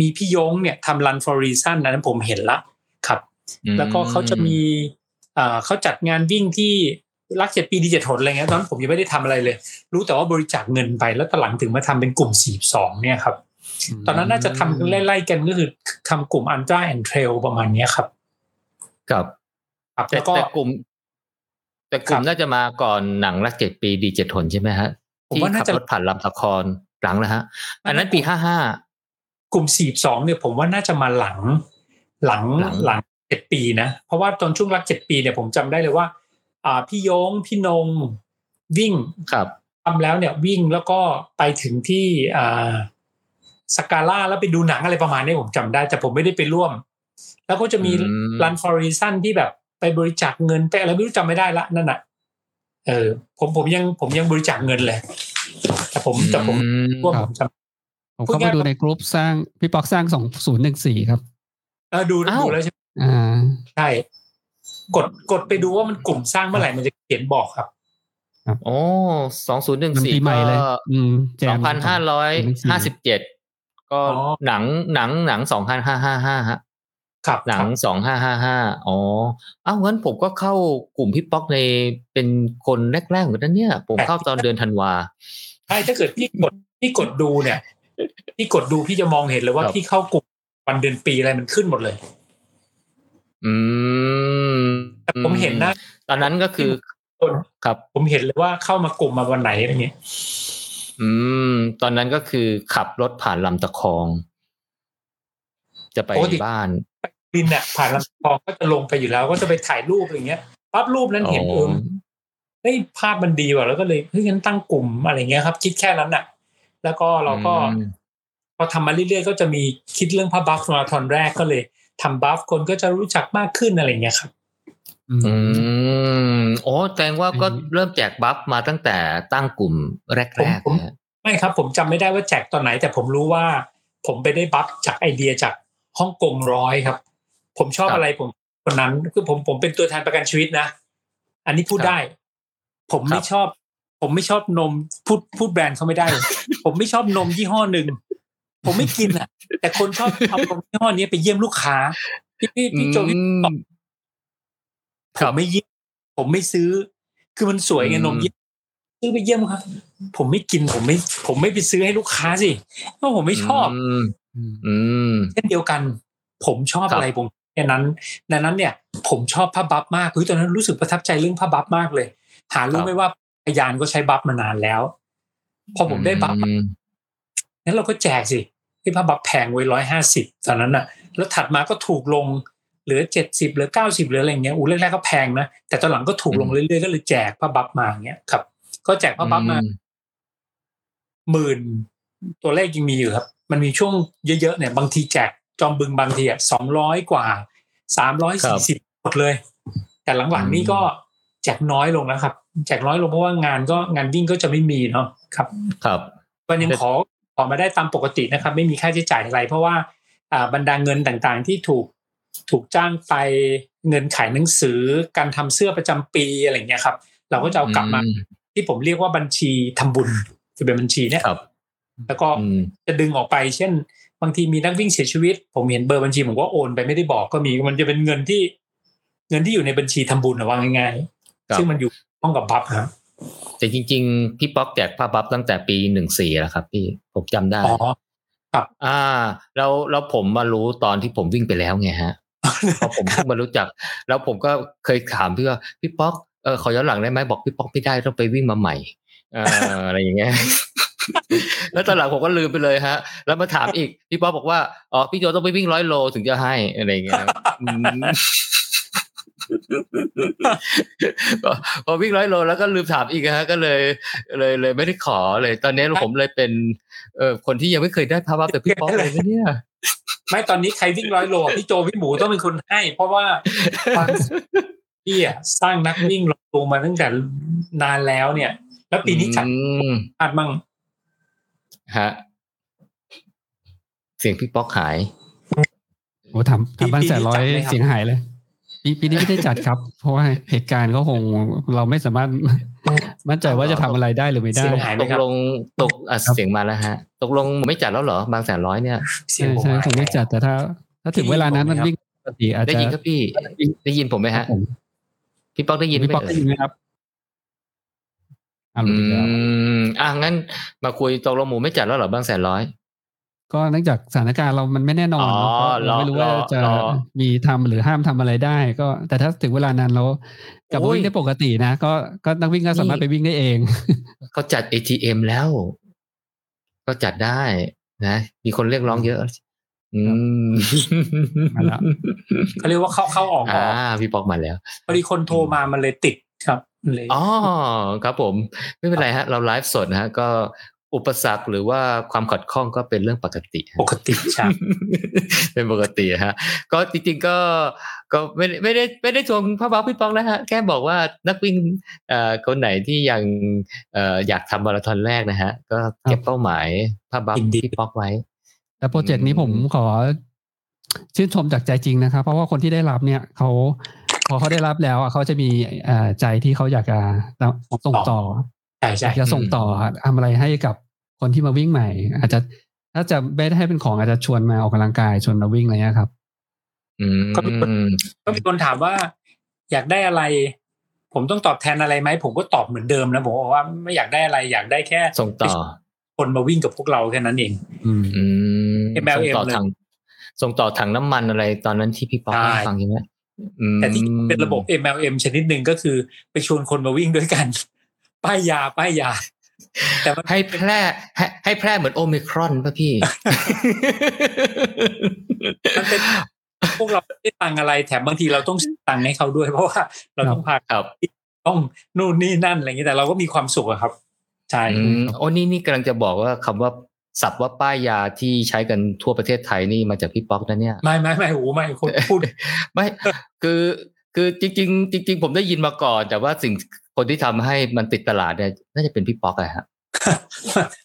มีพี่ยงเนี่ยทำ run for reason นั้นผมเห็นละครับ แล้วก็เขาจะมีอ่าเขาจัดงานวิ่งที่รักเจ็ดปีดีเจ็ดหนอะไรเงี้ยตอนนั้นผมยังไม่ได้ทำอะไรเลย รู้แต่ว่าบริจาคเงินไปแล้วตอนหลังถึงมาทำเป็นกลุ่มสี่สองเนี่ยครับ ตอนนั้นน่าจะทำกันไล่ๆกันก็คือทำกลุ่ม ultra and trail ประมาณเนี้ยครับกับครับแต่แล้วก็แต่กลุ่ม แต่กลุ่มน่าจะมาก่อนหนังรักเจ็ดปีดีเจ็ดหนใช่ไหมฮะ ผมที่ว่าน่าขับจะรถผ่านลำตะคอนหลังแล้วฮะ อันนั้นปีห้าห้ากลุ่มสี่สองเนี่ยผมว่าน่าจะมาหลัง หลังหลังหลังเจ็ดปีนะ เพราะว่าตอนช่วงรักเจ็ดปีเนี่ยผมจำได้เลยว่า อ่าพี่โยงพี่นงวิ่งครับทำแล้วเนี่ยวิ่งแล้วก็ไปถึงที่อ่าสกาล่าแล้วไปดูหนังอะไรประมาณนี้ผมจำได้ แต่ผมไม่ได้ไปร่วม แล้วก็จะมีอืมรันฟอร์ a ซันที่แบบไปบริจาคเงินไปอะไรไม่รู้จำไม่ได้ละนั่นน่ะ เออ ผมผมยังผมยังบริจาคเงินเลยแต่ผมแต่ผมอืมร่วมครัผบมจำผมเข้าไปดูในกลุ่มสร้างพี่ป๊อกสร้างสองศูนย์หนึ่งสี่ครับเออดูอ้าวดูแล้วใช่ไหมอ่าใช่กดกดไปดูว่ามันกลุ่มสร้างเมื่อไหร่มันจะเขียนบอกครับโอ้สองศูนย์หนึ่งมันสี่ปีใหม่เลยอืมแจสอมงพันห้าร้อยห้าสิบเจ็ดก็อ๋อหนังหนังหนังสองพันห้าห้าห้าฮะ ครับหนังสองห้าห้าห้าอ๋ออ้าวงั้นผมก็เข้ากลุ่มพี่ป๊อกในเป็นคนแรกๆเหมือนกันเนี่ย ผมเข้าตอนเดือนธันวาใช่ถ้าเกิดพี่กดพี่กดดูเนี่ยพี่กดดูพี่จะมองเห็นเลยว่าครับพี่เข้ากลุ่มวันเดือนปีอะไรมันขึ้นหมดเลย อืมแต่ผมเห็นนะตอนนั้นก็คือคนครับ ผมเห็นเลยว่าเข้ามากลุ่มมาวันไหนอะไรเงี้ยอืม ตอนนั้นก็คือขับรถผ่านลำตะคอง จะไปบ้านบินเนี่ยผ่านลำคลองก็จะลงไปอยู่แล้ว ก็จะไปถ่ายรูปอะไรเงี้ยปั๊บรูปนั้นเห็นเออ๋ออเฮ้ยภาพมันดีว่ะแล้วก็เลยเฮ้ยงั้นตั้งกลุ่มอะไรเงี้ยครับ คิดแค่นั้นน่ะ แล้วก็เราก็อืมพอทำมาเรื่อยๆก็จะมีคิดเรื่องภาพบัฟมาราธอนแรกก็เลยทำบัฟคนก็จะรู้จักมากขึ้นอะไรเงี้ยครับ อืมอืมโอ้แสดงว่าก็อืมเริ่มแจกบัฟมาตั้งแต่ตั้งกลุ่มแรผมกผมๆนะไม่ครับ ผมจำไม่ได้ว่าแจกตอนไหน แต่ผมรู้ว่า ผมไปได้บัฟจากไอเดียจาก ฮ่องกงร้อยครับ ผมชอบอะไรผมคนนั้นคือผมผมเป็นตัวแทนประกันชีวิตนะ อันนี้พูดได้ ผมไม่ชอบ ผมไม่ชอบนมพูดพูดแบรนด์เขาไม่ได้ ผมไม่ชอบนมยี่ห้อหนึ่งผมไม่กินอะ แต่คนชอบเอานมยี่ห้อนี้ไปเยี่ยมลูกค้าพี่พี่พี่โจพี่อืมผมไม่เยี่ยมผมไม่ซื้อ คือมันสวยไงอืมนมเยี่ยมซื้อไปเยี่ยมครับ ผมไม่กินผมไม่ ผมไม่ไปซื้อให้ลูกค้าสิเพราะผมไม่ชอบมอืมเช่นเดียวกัน ผมชอบครับอะไรผมแค่นั้นดังนั้นเนี่ย ผมชอบผ้าบัฟมากคือตอนนั้นรู้สึกประทับใจเรื่องผ้าบัฟมากเลย หารู้ไหมว่าพยานก็ใช้บัฟมานานแล้ว พอผมได้บัฟอืมงั้นเราก็แจกสิที่ผ้าบัฟแพงไว้ร้อยห้าสิบตอนนั้นน่ะ แล้วถัดมาก็ถูกลงเหลือเจ็ดสิบเหลือเก้าสิบเหลืออะไรเงี้ยอู้แรกๆก็แพงนะแต่ตอนหลังก็ถูกลงเรื่อยๆก็เลยแจกผ้าบัฟมาอย่างเงี้ยครับ ก็แจกผ้าบัฟมาอืม หมื่นตัวเลขยังมีอยู่ครับ มันมีช่วงเยอะๆเนี่ยบางทีแจกจอมบึงบางทีอะสองร้อยกว่าสามร้อยสี่สิบหมดเลย แต่หลังๆนี่ก็แจกน้อยลงนะครับ แจกน้อยลงเพราะว่างานก็งานวิ่งก็จะไม่มีเนาะครับ ครับมันยังขอขอมาได้ตามปกตินะครับ ไม่มีค่าใช้จ่ายอะไร เพราะว่าอ่าบรรดาเงินต่างๆที่ถูกถูกจ้างไปเงินขายหนังสือการทำเสื้อประจำปีอะไรเงี้ยครับ เราก็จะเอากลับมาอืมที่ผมเรียกว่าบัญชีทำบุญ จะเป็นบัญชีเนี่ยครับแล้วก็อืมจะดึงออกไป เช่น บางทีมีนักวิ่งเสียชีวิต ผมเห็นเบอร์บัญชีผมก็โอนไปไม่ได้บอกก็มีมันจะเป็นเงินที่ เงินที่อยู่ในบัญชีทำบุญนะว่าง่ายครับๆซึ่งมันอยู่ห้องกับบัฟครับแต่จริง ๆ พี่ป๊อกแจกผ้าบัฟตั้งแต่ปีหนึ่งสี่แล้วครับ พี่ผมจำได้อ๋ออ่า แล้วแล้วผมมารู้ตอนที่ผมวิ่งไปแล้วไงฮะพอผมเพิ่งมารู้จัก แล้วผมก็เคยถามพี่ว่าพี่ป๊อกเออขอย้อนหลังได้ไหมบอกพี่ป๊อกไม่ได้ต้องไปวิ่งมาใหม่เอออะไรอย่างเงี้ยแล้วตอนหลังผมก็ลืมไปเลยฮะ แล้วมาถามอีกพี่ป๊อกบอกว่าอ๋อพี่โจต้องไปวิ่งร้อยโลถึงจะให้อะไรอย่างเงี้ยอืมพอพอวิ่งร้อยโลแล้วก็ลืมถามอีกฮะ ก็เลยเลยเลยไม่ได้ขอเลย ตอนนี้ผมเลยเป็นเออคนที่ยังไม่เคยได้ภาพแต่พี่ป๊อกเลยนะเนี่ยไม่ตอนนี้ใครวิ่งร้อยโลพี่โจพี่หมูต้องเป็นคนให้ เพราะว่าความพี่อะสร้างนักวิ่งลงมาตั้งแต่นานแล้วเนี่ย แล้วปีนี้จัดอืมพลาดมั่งฮะเสียงพี่ป๊อกหายโอ้ทำทำบ้านแสนร้อยเสียงหายเลยปีปีนี้ไม่ได้จัดครับ เพราะว่าเหตุการณ์ก็คงเราไม่สามารถมั่นใจว่าจะทำอะไรได้หรือไม่ได้เสียงหายไหมตกครับลงตกอะครับเสียงมาแล้วฮะ ตกลงไม่จัดแล้วเหรอบางแสนร้อยเนี่ยเสียใช่งผมใช่คงไม่จัดแต่ถ้า ถ้าถึงเวลานั้นมันวิ่งปกติอาจได้จะยินครับพี่ ได้ยินผมไหมครัฮะบผมพี่ป๊อกได้ยินไหมพี่ป๊อกได้ยินไหมครับ อ่าอืรู้ดีแล้วมอะงั้น มาคุยตกลงหมูไม่จัดแล้วเหรอบางแสนร้อยก็เนื่องจากสถานการณ์เรามันไม่แน่นอนอ๋อเนอะก็เราไม่รู้รอว่าจะรอมีทำหรือห้ามทำอะไรได้ ก็แต่ถ้าถึงเวลานั้นเรากลับมาโอ้ยวิ่งได้ปกตินะ ก็ก็นักวิ่งก็สามารถนี่ไปวิ่งได้เอง เขาจัด ATM แล้ว ก็จัดได้นะ มีคนเรียกร้องเยอะอืมมาแล้วเขาเรียกว่าเข้าเข้าออกออ่าอกพี่ปอกมาแล้วพอดีคนโทรมามันเลยติดครับมัน เลยอ๋อครับผม ไม่เป็นไรฮะ เราไลฟ์สดนะฮะ ก็อุปสรรคหรือว่าความขัดข้องก็เป็นเรื่องปกติฮะปกติใช่เป็นปกติฮะ ก็จริงๆก็ก็ไม่ได้ไม่ได้ไม่ได้ทวงพ่อบ้าพี่ป๊อกนะฮะแค่บอกว่านักวิ่งเอ่อคนไหนที่ยังเอ่ออยากทำมาราธอนแรกนะฮะ ก็เก็บเป้าหมายพ่อบ้ายินดีพี่ป๊อกไว้ แต่โปรเจกต์นี้อืมผมขอชื่นชมจากใจจริงนะครับ เพราะว่าคนที่ได้รับเนี่ยเขา พอเขาได้รับแล้วอะเขาจะมีเอ่อใจที่เขาอยากจะส่งต่อใช่อใช่ยากจะส่งต่อทำอะไรให้กับคนที่มาวิ่งใหม่ อาจจะถ้าจะไม่ได้ให้เป็นของอาจจะชวนมาออกกำลังกายชวนมาวิ่งอะไรเงี้ยครับอืมก็มีคนถามว่า อยากได้อะไร ผมต้องตอบแทนอะไรไหมผมก็ตอบเหมือนเดิมนะผมบอกว่าไม่อยากได้อะไร อยากได้แค่ส่งต่อ คนมาวิ่งกับพวกเราแค่นั้นเองอืมอืม MLM ส่งต่อเลยถังส่งต่อถังน้ำมันอะไรตอนนั้นที่พี่ป๊อกใช่ให้ฟังใช่ไหมอืม แต่ที่เป็นระบบ MLM ชนิดหนึ่งก็คือ ไปชวนคนมาวิ่งด้วยกัน ป้ายยาป้ายยา แต่มันให้แพร่ให้ให้แพร่เหมือนโอมิครอนป่ะพี่มันเป็นพวกเราไม่ได้ตังค์อะไร แถมบางทีเราต้องเสียตังค์ให้เขาด้วย เพราะว่าเราต้องพาครับต้องนู่นนี่นั่นอะไรอย่างนี้แต่เราก็มีความสุขอะครับ ใช่อืมโอ้นี่นี่กำลังจะบอกว่าคำว่า ศัพท์ว่าป้ายยาที่ใช้กันทั่วประเทศไทยนี่มาจากพี่ป๊อกนะเนี่ย ไม่ไม่ไม่โอ้ไม่คนพูดไม่คือคือจริงๆจริงๆผมได้ยินมาก่อน แต่ว่าสิ่งคนที่ทำให้มันติดตลาดเนี่ยน่าจะเป็นพี่ป๊อกอะฮะ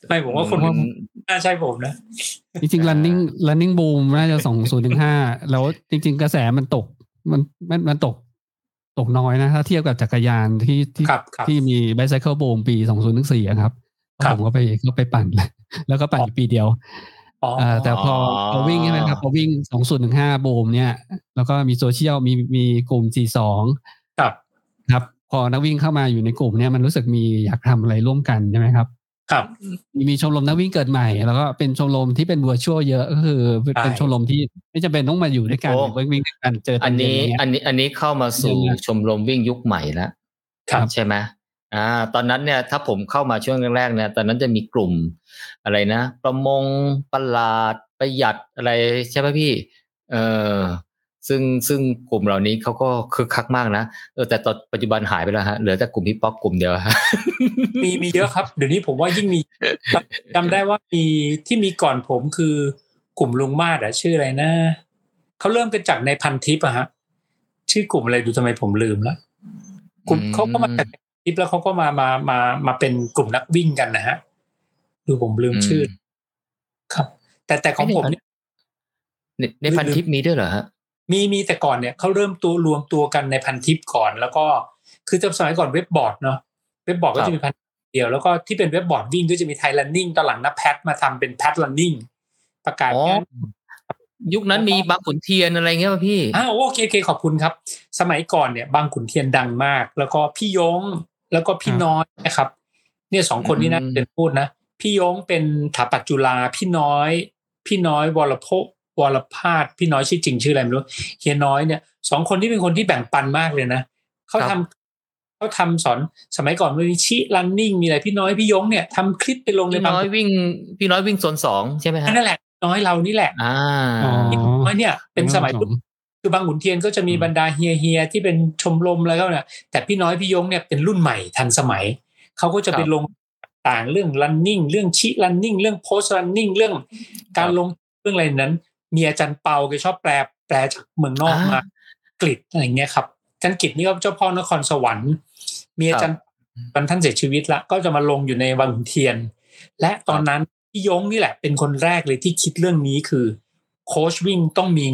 ไม่ผมว่าคนอืมน่าใช่ผมนะ จริงๆ running running boom น่าจะสองศูนย์ถึงห้าแล้วจริง ๆ กระแสมันตก มันมันมันตก ตกน้อยนะ ถ้าเทียบกับจักรยานที่ที่ครับครับที่มี bicycle boom ปีสองศูนย์ถึงสี่ครับครับ ผมก็ไปก็ไปปั่นแล้วก็ปั่นอยู่ปีเดียวอ๋อเอ่อแต่พอพอวิ่งใช่ไหมครับพอวิ่งสองศูนย์ถึงห้าบูมเนี่ย แล้วก็มีโซเชียลมีมีกลุ่ม G สองครับครับ พอนักวิ่งเข้ามาอยู่ในกลุ่มเนี่ยมันรู้สึกมีอยากทำอะไรร่วมกันใช่ไหมครับ ครับมีมีชมรมนักวิ่งเกิดใหม่ แล้วก็เป็นชมรมที่เป็น virtual เยอะก็คือเป็นใช่เป็นชมรมที่ไม่จำเป็นต้องมาอยู่ด้วยกันโอ้หรือวิ่งด้วยกันเจออักันนเย็นนี้อะไรเงี้ยอันนี้อันนี้เข้ามาสู่เย็นนะชมรมวิ่งยุคใหม่แล้วครับใช่ไหม อ่า ตอนนั้นเนี่ยถ้าผมเข้ามาช่วงแรกๆเนี่ยตอนนั้นจะมีกลุ่มอะไรนะ ประมงประหลาดประหยัดอะไรใช่ไหมพี่ เออซึ่งซึ่งกลุ่มเหล่านี้เขาก็คึกคักมากนะเออแต่ตอนปัจจุบันหายไปแล้วฮะเหลือแต่กลุ่มพี่ป๊อกกลุ่มเดียวฮะมีมีเยอะครับ เดี๋ยวนี้ผมว่ายิ่งมีจำได้ว่ามีที่มีก่อนผมคือกลุ่มลุงมาดอะชื่ออะไรนะเขาเริ่มกันจากในพันทิปอะฮะ ชื่อกลุ่มอะไรดูทำไมผมลืมละกลุ่มอืมเขาก็มาจาก ทิปแล้วเขาก็มามามามาเป็นกลุ่มนักวิ่งกันนะฮะ ดูผมลืมชื่ออครับ แต่แต่ของผมเนี่ยในในพันทิปมีด้วยเหรอฮะมีมีแต่ก่อนเนี่ยเขาเริ่มตัวรวมตัวกันในพันทิปก่อน แล้วก็คือจำสมัยก่อนเว็บบอร์ดเนาะเว็บบอร์ดครัก็บจะมีพันเดียว แล้วก็ที่เป็นเว็บบอร์ดวิ่งก็จะมีไทย running ตอนหลังนะแพทมาทำเป็นแพท running ประกาศอ๋องานยุคนั้นมีบางขุนเทียนอะไรเงี้ยป่ะพี่อ้าวโอเคโอเคขอบคุณครับ สมัยก่อนเนี่ยบางขุนเทียนดังมาก แล้วก็พี่ยง แล้วก็พี่ครับน้อยนะครับ เนี่ยสองคนนี้นะอืมเป็นพูดนะพี่ยงเป็นถาปัจจุฬาพี่น้อย พี่น้อยวรพวรพาสพี่น้อยชื่อจริงชื่ออะไรไม่รู้เฮียน้อยเนี่ยสองคนที่เป็นคนที่แบ่งปันมากเลยนะเขาทำเขาทำสอนสมัยก่อนมันมีชิรันนิ่งมีอะไรพี่น้อยพี่ยงเนี่ยทำคลิปไปลงในพี่บางน้อยวิ่ง พี่น้อยวิ่งโซนสองใช่ไหมฮะนั่นแหละน้อยเรานี่แหละอ่าอ๋อพี่น้อยเนี่ย เป็นสมัยผม คือบางขุนเทียนก็จะมีอืมบรรดาเฮียเฮียที่เป็นชมรมอะไรก็เนี่ยแต่พี่น้อยพี่ยงเนี่ยเป็นรุ่นใหม่ทันสมัยเขาก็จะไปลงต่างเรื่อง running เรื่องชิ running เรื่อง post running เรื่องการลงเรื่องอะไรนั้น มีอาจารย์เปาแกชอบแปลแปลจากเมืองนอกมากฤษอะไรเงี้ยครับอาจารย์กฤษนี่ก็เจ้าพ่อนครสวรรค์มีอาจารย์วันท่านเสียชีวิตละก็จะมาลงอยู่ในวังขุนเทียน และตอนนั้นพี่ยงนี่แหละ เป็นคนแรกเลยที่คิดเรื่องนี้คือ โค้ชวิ่งต้องมี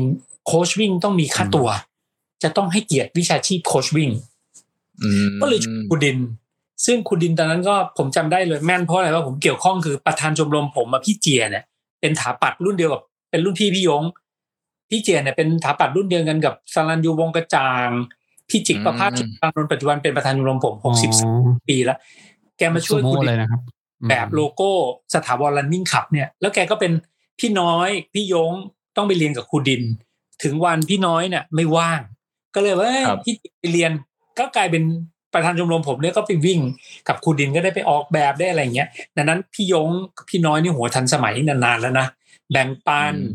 โค้ชวิ่งต้องมีค่าตัว จะต้องให้เกียรติวิชาชีพโค้ชวิ่งอืมก็เลยชวนครูดิน ซึ่งครูดินตอนนั้นก็ผมจำได้เลยแม่นเพราะอะไรว่าผมเกี่ยวข้องคือประธานชมรมผมมาพี่เจียเนี่ยเป็นถาปัดรุ่นเดียวกับเป็นรุ่นพี่พี่ยงพี่เจียเนี่ยเป็นถาปัดรุ่นเดียวกันกับสรัญยูวงกระจาง พี่จิกประภาสอืมจิตรานนท์ปัจจุบันเป็นประธานชมรมผมหกสิบอ๋อปีแล้ว แกมาช่วยซูครูโม่ดิเลยนนะครับแบบโลโก้สถาบัน running club เนี่ย แล้วแกก็เป็นพี่น้อยพี่ยงต้องไปเรียนกับครูดิน ถึงวันพี่น้อยเนี่ยไม่ว่าง ก็เลยว่าเอ้ยครับพี่ไปเรียนก็กลายเป็นประธานชมรมผมเนี่ยก็ไปวิ่งกับครูดินก็ได้ไปออกแบบได้อะไรอย่างเงี้ยดังนั้นพี่ยงกับพี่น้อยนี่หัวทันสมัยนานๆแล้วนะแบ่งปันอืม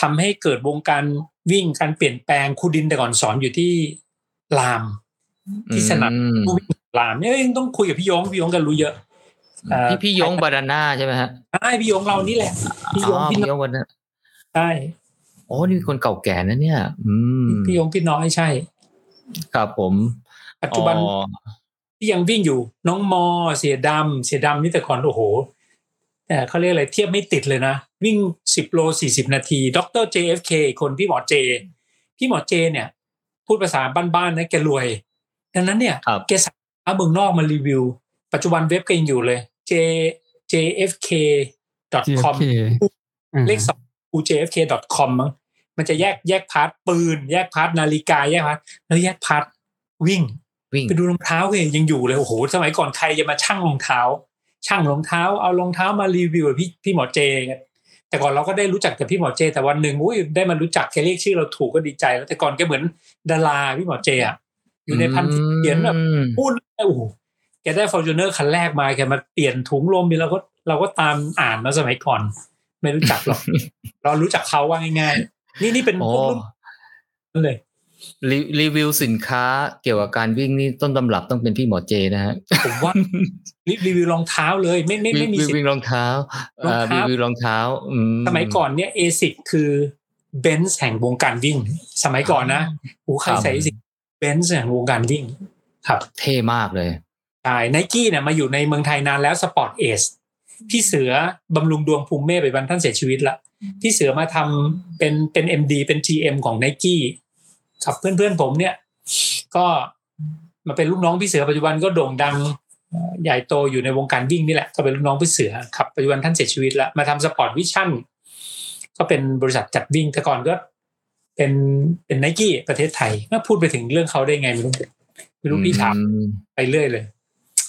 ทำให้เกิดวงการวิ่งการเปลี่ยนแปลงครูดินแต่ก่อนสอนอยู่ที่ราม ที่สนามอืมผู้วิ่งรามเนี่ยยังต้องคุยกับพี่ยงพี่ยงกันรู้เยอะเอ่อพี่พี่ยงบานาน่าใช่ไหมฮะใช่พี่ยงเรานี่แหละพี่ยงอ๋อพี่พี่น้ยอยงบานาใช่โอ้นี่คนเก่าแก่นะเนี่ย อืมพี่ยงพี่น้อยใช่ ครับผม ปัจจุบันอ๋อที่ยังวิ่งอยู่ น้องมอ เสียดำเสียดำนี่แต่ก่อนโอ้โหแต่เขาเรียกอะไรเทียบไม่ติดเลยนะ วิ่งสิบโลสี่สิบนาทีดร JFK คนพี่หมอเจ พี่หมอเจ เนี่ย พูดภาษาบ้านๆนะแกรวย ดังนั้นเนี่ยครับแกสั่งเอาเมืองนอกมารีวิว ปัจจุบันเว็บก็ยังอยู่เลย j jfk.com JFK อ่าเลขสอง ujfk.com มั้ง มันจะแยกแยก part ปืน แยก part นาฬิกาแยก part แล้วแยก part วิ่งวิ่งไปดูรองเท้าเลยยังอยู่เลยโอ้โหสมัยก่อนใครจะมาชั่งรองเท้า ชั่งรองเท้าเอารองเท้ามารีวิวกับพี่พี่หมอเจไงแต่ก่อนเราก็ได้รู้จักกับพี่หมอเจ แต่วันหนึ่งอุ้ยได้มารู้จักแกเรียกชื่อเราถูกก็ดีใจ แล้วแต่ก่อนแกเหมือนดาราพี่หมอเจอะอยู่ในพันทิปเขียนแบบอืมพูดโอ้โหแกได้ฟอร์จูเนอร์คันแรกมาแกมาเปลี่ยนถุงลมนี่เราก็เราก็ตามอ่านมาสมัยก่อน ไม่รู้จักหรอกเรารู้จักเขาว่าง่ายๆ นี่นี่เป็นโอ้พวกรุ่นนั้นเลยรีรีวิวสินค้าเกี่ยวกับการวิ่งนี่ต้นตำรับต้องเป็นพี่หมอเจนะฮะผมว่ารีรีวิวรองเท้าเลยไม่ไม่ไม่มีวิ่งสิทวิ่งธิ์รองเท้ารองอ่าเท้ารีวิวรองเท้าอืมสมัยก่อนเนี่ย ASICS คือเบนซ์แห่งวงการวิ่ง สมัยก่อนนะโอ้ใครใส่ ASICS เบนซ์แห่งวงการวิ่ง ครับ เท่มากเลยใช่ไนกี้เนี่ยมาอยู่ในเมืองไทยนานแล้วสปอร์ตเอสพี่เสือบำรุงดวงภูมิเมฆไปวันท่านเสียชีวิตละ พี่เสือมาทำเป็นเป็น MD เป็น GM ของไนกี้ครับเพื่อนๆผมเนี่ย ก็มาเป็นลูกน้องพี่เสือปัจจุบันก็โด่งดังเอ่อใหญ่โตอยู่ในวงการวิ่งนี่แหละก็เป็นลูกน้องพี่เสือครับปัจจุบันท่านเสียชีวิตแล้วมาทำสปอร์ตวิชั่นก็เป็นบริษัทจัดวิ่งแต่ก่อนก็เป็นเป็นไนกี้ประเทศไทยก็พูดไปถึงเรื่องเขาได้ไงไม่รู้ไม่รู้พี่ถามอืมไปเรื่อยเลย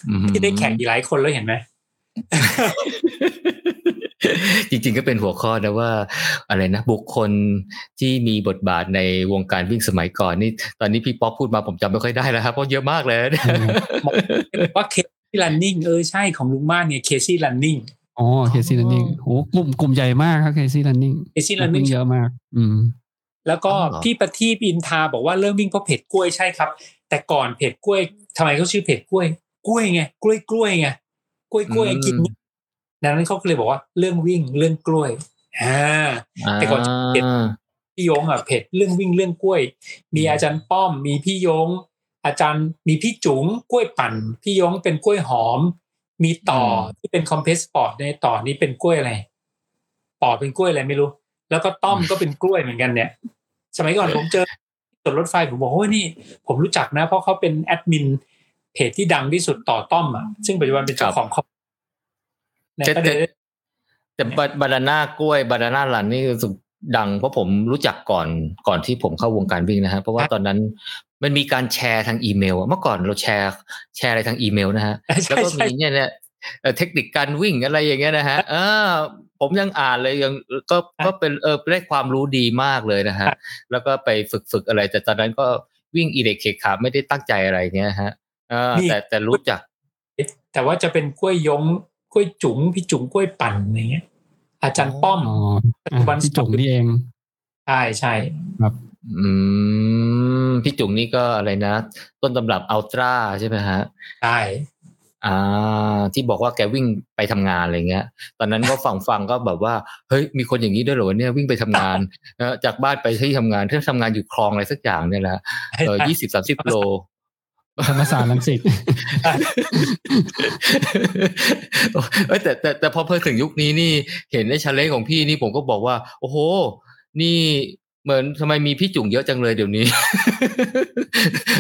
อืมที่ได้แข่งอีกหลายคนแล้วเห็นไหม จริงๆก็เป็นหัวข้อนะว่าอะไรนะบุคคลที่มีบทบาทในวงการวิ่งสมัยก่อนนี่ตอนนี้พี่ป๊อกพูดมาผมจำไม่ค่อยได้แล้วครับเพราะเยอะมากเลยว่า Crazy Running เออใช่ของลุงม่านเนี่ย Crazy Runningอ๋อ Crazy Running โหกลุ่มกลุ่มใหญ่มากครับ Crazy Running Crazy Running เยอะมาก อืม แล้วก็อ๋อเหรอพี่ประทีปอินทาบอกว่าเริ่มวิ่งเพราะเพจกล้วยใช่ครับ แต่ก่อนเผ็ดกล้วยทำไมเขาชื่อเผ็ดกล้วย กล้วยไงกล้วยกล้วยไงกล้วยกล้วยกิน ดังนั้นเขาก็เลยบอกว่าเรื่องวิ่งเรื่องกล้วยอ่าแต่ก่อนอ่าพี่ยงอะเพจเรื่องวิ่งเรื่องกล้วย มีอาจารย์ป้อมมีพี่ยง อาจารย์มีพี่จุ๋งกล้วยปั่น พี่ยงเป็นกล้วยหอม มีต่อที่เป็น Compressport ในต่อนี้เป็นกล้วยอะไรปอเป็นกล้วยอะไรไม่รู้ แล้วก็ต้อมก็เป็นกล้วยเหมือนกันเนี่ย สมัยก่อนผมเจอตรถรถไฟผมบอกโอ้ยนี่ ผมรู้จักนะ เพราะเขาเป็นแอดมินเพจที่ดังที่สุดต่อต้อมอะซึ่งปัจจุบันเป็นเจ้าของคอม เนี่ยก็เลยแต่บานาน่ากล้วยบานาน่าลันนี่รู้สึกดังเพราะผมรู้จักก่อนก่อนที่ผมเข้าวงการวิ่งนะฮะเพราะว่าตอนนั้นมันมีการแชร์ทางอีเมลอะเมื่อก่อนเราแชร์แชร์อะไรทางอีเมลนะฮะใช่แล้วก็ใช่มีเนี่ยเนี่ยเอ่อเทคนิคการวิ่งอะไรอย่างเงี้ยนะฮะเออผมยังอ่านเลยยังก็ก็เป็นเออได้ความรู้ดีมากเลยนะฮะแล้วก็ไปฝึกฝึกอะไร แต่ตอนนั้นก็วิ่งอีเด็กเคขาไม่ได้ตั้งใจอะไรเงี้ยฮะเออแต่แต่รู้จัก แต่ว่าจะเป็นกล้วยยง กล้วยจุ๋งพี่จุ๋งกล้วยปั่นอะไรเงี้ย อาจารย์ป้อมอ๋อปัจจุบันอะพี่จุ๋งนี่เองใช่ใช่อืมพี่จุ๋งนี่ก็อะไรนะ ต้นตำรับอัลตร้าใช่ไหมฮะใช่อ่าที่บอกว่าแกวิ่งไปทำงานอะไรเงี้ย ตอนนั้นก็ฟังฟังก็แบบว่าเฮ้ยมีคนอย่างนี้ด้วยเหรอวะเนี่ยวิ่งไปทำงานเออจากบ้านไปที่ทำงานที่ทำงานอยู่คลองอะไรสักอย่างเนี่ยแหละเออยี่สิบสามสิบโล ธรรมศาสตร์ลังสิตเอ้ยแต่แต่แต่พอเพิ่งถึงยุคนี้นี่เห็นในชาเลนจ์ของพี่นี่ผมก็บอกว่า โอ้โห นี่เหมือนทำไมมีพี่จุ๋งเยอะจังเลยเดี๋ยวนี้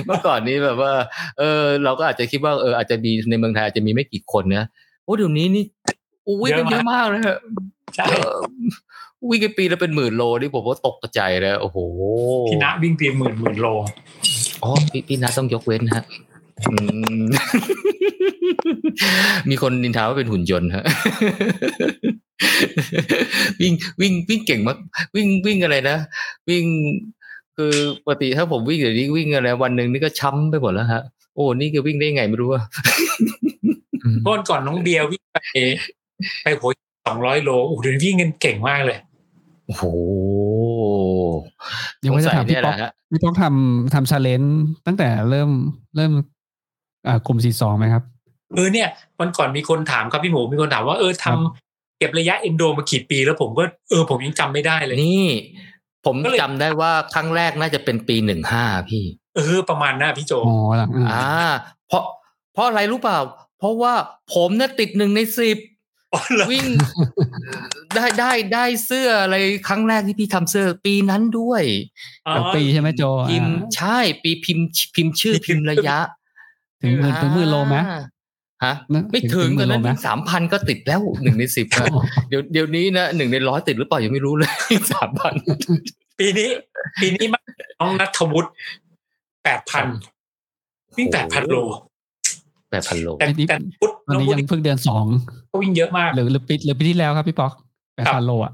เมื่อก่อนนี้แบบว่า เออ เราก็อาจจะคิดว่าเอออาจจะมีในเมืองไทยอาจจะมีไม่กี่คนนะโอ้เดี๋ยวนี้นี่อุ้ยกันเยอะมากเลยฮะใช่เออวิ่งกันปีละเป็นหมื่นโลนี่ผมว่าตกกระจายเลยโอ้โหพี่ณวิ่งเพียงหมื่นหมื่นโล อ๋อพี่พี่นาต้องยกเว้นฮะอืมมีคนนินทาว่าเป็นหุ่นยนต์ฮะวิ่งวิ่งวิ่งเก่งมาก วิ่งวิ่งอะไรนะวิ่ง คือปกติถ้าผมวิ่งเดี๋ยวนี้วิ่งอะไรวันหนึ่งนี่ก็ช้ำไปหมดแล้วฮะโอ้นี่ก็วิ่งได้ไงไม่รู้อะอืมเมื่อวันก่อนน้องเบียร์วิ่งไปไปหัวสองร้อยโลโอ้โหเดี๋ยวนี้วิ่งกันเก่งมากเลยโอ้โห ยังไม่ได้ถามพี่สงสัยเนี่ยป๊อกแหละฮะพี่ป๊อกทำทำชาเลนจ์ตั้งแต่เริ่มเริ่มอ่ากลุ่มสี่สองไหมครับเออเนี่ยวันก่อนมีคนถามครับพี่หมูมีคนถามว่าเออทำครับเก็บระยะเอนโดมากี่ปี แล้วผมก็เออผมยังจำไม่ได้เลยนี่ ผมก็เลยจำได้ว่าครั้งแรกน่าจะเป็นปีหนึ่งห้าพี่ เออ ประมาณน่ะพี่โจอ๋อหลังอ่าอ่าเพราะเพราะอะไรรู้เปล่า เพราะว่าผมเนี่ยติดหนึ่งในสิบอ๋อเหรอ วิ่งได้ได้ได้เสื้ออะไรครั้งแรกที่พี่ทำเสื้อปีนั้นด้วยอ๋อหลังปีใช่ไหมโจพิมพ์อ่าใช่ ปีพิมพ์พิมพ์ชื่อมีพิพิมมพ์พ์ระยะ ถึงหมื่นถึงหมื่นโลไหมอ่าฮะนะไม่ถึงหตอนโลนั้นไหมสามพันก็ติดแล้วหนึ่งในสิบอ๋อเดี๋ยวเดี๋ยวนี้นะหนึ่งในร้อยติดหรือเปล่ายังไม่รู้เลยสามพันปีนี้ ปีนี้มาน้องนัทวุฒิแปดพันวิ่งแปดพันโล แปดพันโลแต่แต่พุทธวันน้องนี้พุทธยังเพิ่งเดือนสองก็วิ่งเยอะมากหรือหรือปีหรือปีที่แล้วครับพี่ป๊อกแปดครัพันบโลอะ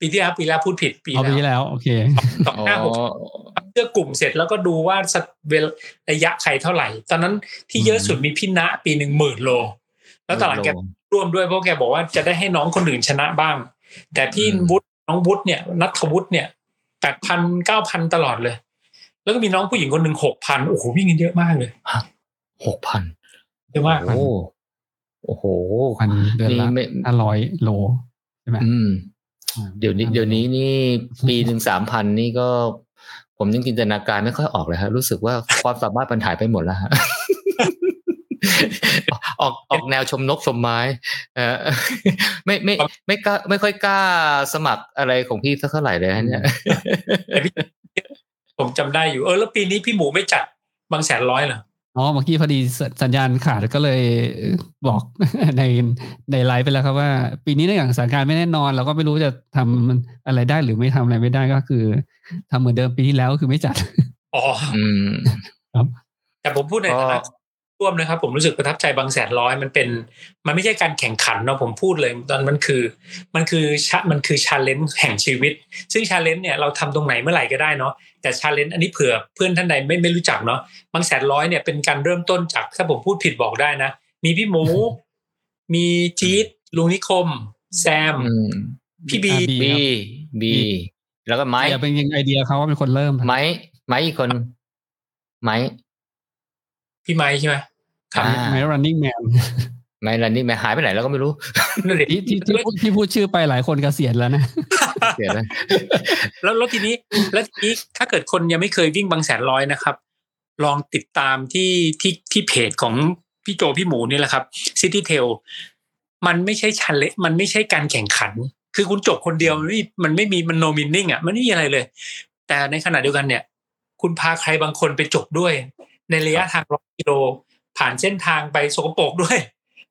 ปีที่แล้วปีแล้วพูดผิดปีเอาปีที่แล้วแล้ว โอเคสองห้าหกเลือกกลุ่มเสร็จแล้วก็ดูว่าสักเวลระยะใครเท่าไหร่ ตอนนั้นที่เยอะสุดมีพี่ณะปีหนึ่งหมื่นโล แล้วตอนหลังแกร่วมด้วยเพราะแกบอกว่าจะได้ให้น้องคนอื่นชนะบ้าง แต่พี่อืมวุฒิน้องวุฒิเนี่ยนัทวุฒิเนี่ยแปดพันเก้าพันตลอดเลย แล้วก็มีน้องผู้หญิงคนหนึ่งหกพันโอ้โหวิ่งกันเยอะมากเลย หกพันเยอะมากโอ้โอ้โหพันเดือนละนี่ไม่ห้าร้อยโลใช่ไหมอืมอ่าเดี๋ยวนี้ เดี๋ยวนี้นี่ปีหนึ่งสามพันนี่ก็ผมยังจินตนาการไม่ค่อยออกเลยฮะรู้สึกว่าความสามารถมันหายไปหมดแล้วฮะออกออกแนวชมนกชมไม้เออไม่ไม่ไม่กล้าไม่ค่อยกล้าสมัครอะไรของพี่สักเท่าไหร่เลยฮะเนี่ยแต่พี่ผมจำได้อยู่เออแล้วปีนี้พี่หมูไม่จัดบางแสนร้อยเหรอ อ๋อเมื่อกี้พอดีสสัญญาณขาดก็เลยบอกในในไลฟ์ไปแล้วครับว่า ปีนี้เนื่องจากสถานการณ์ไม่แน่นอน เราก็ไม่รู้จะทำอะไรได้หรือไม่ทำอะไรไม่ได้ก็คือทำเหมือนเดิมปีที่แล้วก็คือไม่จัด อ๋ออืมแต่ผมพูดในฐานะก็ ร่วมนะครับ ผมรู้สึกประทับใจบางแสนร้อยมันเป็น มันไม่ใช่การแข่งขันเนาะผมพูดเลยตอนมันคือ มันคือชะมันคือ challenge แห่งชีวิต ซึ่ง challenge เนี่ยเราทำตรงไหนเมื่อไหร่ก็ได้เนาะแต่ challenge อันนี้เผื่อเพื่อนท่านใดไม่ไม่รู้จักเนาะบางแสนร้อยเนี่ยเป็นการเริ่มต้นจากถ้าผมพูดผิดบอกได้นะ มีพี่หมู มีจี๊ดลุงนิคม แซมอืมพี่บีอ่าบีบีแล้วก็ไม้ไอเดียเป็นยังไอเดียเขาว่าเป็นคนเริ่มไม้ไม้อีกคนไม้ พี่ไม้ใช่ไหมครับอ่าไม running man ไม้รันนี่แม่หายไปไหนแล้วก็ไม่รู้นั่นแหละที่ที่ที่พูดที่พูดชื่อไปหลายคนเกษียณแล้วนะเสียแล้วแล้วแล้วทีนี้ แล้วทีนี้ถ้าเกิดคนยังไม่เคยวิ่งบางแสนร้อยนะครับ ลองติดตามที่ที่ที่เพจของพี่โจพี่หมูนี่แหละครับ City Tail มันไม่ใช่ชันเลมันไม่ใช่การแข่งขัน คือคุณจบคนเดียวมันไม่มันไม่มีมันโนมินนิ่งอะมันไม่มีอะไรเลย แต่ในขณะเดียวกันเนี่ย คุณพาใครบางคนไปจบด้วย ในระยะทางร้อยกิโลผ่านเส้นทางไปสกปรกด้วย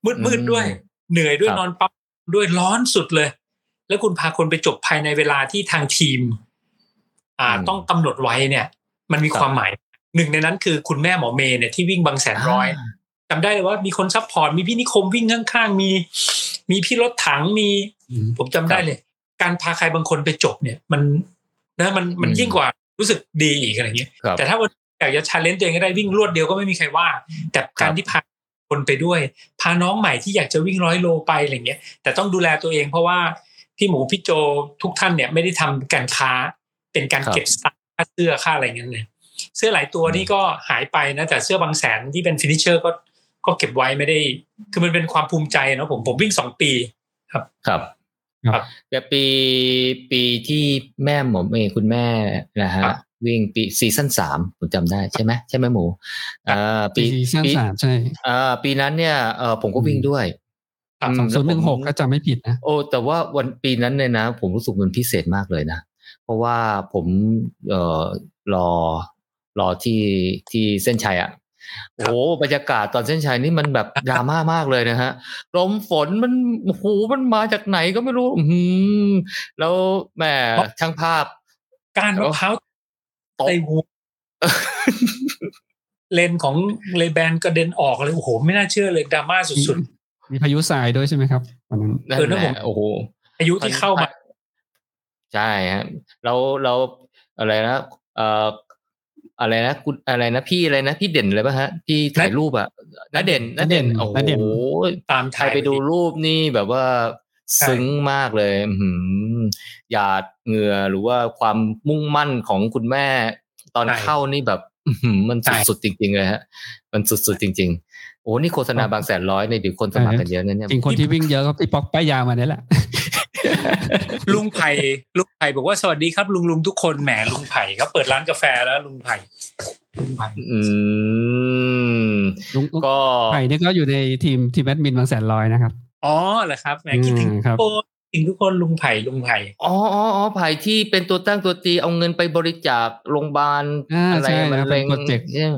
มืดมืดๆด้วย เหนื่อยด้วยครับนอนปั๊บด้วยร้อนสุดเลย แล้วคุณพาคนไปจบภายในเวลาที่ทางทีม อ่าอืมต้องกำหนดไว้เนี่ย มันมีครับความหมายหนึ่งในนั้นคือคุณแม่หมอเมย์เนี่ยที่วิ่งบางแสนร้อยจำได้เลยว่ามีคน support มีพี่นิคมวิ่งข้างๆมี มีพี่รถถังมีผมจำได้เลย การพาใครบางคนไปจบเนี่ย มันนะมันมันอืมยิ่งกว่ารู้สึกดีอีกอะไรเงี้ยครับแต่ถ้าวัน อยากจะ challenge ตัวเองก็ได้วิ่งรวดเดียวก็ไม่มีใครว่า แต่การที่พาคนไปด้วย พาน้องใหม่ที่อยากจะวิ่งร้อยโลไปอะไรเงี้ย แต่ต้องดูแลตัวเองเพราะว่าพี่หมูพี่โจทุกท่านเนี่ยไม่ได้ทำการค้าเป็นการครับเก็บสตางค์ค่าเสื้อค่าอะไรเงี้ยเลยเสื้อหลายตัวนี่ก็หายไปนะแต่เสื้อบางแสนที่เป็น finisher ก็ก็เก็บไว้ไม่ได้ คือมันเป็นความภูมิใจเนาะผมผมวิ่งสองปีครับครับแต่ปีปีที่แม่หมอเมย์คุณแม่นะฮะครับ วิ่งปี season สามผมจำได้ใช่ไหมใช่ไหมหมูอ่าปี season ปีสามใช่อ่าปีนั้นเนี่ยเออผมก็วิ่งด้วยครับอืมสองศูนย์หนึ่งหกแล้วผมถ้าจำไม่ผิดนะโอ้แต่ว่าวันปีนั้นเนี่ยนะ ผมรู้สึกมันพิเศษมากเลยนะ เพราะว่าผมเอ่อรอรอที่ที่เส้นชัยอะโอ้โหบรรยากาศตอนเส้นชัยนี่มันแบบดราม่ามากเลยนะฮะลมฝนมันโอ้โหมันมาจากไหนก็ไม่รู้ อือหือแล้วแหมช่างภาพการมะพร้าว ตกใส่หัวเลนของเลแบนกระเด็นออกเลยโอ้โห ไม่น่าเชื่อเลยดราม่าสุดมีพายุทรายด้วยใช่ไหมครับวันนั้นนั่นเออนั่นแหผมละโอ้โหๆอายุที่เข้ามา ใช่ฮะเราเราอะไรนะเอ่ออะไรนะคุณอะไรนะพี่อะไรนะพี่เด่นเลยป่ะฮะที่ถ่ายรูปอะนเด่นนเด่นโอ้โหตามใครถ่ายไปดูรูปนี่แบบว่าใช่ ซึ้งมากเลยอื้อหือหยาดเหงื่อหรือว่าความมุ่งมั่นของคุณแม่ ตอนเข้านี่แบบอื้อหือมันสุดๆจริงๆเลยฮะ มันสุดๆจริง ๆ โอ้นี่โฆษณาบางแสนร้อยเนี่ยเดี๋ยวคนสมัครกันเยอะนะเนี่ยจริงคนที่วิ่งเยอะก็พี่ป๊อกป้ายยามาเนี่ยแหละลุงไผ่ลุงไผ่บอกว่าสวัสดีครับ ลุงลุงทุกคนแหมลุงไผ่เขาเปิดร้านกาแฟแล้ว ลุงไผ่ลุงไผ่อืมลุงก็ไผ่นี่ก็อยู่ในทีมทีมแอดมินบางแสนร้อยนะครับ อ๋อเหรอครับแหมคิดถึงอืมครับทุกคนคิดถึงทุกคนลุงไผ่ลุงไผ่อ๋ออ๋ออ๋อไผ่ที่เป็นตัวตั้งตัวตีเอาเงินไปบริจาคโรงพยาบาลอ่าอะไรใช่มะครับเร็เป็งนโปรเจกต์เนี่ย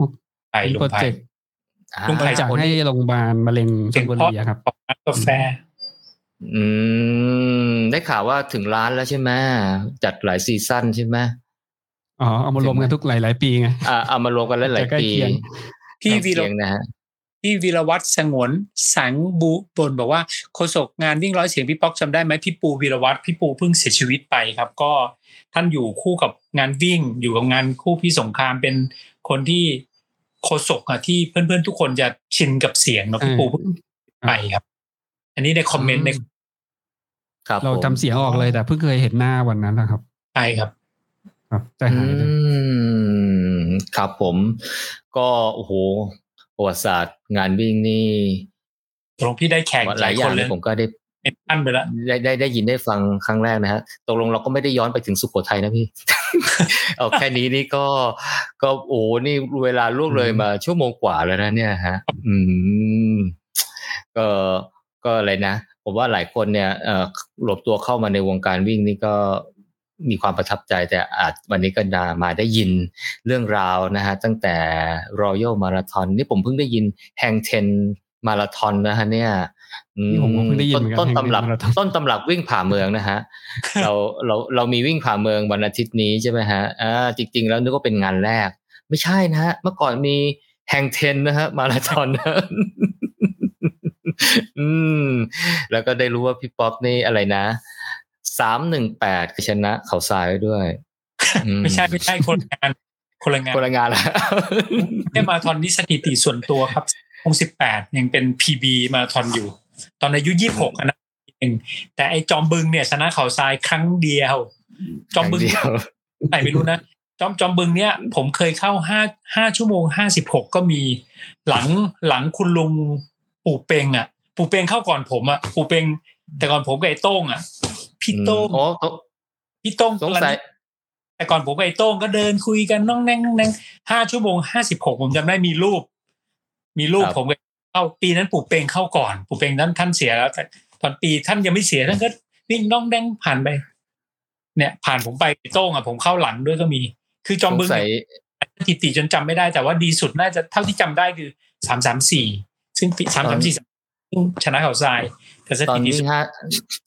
ไผ่เป็นลุโปรงไผ่เจกต์ลุงไผ่บริจาคให้โรงพยาบาลมะเร็งชลบุรีอะครับของร้านกาแฟ อืม ได้ข่าวว่าถึงร้านแล้วใช่ไหมจัดหลายซีซั่นใช่ไหมอ๋อเอามารวมกันทุกหลายๆปีไงอ่าเอามารวมกันหลายๆจะใกล้ปีเคียงพี่ใกล้วีรเคียงนะฮะ พี่วีรวัตรสงวนสังบุบนบอกว่าโฆษกงานวิ่งร้อยเสียงพี่ป๊อกจำได้ไหมพี่ปูวีรวัตรพี่ปูเพิ่งเสียชีวิตไปครับ ก็ท่านอยู่คู่กับงานวิ่ง อยู่กับงานคู่พี่สงครามเป็นคนที่โฆษกอะที่เพื่อนๆทุกคนจะชินกับเสียงเนาะพี่ปูเพิ่งไปครับ อันนี้ในคอมเมนต์ในครับเราผมจำเสียงออกเลยแต่เพิ่งเคยเห็นหน้าวันนั้นนะครับไปครับครับใจอืหายเลยมครับผม ก็โอ้โห ประวัติศาสตร์งานวิ่งนี่ตรงพี่ได้แข่งหลายอคย่างนเลเลยยผมก็ได้เป็นท่านไปแล้วได้ได้ได้ยินได้ฟังครั้งแรกนะฮะตกลงเราก็ไม่ได้ย้อนไปถึงสุโขทัยนะพี่เอาแค่นี้นี่ก็ก็โอ้นี่เวลาล่วงเลยมาชั่วโมงกว่าแล้วนะเนี่ยฮะ อืมก็ก็อะไรนะผมว่าหลายคนเนี่ยเอ่อหลบตัวเข้ามาในวงการวิ่งนี่ก็ มีความประทับใจแต่อาจวันนี้ก็นามาได้ยินเรื่องราวนะฮะตั้งแต่ Royal Marathon นี่ผมเพิ่งได้ยินแฮงเทนมาราธอนนะฮะเนี่ยอืนี่ผมก็เพิ่งได้ยินเหมือนกันต้นตำรับ Hangten Marathon ต้นตำรับวิ่งผ่าเมืองนะฮะเราเราเรามีวิ่งผ่าเมืองวันอาทิตย์นี้ใช่ไหมฮะอ่าจริง ๆ แล้วนึกว่าเป็นงานแรก ไม่ใช่นะฮะเมื่อก่อนมีแฮงเทนนะฮะมาราธอนอืมแล้วก็ได้รู้ว่าพี่ป๊อปนี่อะไรนะ สามหนึ่งแปดชนะเขาทรายไว้ด้วยอืไม่ใช่ไม่ใช่คนละงานคนละงานคนละงานละได้มาราธอนนี่สถิติส่วนตัวครับองสิบแปดยังเป็นพีบีมาราธอนอยู่ ตอนอายุยี่หกนะเองแต่ไอจอมบึงเนี่ยชนะเขาทรายครั้งเดียว จอมบึงเดียวไหนไม่รู้นะจอมจอมบึงเนี่ย ผมเคยเข้าห้าห้าชั่วโมงห้าสิบหกก็มีหลังหลังคุณลุงปู่เปงอะ ปู่เปงเข้าก่อนผมอะปู่เปงแต่ก่อนผมกับไอ้โต้งอะ พี่โต้งโอ้พี่โต้งสงสัยแต่ก่อนผมกับไอ้โต้งก็เดินคุยกันน้องแนงน้องแนงห้าชั่วโมงห้าสิบหกผมจำได้มีรูป มีรูปครับผมกับเข้าปีนั้นปู่เปงเข้าก่อน ปู่เปงนั้นท่านเสียแล้วแต่ตอนปีท่านยังไม่เสียท่านก็วิ่งน้องแดงผ่านไป เนี่ย ผ่านผมไปไอ้โต้งอะผมเข้าหลังด้วยก็มี คือจอมสงบึงสัยสถิติจนจำไม่ได้ แต่ว่าดีสุดน่าจะเท่าที่จำได้คือสามสามสี่ซึ่งสามสามสี่ชนะเขาทรายแต่สตอนถิติวิ่สุงดห้า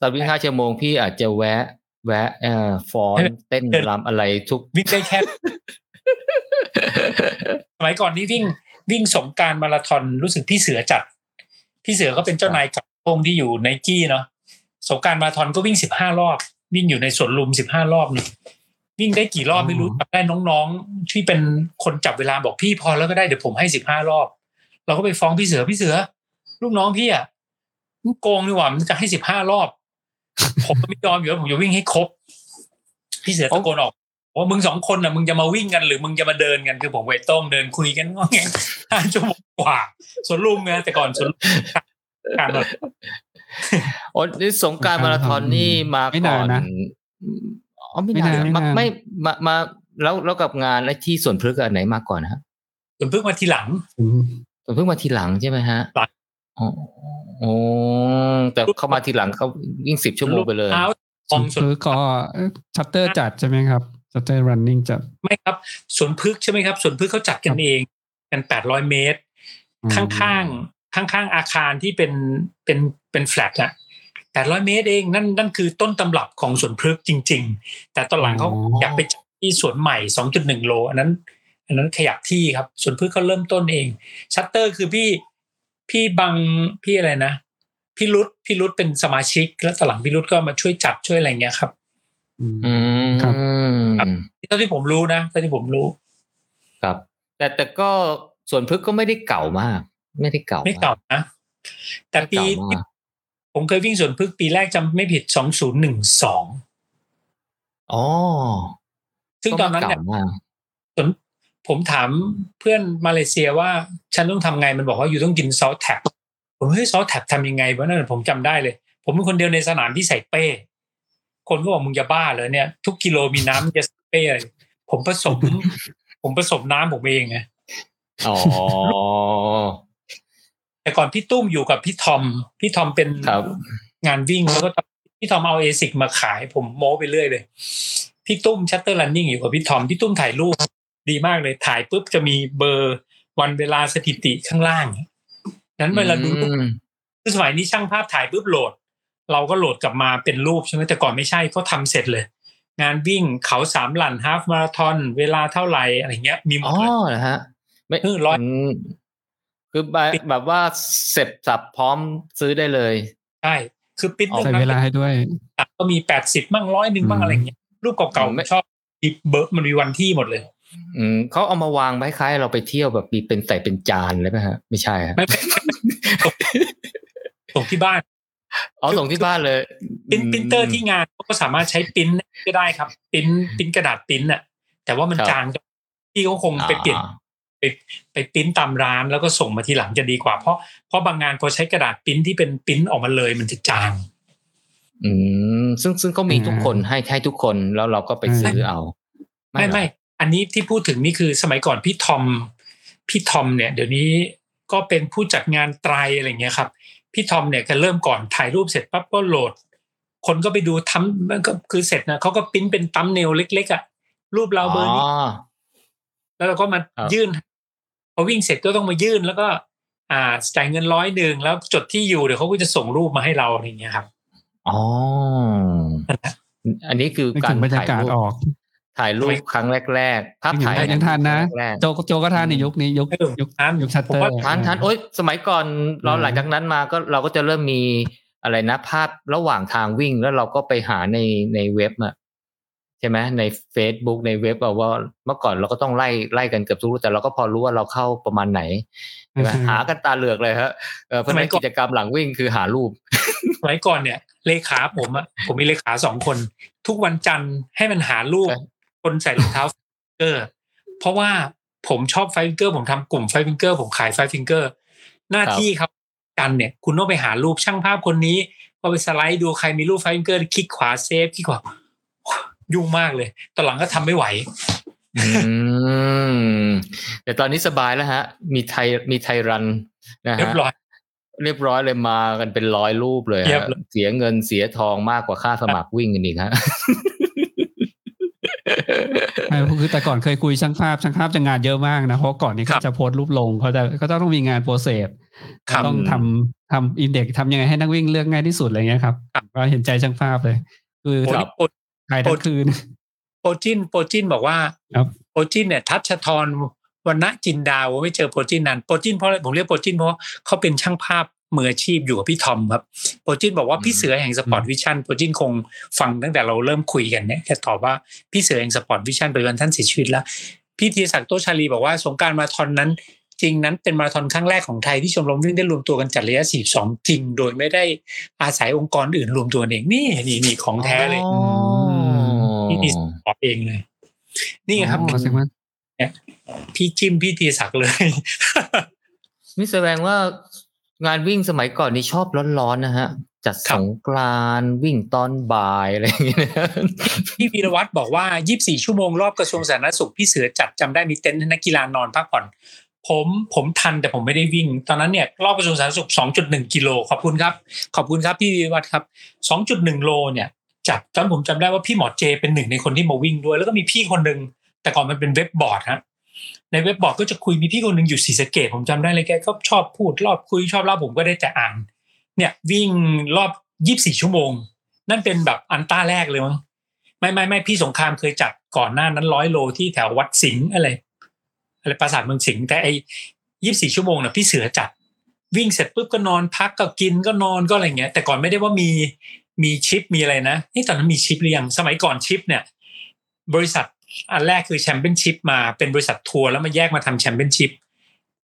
ตอนวิ่งห้าชั่วโมงพี่อาจจะแวะ แวะเอ่อฟ้อนเต้นรำอะไรทุกวิ่งได้แค่สมัยก่อนนี่วิ่งวิ่งสงกรารมาราธอนรู้สึกพี่เสือจัด พี่เสือก็เป็นเจ้านายกับพงที่อยู่ในกี้เนาะสงกรารมาราธอนก็วิ่งสิบห้ารอบ วิ่งอยู่ในสวนลุมสิบห้ารอบนี่วิ่งได้กี่รอบไม่รู้จำได้น้องๆ ที่เป็นคนจับเวลาบอกพี่พอแล้วก็ได้เดี๋ยวผมให้สิบห้ารอบ เราก็ไปฟ้องพี่เสือพี่เสือ ลูกน้องพี่อะ มึงโกงนี่หว่ามันจะให้สิบห้ารอบ ผมไม่ยอมอยู่แล้วผมจะวิ่งให้ครบ พี่เสือตะโกนออกว่ามึงสองคนน่ะมึงจะมาวิ่งกันหรือมึงจะมาเดินกันคือผมกับไอ้โต้งเดินคุยกันง้อแงห้าชั่วโมงกว่าสวนลุมไงแต่ก่อนสวนลุมการแบบโอ้นี่สงกรารมาราธอนนี่มาไม่ก่นาอนนนะอ๋อไม่ไม่นานนานไม่นานไม่มามาแล้วแล้วกับงานไอ้ที่ส่วนพฤกษ์อันไหนมาก่อนฮะส่วนเพิ่งมาทีหลังอืมส่วนพฤกษ์มาทีหลังใช่ไหมฮะหลังอ๋อ โอ้แต่เข้ามาทีหลังเขาวิ่งสิบชั่วโมงไปเลยเท้าขส่อวงนสวนคือก็ชัตเตอร์จัดใช่ไหมครับชัตเตอร์รันนิ่งจัดไม่ครับสวนพึกษ์ใช่ไหมครับสวนพึกษ์เขาจัดกันเองกันแปดร้อยเมตรอืมข้างๆข้างๆอาคารที่เป็นเป็นเป็นแฟลตอะแปดร้อยเมตรเองนั่นนั่นคือต้นตำรับของสวนพฤกษ์จริง ๆ แต่ตอนหลังเขาอยากไปจัดที่สวนใหม่สองจุดหนึ่งโลอันนั้น อันนั้นขยับที่ครับสวนพืชก็เริ่มต้นเอง ชัตเตอร์คือพี่ พี่บังพี่อะไรนะพี่รุดพี่รุดเป็นสมาชิก แล้วตอนหลังพี่รุดก็มาช่วยจัดช่วยอะไรเงี้ยครับอืมอืมครับเท่าที่ผมรู้นะเท่าที่ผมรู้ ครับ แต่แต่ก็ส่วนพึกษ์ก็ไม่ได้เก่ามาก ไม่ได้เก่าไม่เก่านะแต่ไม่ปีเก่ามากผมเคยวิ่งสวนพึ่งปีแรกจำไม่ผิดสองศูนย์หนึ่งสองอ๋อซึ่งตอนนั้นก็เนี่ยไม่เก่ามาก ผมผมถามเพื่อนมาเลเซียว่าฉันต้องทำไงมันบอกว่าอยู่ต้องกินซอสแท็บผมเฮ้ยซอสแท็บทำยังไงวะนั่นผมจำได้เลย ผมเป็นคนเดียวในสนามที่ใส่เป้ คนก็บอกมึงจะบ้าเลยเนี่ย ทุกกิโลมีน้ำจะใส่เป้อะไรผมผสม ผมผสมน้ำผมเองไงอ๋อแต่ก่อนพี่ตุ้มอยู่กับพี่ทอม พี่ทอมเป็นครับงานวิ่งแล้วก็พี่ทอมเอา ASICS มาขาย ผมโม้ไปเรื่อยเลย พี่ตุ้ม Shutter Running อยู่กับพี่ทอม พี่ตุ้มถ่ายรูป ดีมากเลยถ่ายปุ๊บจะมีเบอร์วันเวลาสถิติข้างล่างนั้นเวลาดูรูปอืมคือสมัยนี้ช่างภาพถ่ายปุ๊บโหลด เราก็โหลดกลับมาเป็นรูปใช่ไหมแต่ก่อนไม่ใช่เขาทำเสร็จเลย งานวิ่งเขาสามหลันฮาฟมาราธอนเวลาเท่าไหร่อะไรเงี้ย มีหมอ๋ดอเลยนะฮะ ไม่เออร้อยมคือแบบแบบว่าเสร็จสับพร้อมซื้อได้เลยใช่คือปิ้นเอาหนึ่งใส่เวลาให้ด้วยก็มีแปดสิบมั่งร้อยหนึ่งมั่งอืมอะไรเงี้ยรูปเก่าไม่ๆชอบมีเบอร์มันมีวันที่หมดเลย อืมเขาเอามาวางไว้คล้ายเราไปเที่ยวแบบมีเป็นใส่เป็นจานเลยไหมฮะ ไม่ใช่ฮะไม่ส่งที่บ้านเอาส่งที่บ้านเลย print printer ที่งานก็สามารถใช้ปริ้นก็ได้ครับ print print กระดาษปริ้นน่ะแต่ว่ามันครับจางที่เขาคงไปเปลี่ยนอ่าไปไปปริ้นตามร้านแล้วก็ส่งมาทีหลังจะดีกว่า เพราะเพราะบางงานพอใช้กระดาษปริ้นที่เป็นปริ้นออกมาเลยมันจะจาง อืมซึ่งซึ่งก็มีทุกคนให้ให้ทุกคนแล้วเราก็ไปซื้อเอา ไม่หรอไม่ อันนี้ที่พูดถึงนี่คือสมัยก่อนพี่ทอมพี่ทอมเนี่ยเดี๋ยวนี้ก็เป็นผู้จัดงานไตรอะไรเงี้ยครับพี่ทอมเนี่ยก็เริ่มก่อนถ่ายรูปเสร็จปั๊บก็โหลด คนก็ไปดูทำมันก็คือเสร็จนะเขาก็ปริ้นเป็นตัมเนลเล็กๆอะรูปเราเบอร์นี้อ๋อแล้วเราก็มาครับยื่นพอวิ่งเสร็จก็ต้องมายื่นแล้วก็ อ่าจ่ายเงินร้อยหนึ่งแล้วจดที่อยู่เดี๋ยวเขาก็จะส่งรูปมาให้เราอะไรเงี้ยครับอ๋ออันนี้คือนึกกาถึรงบรรยาถ่ายกาศรูปออก ถ่ายรูปครั้งแรกๆภาพถ่ายยังทันนะแรกโจโจก็ทานในยุคนี้ยุคเออยุคทันยุคชัตเตอผมร์ว่าๆทันทันโอ๊ยสมัยก่อนเราอืมหลังจากนั้นมาก็เราก็จะเริ่มมีอะไรนะภาพระหว่างทางวิ่งแล้วเราก็ไปหาในในเว็บอะใช่ไหมใน Facebook ในเว็บเอาว่าเมื่อก่อนเราก็ต้องไล่ไล่กันเกือบทุกรูปแต่เราก็พอรู้ว่าเราเข้าประมาณไหนใช่ไหมหากันตาเหลือกเลยฮะเออเพราะฉะนั้นกิจกรรมหลังวิ่งคือหารูปสมัยก่อนเนี่ย เลขาผมอะผมมีเลขาสองคน ทุกวันจันทร์ให้มันหารูปใช่ คนใส่รองเท้า Fingers เพราะว่าผมชอบ FiveFingers ผมทำกลุ่ม FiveFingers ผมขาย FiveFingers หน้าที่ครับกันเนี่ย คุณต้องไปหารูปช่างภาพคนนี้ก็ไปสไลด์ดูใครมีรูป FiveFingers คลิกขวา save คลิกขวายุ่งมากเลยตอนหลังก็ทำไม่ไหวอืมแต่ตอนนี้สบายแล้วฮะ มีไทยมี ThaiRunนะเรียฮะบร้อยเรียบร้อยเลยมากันเป็นร้อยรูปเลยเรียบฮะเลยเสียเงินเสียทองมากกว่าค่าสมัครวิ่งกันอีกฮะใช่ คือแต่ก่อนเคยคุยช่างภาพช่างภาพจะงานเยอะมากนะเพราะก่อนนี้ครัเขาบจะโพสต์รูปลงเขาจะเขาต้องมีงานโปรเซสครับต้องทำทำอินเด็กทำยังไงให้นักวิ่งเลือกง่ายที่สุดอะไรเงี้ยครับครับก็เห็นใจช่างภาพเลย คือโอ้ครันี่บโปรถ่ายทั้งคืนโปรจินโปรจินบอกว่าครับโปรจินเนี่ยทัชทรวันณจินดาวไม่เจอโปรจินนานโปรจินเพราะอะไรผมเรียกโปรจินเพราะเขาเป็นช่างภาพ มืออาชีพอยู่กับพี่ทอมครับโปรจินบอกว่าพี่เสือแห่ง Sport Vision โปรจินคงฟังตั้งแต่เราเริ่มคุยกันเนี่ยแกตอบว่าพี่เสือแห่ง Sport Vision ปัจจุบันท่านเสียชีวิตแล้ว พี่ธีรศักดิ์โตชาลีบอกว่าสงกรานต์มาราธอนนั้น จริงนั้นเป็นมาราธอนครั้งแรกของไทยที่ชมรมวิ่งได้รวมตัวกันจัดระยะ 42 จริง โดยไม่ได้อาศัยองค์กรอื่นรวมตัวเองนี่นี่นี่ของแท้เลยอ๋อนี่ดีสปอร์ตเองเลย นี่ไงครับอ๋อแสดงว่าพี่จิ้มพี่ธีรศักดิ์เลยนี่แสดงว่า งานวิ่งสมัยก่อนนี่ชอบร้อนๆนะฮะ จัดสงกรานต์วิ่งตอนบ่ายอะไรอย่างเงี้ยพี่วีรวัตรบอกว่า 24 ชั่วโมงรอบกระทรวงสาธารณสุขพี่เสือจัดจำได้มีเต็นท์นักกีฬานอนพักผ่อน ผมผมทันแต่ผมไม่ได้วิ่ง ตอนนั้นเนี่ยรอบกระทรวงสาธารณสุข 2.1 กิโลขอบคุณครับ ขอบคุณครับพี่วีรวัตรครับ 2.1 โลเนี่ยจัดตอนผมจำได้ว่าพี่หมอเจเป็นหนึ่งในคนที่มาวิ่งด้วย แล้วก็มีพี่คนหนึ่งแต่ก่อนมันเป็นเว็บบอร์ดฮะ ในเว็บบอร์ดก็จะคุยมีพี่คนหนึ่งอยู่ศรีสะเกดผมจำได้เลยแกก็ชอบพูดรอบคุยชอบเล่าผมก็ได้แต่อ่าน เนี่ยวิ่งรอบ24ชั่วโมง นั่นเป็นแบบอันต้าแรกเลยมั้งไม่ไม่ไม่พี่สงครามเคยจัดก่อนหน้านั้นร้อยโลที่แถววัดสิงห์อะไรอะไรปราสาทเมืองสิงห์แต่ไอ้ยี่สี่ชั่วโมงน่ะพี่เสือจัด วิ่งเสร็จปุ๊บก็นอนพักก็กินก็นอนก็อะไรเงี้ย แต่ก่อนไม่ได้ว่ามีมีชิปมีอะไรนะนี่ตอนนั้นมีชิปหรือยังสมัยก่อนชิปเนี่ย บริษัท อันแรกคือแชมเปี้ยนชิพมาเป็นบริษัททัวร์แล้วมาแยกมาทำแชมเปี้ยนชิพ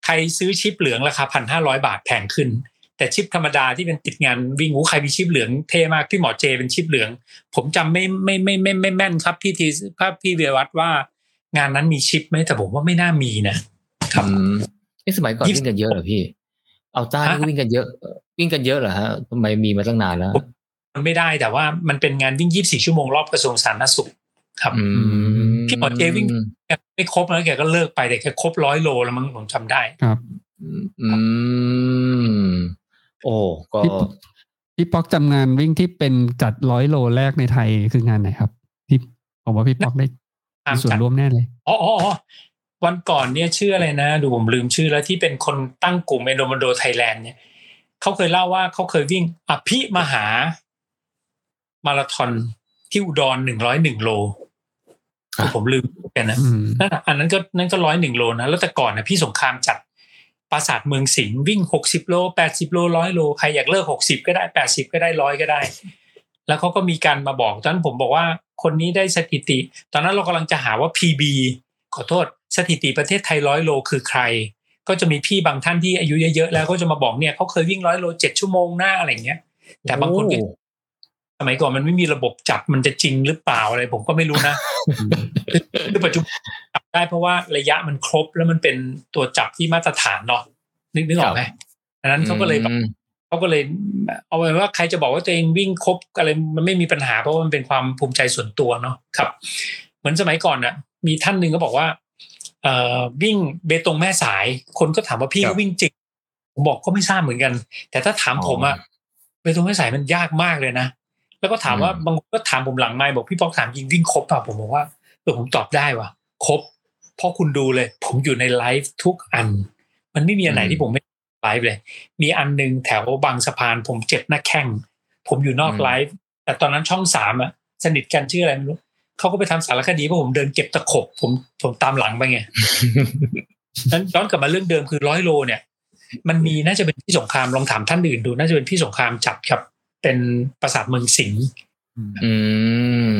ใครซื้อชิปเหลืองราคาพันห้าร้อยบาทแพงขึ้น แต่ชิปธรรมดาที่เป็นติดงานวิ่งหูใครมีชิปเหลืองเท่มากพี่หมอเจเป็นชิปเหลือง ผมจำไม่ไม่ไม่ไม่ไม่แม่นครับพี่ทีภาพพี่เวียวัฒน์ว่างานนั้นมีชิปไหมแต่ผมว่าไม่น่ามีนะครับอืมนี่สมัยก่อนยี่สิบวิ่งกันเยอะเหรอพี่ เอาต้าฮะนี่วิ่งกันเยอะ วิ่งกันเยอะเหรอฮะทำไมมีมาตั้งนานแล้วมันไม่ได้แต่ว่ามันเป็นงานวิ่งยี่สิบสี่ชั่วโมงรอบกระทรวงสาธารณสุข ครับอืมพี่หมอเจวิ่งแกไม่ครบแล้วแกก็เลิกไปแต่แกครบร้อยโลแล้วมั้งผมจำได้ครับ อืมโอ้ก็พี่พี่ป๊อกจำงานวิ่งที่เป็นจัดร้อยโลแรกในไทยคืองานไหนครับพี่ผมว่าพี่ป๊อกได้มีส่วนร่วมแน่เลยอ๋ออ๋ออ๋อวันก่อนเนี่ยชื่ออะไรนะดูผมลืมชื่อแล้วที่เป็นคนตั้งกลุ่มเอโดมันโดไทยแลนด์เนี่ยเขาเคยเล่าว่าเขาเคยวิ่งอภิมหา มาราธอนที่อุดรหนึ่งร้อยหนึ่งโล ผมลืมแกนะอืมนั่นน่ะอันนั้นก็นั่นก็ร้อยหนึ่งโลนะแล้วแต่ก่อนนะพี่สงครามจัดปราสาทเมืองสิงห์วิ่งหกสิบโลแปดสิบโลร้อยโลใครอยากเลิกหกสิบก็ได้แปดสิบก็ได้ร้อยก็ได้ แล้วเขาก็มีการมาบอกตอนนั้นผมบอกว่าคนนี้ได้สถิติ ตอนนั้นเรากำลังจะหาว่า PB ขอโทษสถิติประเทศไทยร้อยโลคือใคร ก็จะมีพี่บางท่านที่อายุเยอะๆแล้วก็จะมาบอกเนี่ยเขาเคยวิ่งร้อยโลเจ็ดชั่วโมงหน้าอะไรเงี้ย แต่บางคนก็โอ้ สมัยก่อนมันไม่มีระบบจับมันจะจริงหรือเปล่าอะไร ผมก็ไม่รู้นะคือปัจจุบันจับได้เพราะว่าระยะมันครบแล้วมันเป็นตัวจับที่มาตรฐานเนาะนึกนึกออกไหมอันนั้นเขาก็เลยแบบอืมเขาก็เลย เอาไว้ว่าใครจะบอกว่าตัวเองวิ่งครบอะไรมันไม่มีปัญหาเพราะว่ามันเป็นความภูมิใจส่วนตัวเนาะครับ เหมือนสมัยก่อนน่ะ มีท่านหนึ่งก็บอกว่า เอ่อวิ่งเบตงแม่สาย คนก็ถามว่าพี่ครับก็วิ่งจริงผมบอกก็ไม่ทราบเหมือนกัน แต่ถ้าถามผมอะเบตงแม่สายมันยากมากเลยนะ แล้วก็ถามว่าอืมบางคนก็ถามผมหลังไมค์บอกพี่ป๊อกถามยิงวิ่งครบเปล่ะผมบอกว่าเออผมตอบได้ว่ะครบเพราะคุณดูเลย ผมอยู่ในไลฟ์ทุกอัน มันไม่มีอันไหนที่ผมไม่ไลฟ์เลย มีอันหนึงแถวบางสะพาน ผมเจ็บหน้าแข้งผมอยู่นอกอืมไลฟ์แต่ตอนนั้นช่องสามอะสนิทกันชื่ออะไรไม่รู้เขาก็ไปทำสารคดีเพราะผมเดินเก็บตะขบผมผมตามหลังไปไงนั้นย้อนกลับมาเรื่องเดิมคือร้อยโลเนี่ย มันมีน่าจะเป็นพี่สงครามลองถามท่านอื่นดู น่าจะเป็นพี่สงครามจัดครับ เป็นปราสาทเมืองสิงห์อืม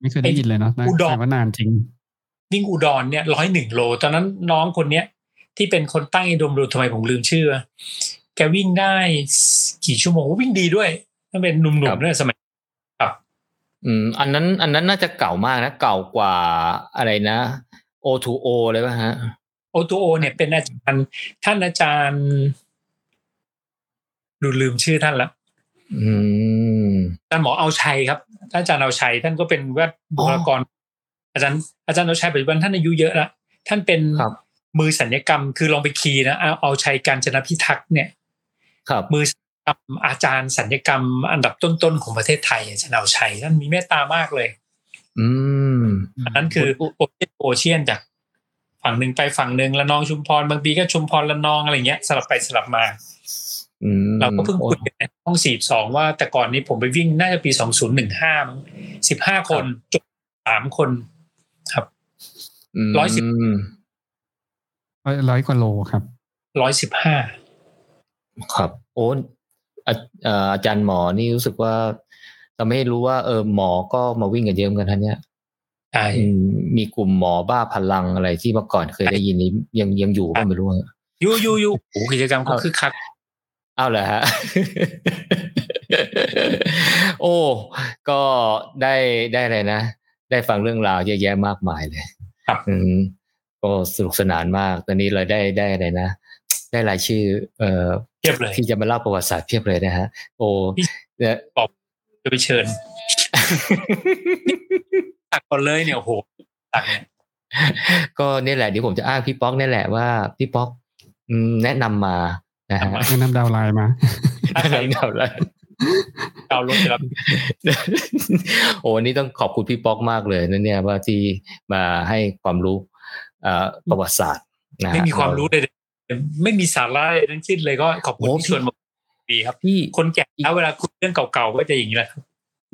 ไม่เคยได้ยินเลยเนาะอุดรแต่ว่านานจริง วิ่งอุดรเนี่ยร้อยหนึ่งโล ตอนนั้นน้องคนเนี้ย ที่เป็นคนตั้งอินโดมรูทำไมผมลืมชื่อ แกวิ่งได้กี่ชั่วโมงวิ่งดีด้วยถ้าเป็นหนุ่ครัมบๆเนี่ยสมัยครับอืม อันนั้น อันนั้นน่าจะเก่ามากนะ เก่ากว่าอะไรนะ O2O เลยป่ะฮะโอตูโอเนี่ยเป็นอาจารย์ท่านอาจารย์ดูลืมชื่อท่านละ อืมอาจารย์หมอเอาชัยครับท่านอาจารย์เอาชัยท่านก็เป็นแวดบุคลากร อาจารย์อาจารย์เอาชัยปัจจุบันท่านอายุเยอะแล้วท่านเป็นครับมือสัญญกรรม คือลองไปคีย์นะเอาเอาชัยการจนพิทักษ์เนี่ย ครับ มือสัญญกรรมอาจารย์สัญญกรรม อันดับต้นๆของประเทศไทยอาจารย์เอาชัยท่านมีเมตตามากเลย อืมอันนั้นคือโอเชียนโอเชียนจากฝั่งหนึ่งไปฝั่งหนึ่งละนองชุมพรบางปีก็ชุมพรละนองอะไรเงี้ย สลับไปสลับมาอืม เราก็เพิ่งคุยกันในห้องสี่สองว่าแต่ก่อนนี้ผมไปวิ่งน่าจะปีสองศูนย์หนึ่งห้าสิบห้าคนจบสามคนครับมร้อยสิบร้อยร้อยกว่าโลครับร้อยสิบห้าครับ โอ้อาเอ่ออาจารย์หมอนี่รู้สึกว่าเราไม่รู้ว่าเออหมอก็มาวิ่งกันเยอะเหมือนกันท่านเนี่ยใช่อืมมีกลุ่มหมอบ้าพลังอะไรที่เมื่อก่อนเคยได้ยินนี้ยังยังอยู่ก็ไม่รู้อะยูยูยูโอ้กิจกรรมก็คือคัก อ้าวเหรอฮะ โอ้ ก็ได้ได้อะไรนะ ได้ฟังเรื่องราวเยอะแยะมากมายเลย ครับอืมก็สนุกสนานมาก ตอนนี้เราได้ได้อะไรนะ ได้รายชื่อ เอ่อเทียบเลยที่จะมาเล่าประวัติศาสตร์เพียบเลยนะฮะ โอ้พี่เนี่ยจะไปเชิญตักก่อนเลยเนี่ยโอ้โหตักเนี่ยก็นี่แหละเดี๋ยวผมจะอ้างพี่ป๊อกนี่แหละว่าพี่ป๊อกอืมแนะนำมา นะฮะแนะนำดาวน์ไลน์มาถ้าใครแนะนำแล้วเอารถครับโอ้วันนี้ต้องขอบคุณพี่ป๊อกมากเลยนะเนี่ยว่าที่มาให้ความรู้เอ่อประวัติศาสตร์นะฮะไม่มีความรู้เลยไม่มีสาระอะไรทั้งสิ้นเลยก็ขอบคุณโอ้ที่ชวนมาดีครับพี่คนแก่แล้วเวลาคุยเรื่องเก่าๆก็จะอย่างนี้แหละครับ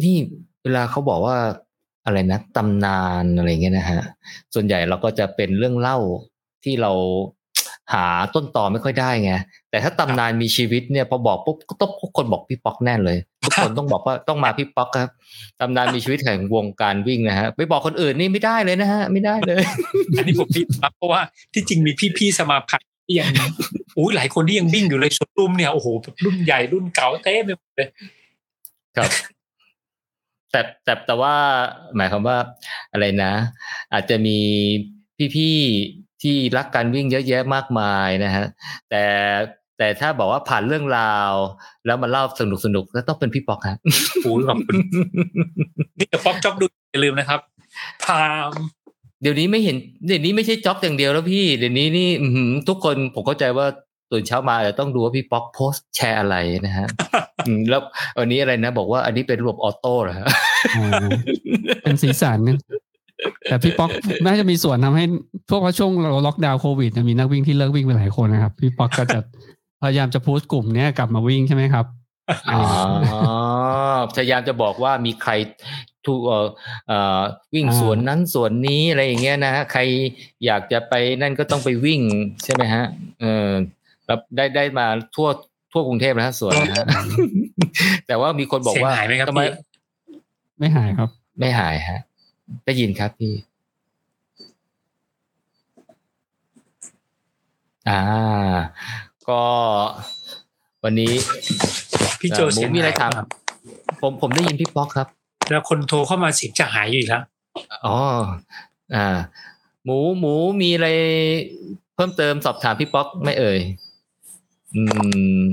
นี่เวลาเขาบอกว่าอะไรนะตำนานอะไรเงี้ยนะฮะส่วนใหญ่เราก็จะเป็นเรื่องเล่าที่เราหาต้นตอไม่ค่อยได้ไง แต่ถ้าตำนานมีชีวิตเนี่ยพอบอกปุ๊บก็ต้องทุกคนบอกพี่ป๊อกแน่เลย ทุกคนต้องบอกว่าต้องมาพี่ป๊อกครับตำนานมีชีวิตแห่งวงการวิ่งนะฮะไปบอกคนอื่นนี่ไม่ได้เลยนะฮะไม่ได้เลย อันนี้ผมผิดครับเพราะว่าที่จริงมีพี่ๆสมาพันธ์ที่ยังอู้หลายคนที่ยังวิ่งอยู่เลยส่วนรุ่มเนี่ยโอ้โหรุ่นใหญ่รุ่นเก่าเต้ไปหมดเลยครับแต่แต่แต่ว่า หมายความว่าอะไรนะ อาจจะมีพี่ๆที่รักการวิ่งเยอะแยะมากมายนะฮะแต่ แต่ถ้าบอกว่าผ่านเรื่องราว แล้วมาเล่าสนุกสนุกก็ต้องเป็นพี่ป๊อกฮะโอ้ยขอบคุณนี่กับป๊อกจ็อกดูอย่าลืมนะครับพามเดี๋ยวนี้ไม่เห็น เดี๋ยวนี้ไม่ใช่จ็อบอย่างเดียวแล้วพี่ เดี๋ยวนี้นี่อื้อหือทุกคนผมเข้าใจว่าตื่นเช้ามาจะต้องดูว่าพี่ป๊อกโพสต์แชร์อะไรนะฮะอืมแล้ววันนี้อะไรนะ บอกว่าอันนี้เป็นระบบออโต้เหรอฮะอ๋อเป็นสีสันนะแต่พี่ป๊อกน่าจะมีส่วนทำให้พวกว่าช่วงเราล็อกดาวน์โควิดเนี่ยมีนักวิ่งที่เลิกวิ่งไปหลายคนนะครับ พี่ป๊อกก็จะ พยายามจะพูดกลุ่มเนี้ยกลับมาวิ่งใช่ไหมครับอ๋อพยายามจะบอกว่ามีใครทูเอ่อเอ่อวิ่งอ่าสวนนั้นสวนนี้อะไรอย่างเงี้ยนะฮะใครอยากจะไปนั่นก็ต้องไปวิ่งใช่ไหมฮะ เออแล้วได้ได้มาทั่วทั่วกรุงเทพนะฮะสวนนะฮะแต่ว่ามีคนบอกเสียงว่าหายไหมครับทำไมพี่ไม่หายครับ ไม่หายฮะ ได้ยินครับพี่อ่า ก็วันนี้พี่โจเอ่อหมูเสียงมีอะไรหายถามครับผมผมได้ยินพี่ป๊อกครับ แล้วคนโทรเข้ามาเสียงจะหายอยู่อีกแล้วอ๋ออ่า หมูหมูมีอะไรเพิ่มเติมสอบถามพี่ป๊อกไหม่เอ่ยอืม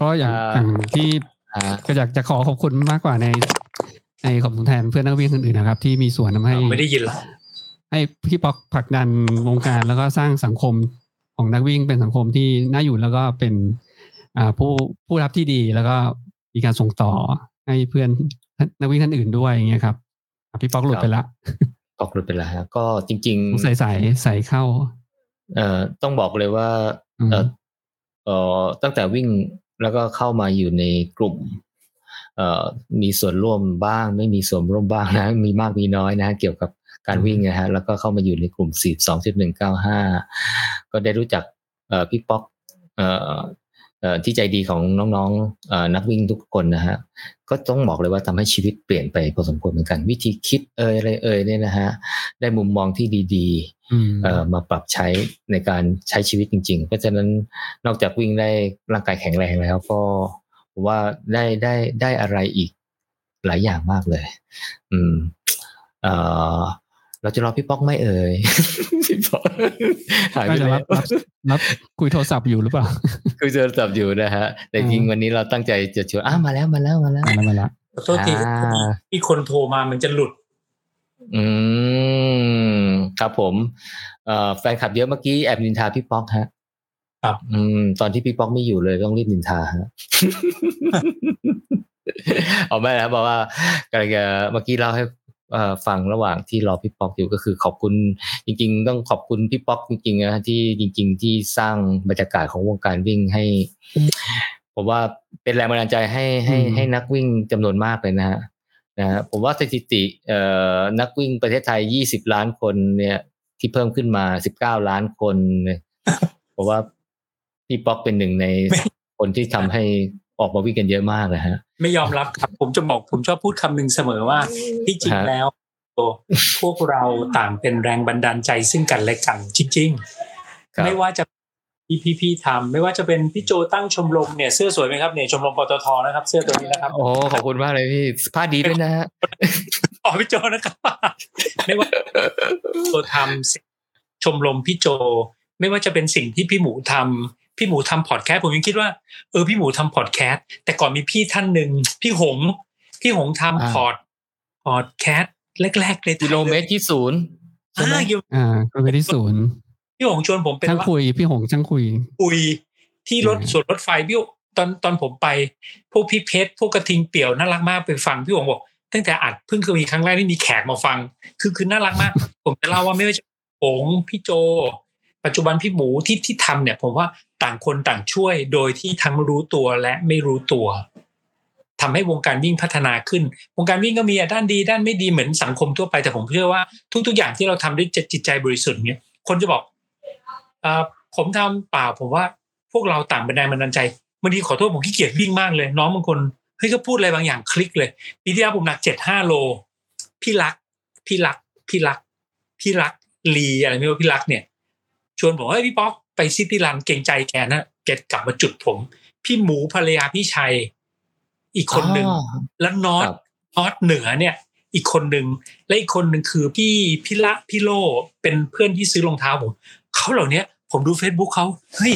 ก็อย่างอ่าอย่างที่อ่าก็อยากจะขอขอบคุณมากกว่าใน ในขอบคุณแทนเพื่อนนักวิ่งคนอื่นนะครับ ที่มีส่วนทำให้ไม่ได้ยินหรอกให้พี่ป๊อกผลักดันวงการแล้วก็สร้างสังคม ของนักวิ่งเป็นสังคมที่น่าอยู่แล้วก็เป็นอ่าผู้ผู้รับที่ดีแล้วก็มีการส่งต่อให้เพื่อนนักวิ่งท่านอื่นด้วยอย่างเงี้ยครับอะพี่ป๊อกหลุดไปละป๊อกหลุดไปแล้วฮะก็จริงใส่ใส่ใส่เข้าๆเอ่อต้องบอกเลยว่าอืมเอ่อเอ่อตั้งแต่วิ่งแล้วก็เข้ามาอยู่ในกลุ่มเอ่อมีส่วนร่วมบ้าง ไม่มีส่วนร่วมบ้างนะ มีมากมีน้อยนะ เกี่ยวกับ การวิ่งนะฮะแล้วก็เข้ามาอยู่ในกลุ่มสี่สองจุดหนึ่งเก้าห้าก็ได้รู้จักเอ่อพี่ป๊อกเอ่อเอ่อที่ใจดีของน้องๆเอ่อนักวิ่งทุกคนนะฮะก็ต้องบอกเลยว่าทำให้ชีวิตเปลี่ยนไปพอสมควรเหมือนกัน วิธีคิดเอ่ยอะไรเอ่ยเนี่ยนะฮะได้มุมมองที่ดีๆอืมเอ่อมาปรับใช้ในการใช้ชีวิตจริง ๆ เพราะฉะนั้นนอกจากวิ่งได้ร่างกายแข็งแรงแล้วก็ผมว่าได้ได้ได้อะไรอีกหลายอย่างมากเลย อืมเอ่อ เราจะรอพี่ป๊อกไหม่เอ่ยพี่ป๊อกหายไปก็จะแล้รับวรับรับคุยโทรศัพท์อยู่หรือเปล่าคือเจอจับอยู่นะฮะ แต่จริงอืมวันนี้เราตั้งใจจะชวนอ้ามาแล้วมาแล้วมาแล้วมาแล้วมาแล้วขอโทษทีอ่ามีคนโทรมามันจะหลุด อืมครับผมเอ่อแฟนคลับเยอะเมื่อกี้แอบนินทาพี่ป๊อกฮะครับอืม ตอนที่พี่ป๊อกไม่อยู่เลยต้องรีบนินทาฮะเอาไม่แล้วบอกว่ากำลังจะเมื่อกี้เล่าให้เอ่อ ฟังระหว่างที่รอพี่ป๊อกอยู่ก็คือขอบคุณจริง ๆ ต้องขอบคุณพี่ป๊อกจริงๆนะที่จริง ๆ ที่สร้างบรรยากาศของวงการวิ่งให้ผมว่าเป็นแรงบันดาลใจให้ให้อืมให้นักวิ่งจำนวนมากเลยนะฮะนะฮะผมว่าสถิติเอ่อนักวิ่งประเทศไทย20ล้านคนเนี่ย ที่เพิ่มขึ้นมา19ล้านคนเนี่ยผมว่าพี่ป๊อกเป็นหนึ่งในคนที่ทำให้ ออกมาวิ่งกันเยอะมากนะฮะ ไม่ยอมรับครับ ผมจะบอกผมชอบพูดคำหนึ่งเสมอว่า ที่จริงฮะแล้วโอ้พวกเราต่างเป็นแรงบันดาลใจซึ่งกันและกันจริงครับๆไม่ว่าจะพี่พี่พี่ทำไม่ว่าจะเป็นพี่โจตั้งชมรมเนี่ยเสื้อสวยไหมครับเนี่ยชมรมปตทนะครับ เสื้อตัวนี้นะครับโอ้ขอบคุณมากเลยพี่ผ้าดีด้วยนะฮะอ๋อพี่โจนะครับไม่ว่าโจทำชมรมพี่โจ ไม่ว่าจะเป็นสิ่งที่พี่หมูทำ พี่หมูทำพอดแคสต์ผมยังคิดว่าเออพี่หมูทำพอดแคสต์แต่ก่อนมีพี่ท่านหนึ่งพี่หง พี่หงทำอ่าพอดพอดแคสต์แรกๆเลยกิโลเมตรที่ศูนย์ใช่ไหมอ่าอยู่อ่าก็ไปที่ศูนย์พี่หงชวนผมเป็นช่างว่าคุย พี่หงช่างคุย คุยที่รถอืมส่วนรถไฟพี่ตอนตอนผมไป พวกพี่เพชรพวกกระทิงเปี่ยวน่ารักมากไปฟังพี่หงบอกตั้งแต่อัดเพิ่งเคยมีครั้งแรกที่มีแขกมาฟัง คือคือน่ารักมาก ผมจะเล่าว่าไม่ว่าจะหงพี่โจ ปัจจุบันพี่หมูที่ที่ทำเนี่ย ผมว่าต่างคนต่างช่วยโดยที่ทั้งรู้ตัวและไม่รู้ตัวทำให้วงการวิ่งพัฒนาขึ้น วงการวิ่งก็มีด้านดีด้านไม่ดีเหมือนสังคมทั่วไปแต่ผมเชื่อว่าทุก ๆ อย่างที่เราทำด้วยจิตใจบริสุทธิ์เนี่ยคนจะบอกอผมทำเปล่าผมว่าพวกเราต่างเป็นแรงบันดาลใจบางทีขอโทษผมขี้เกียจวิ่งมากเลย น้องบางคนเฮ้ยก็พูดอะไรบางอย่างคลิกเลยปีที่แล้วผมหนักเจ็ดห้าโล พี่รัก พี่รัก พี่รัก พี่รักลีอะไรไม่รู้พี่รักเนี่ย ชวนผมเฮ้ยพี่ป๊อกไปซิตี้รันเก่งใจแกนะแกกลับมาจุดผม พี่หมูภรรยาพี่ชัย อีกคนหนึ่งอ๋อแล้วนอตครับนอตเหนือเนี่ย อีกคนหนึ่งและอีกคนหนึ่งคือพี่พี่ละพี่โลเป็นเพื่อนที่ซื้อรองเท้าผมเขาเหล่าเนี้ยผมดู Facebook เขาเฮ้ย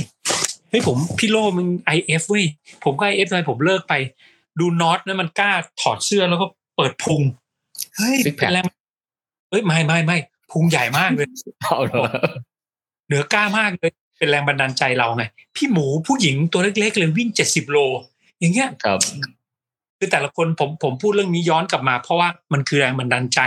เฮ้ยผมพี่โลมึง IF เว้ยผมก็ IF ทำไมผมเลิกไป ดูน็อตนะมันกล้าถอดเสื้อแล้วก็เปิดพุงเฮ้ย Six pack เป็นแรงเฮ้ยไม่ไม่ไม่พุงใหญ่มากเลย เอาเหรอเหนือกล้ามากเลยเป็นแรงบันดาลใจเราไง พี่หมูผู้หญิงตัวเล็กๆเลยวิ่งเจ็ดสิบโล อย่างเงี้ยครับคือแต่ละคนผมผมพูดเรื่องนี้ย้อนกลับมา เพราะว่ามันคือแรงบันดาลใจ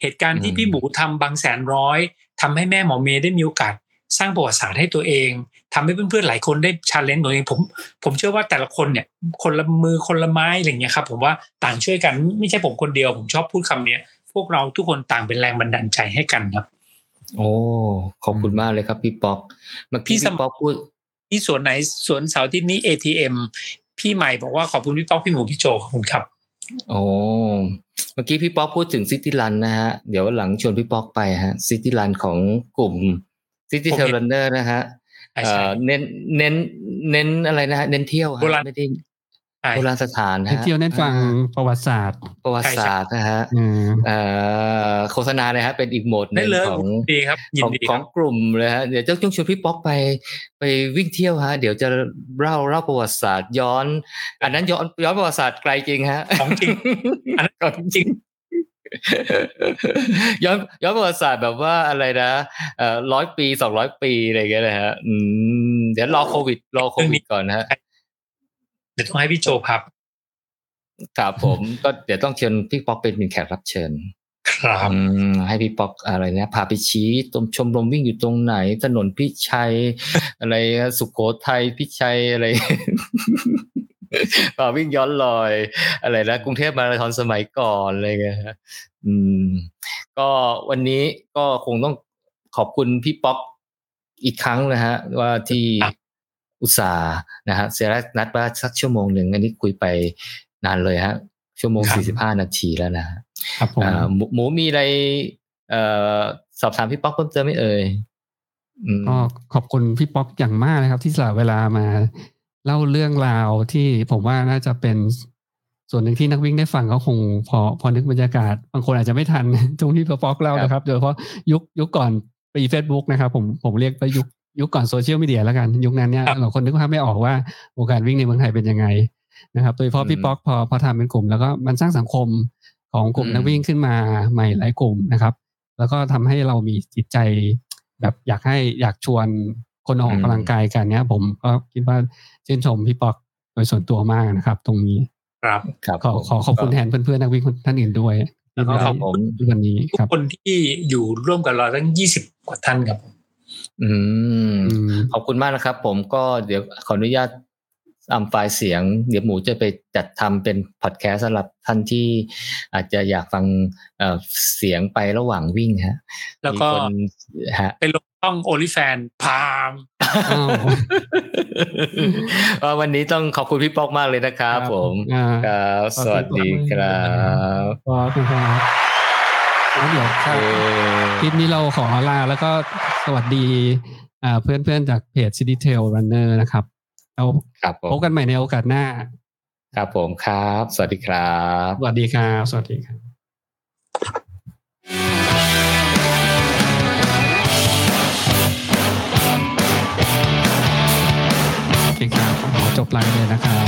เหตุการณ์ที่อืมพี่หมูทำบางแสนร้อยทำให้แม่หมอเมย์ได้มีโอกาสสร้างประวัติศาสตร์ให้ตัวเองทำให้เพื่อนๆหลายคนได้ชาเลนจ์ตัวเองผม ผมเชื่อว่าแต่ละคนเนี่ย คนละมือคนละไม้อะไรอย่างเงี้ยครับ ผมว่าต่างช่วยกันไม่ใช่ผมคนเดียว ผมชอบพูดคำเนี้ย พวกเราทุกคนต่างเป็นแรงบันดาลใจให้กันครับ โอ้ขอบคุณมากเลยครับพี่ป๊อกเมื่อพี่กี้สมพี่ป๊อกพูดที่สวนไหนสวนเสาร์อาที่นี้ ATM พี่ใหม่บอกว่าขอบคุณพี่ป๊อกพี่หมูพี่โจขอบคุณครับโอ้เมื่อกี้พี่ป๊อกพูดถึงซิตี้รันนะฮะ เดี๋ยวหลังชวนพี่ป๊อกไปฮะซิตี้รันของกลุ่มซิตี้ผมเทเห็นเลนเนอร์นะฮะใช่เอ่ใช่อเน้นเน้นเน้นอะไรนะฮะเน้นเที่ยวฮะโบราณไม่ได้ใช่ โบราณสถานให้ฮะเที่ยวเน้นฟังอ่าประวัติศาสตร์ ประวัติศาสตร์นะฮะอืมเอ่อโฆษณาเลยฮะเป็นอีกโหมดหได้นึ่งเลยของดีครับยิขนองดีขคอรังบกลุ่มเลยฮะเดี๋ยวจะต้องชวนพี่ป๊อกไปไปวิ่งเที่ยวฮะเดี๋ยวจะเล่าเล่าประวัติศาสตร์ย้อน อันนั้นย้อนย้อนประวัติศาสตร์ไกลจริงฮะของจริงอันนั้นของจริงย้อนย้อนประวัติศาสตร์แบบว่าอะไรนะเอ่อร้อยปีสองร้อยปีอะไรอย่างเงี้ยนะฮะอืมเดี๋ยวรอโควิด รอโควิดก่อนนะฮะ เดี๋ยวต้องให้พี่โจพับครับผมก็เดี๋ยวต้องเชิญพี่ป๊อกเป็นแขกรับเชิญ ครับอืมให้พี่ป๊อกอะไรนะพาไปชี้ตรงชมรมวิ่งอยู่ตรงไหน ถนนพิชัย อะไรนะสุโขทัยพิชัยอะไรพาวิ่งย้อนรอย อะไรนะกรุงเทพมาราธอนสมัยก่อนอะไรเงี้ยฮะอืม ก็วันนี้ก็คงต้องขอบคุณพี่ป๊อกอีกครั้งนะฮะ ว่าที่ อุตส่าห์นะฮะเสียนัดว่าสักชั่วโมงหนึ่งอันนี้คุยไปนานเลยฮะ ชั่วโมงครับสี่สิบห้านาทีแล้วนะฮะครับผมอ่าหมูหมูมีอะไรเอ่อสอบถามพี่ป๊อกเพิ่มเติมไหมเอ่ยอืมก็ขอบคุณพี่ป๊อกอย่างมากนะครับ ที่สละเวลามาเล่าเรื่องราวที่ผมว่าน่าจะเป็นส่วนหนึ่งที่นักวิ่งได้ฟังก็คงพอพอนึกบรรยากาศ บางคนอาจจะไม่ทันตรงที่พี่ป๊อกเล่านะครับ โดยเฉพาะยุคยุคก่อนปีเฟซบุ๊กนะครับ ผมผมเรียกว่ายุค ยุคก่อนโซเชียลมีเดียแล้วกัน ยุคนั้นเนี่ยครับเราคนนึกภาพไม่ออกว่าวงการวิ่งในเมืองไทยเป็นยังไงนะครับ โดยเฉพาะพี่ป๊อกพอพอทำเป็นกลุ่ม แล้วก็มันสร้างสังคมของกลุ่มนักวิ่งขึ้นมาใหม่หลายกลุ่มนะครับ แล้วก็ทำให้เรามีจิตใจ แบบอยากให้อยากชวนคนออกกำลังกายกันเนี้ย ผมก็คิดว่าชื่นชมพี่ป๊อกโดยส่วนตัวมากนะครับ ตรงนี้ครับครับขอขอขอบคุณแทนเพื่อนๆนักวิ่งท่านอื่นด้วยแล้วก็ที่ขอบได้ผมวันนี้ทุกครับคนที่อยู่ร่วมกับเราทั้งยี่สิบกว่าท่านครับ อืมอืมขอบคุณมากนะครับ ผมก็เดี๋ยวขออนุญาตอัมไฟล์เสียง เดี๋ยวหมูจะไปจัดทำเป็นพอดแคสต์สำหรับท่านที่อาจจะอยากฟังเอ่อเสียงไประหว่างวิ่งฮะ แล้วก็มีคนฮะไปลงช่องโอลิแฟนพามอ้าวว่าวันนี้ต้องขอบคุณพี่ป๊อกมากเลยนะครับผมอ่าครับสวัสดีครับขอบคุณครับแล้ว เดี๋ยวคลิปนี้เราขอลาแล้วก็สวัสดีเพื่อนๆจากเพจ City Tail Runner นะครับแล้วพบกันใหม่ในโอกาสหน้า ครับผมครับ สวัสดีครับ สวัสดีครับ สวัสดีครับโอเคครับขอจบไลน์เลยนะครับ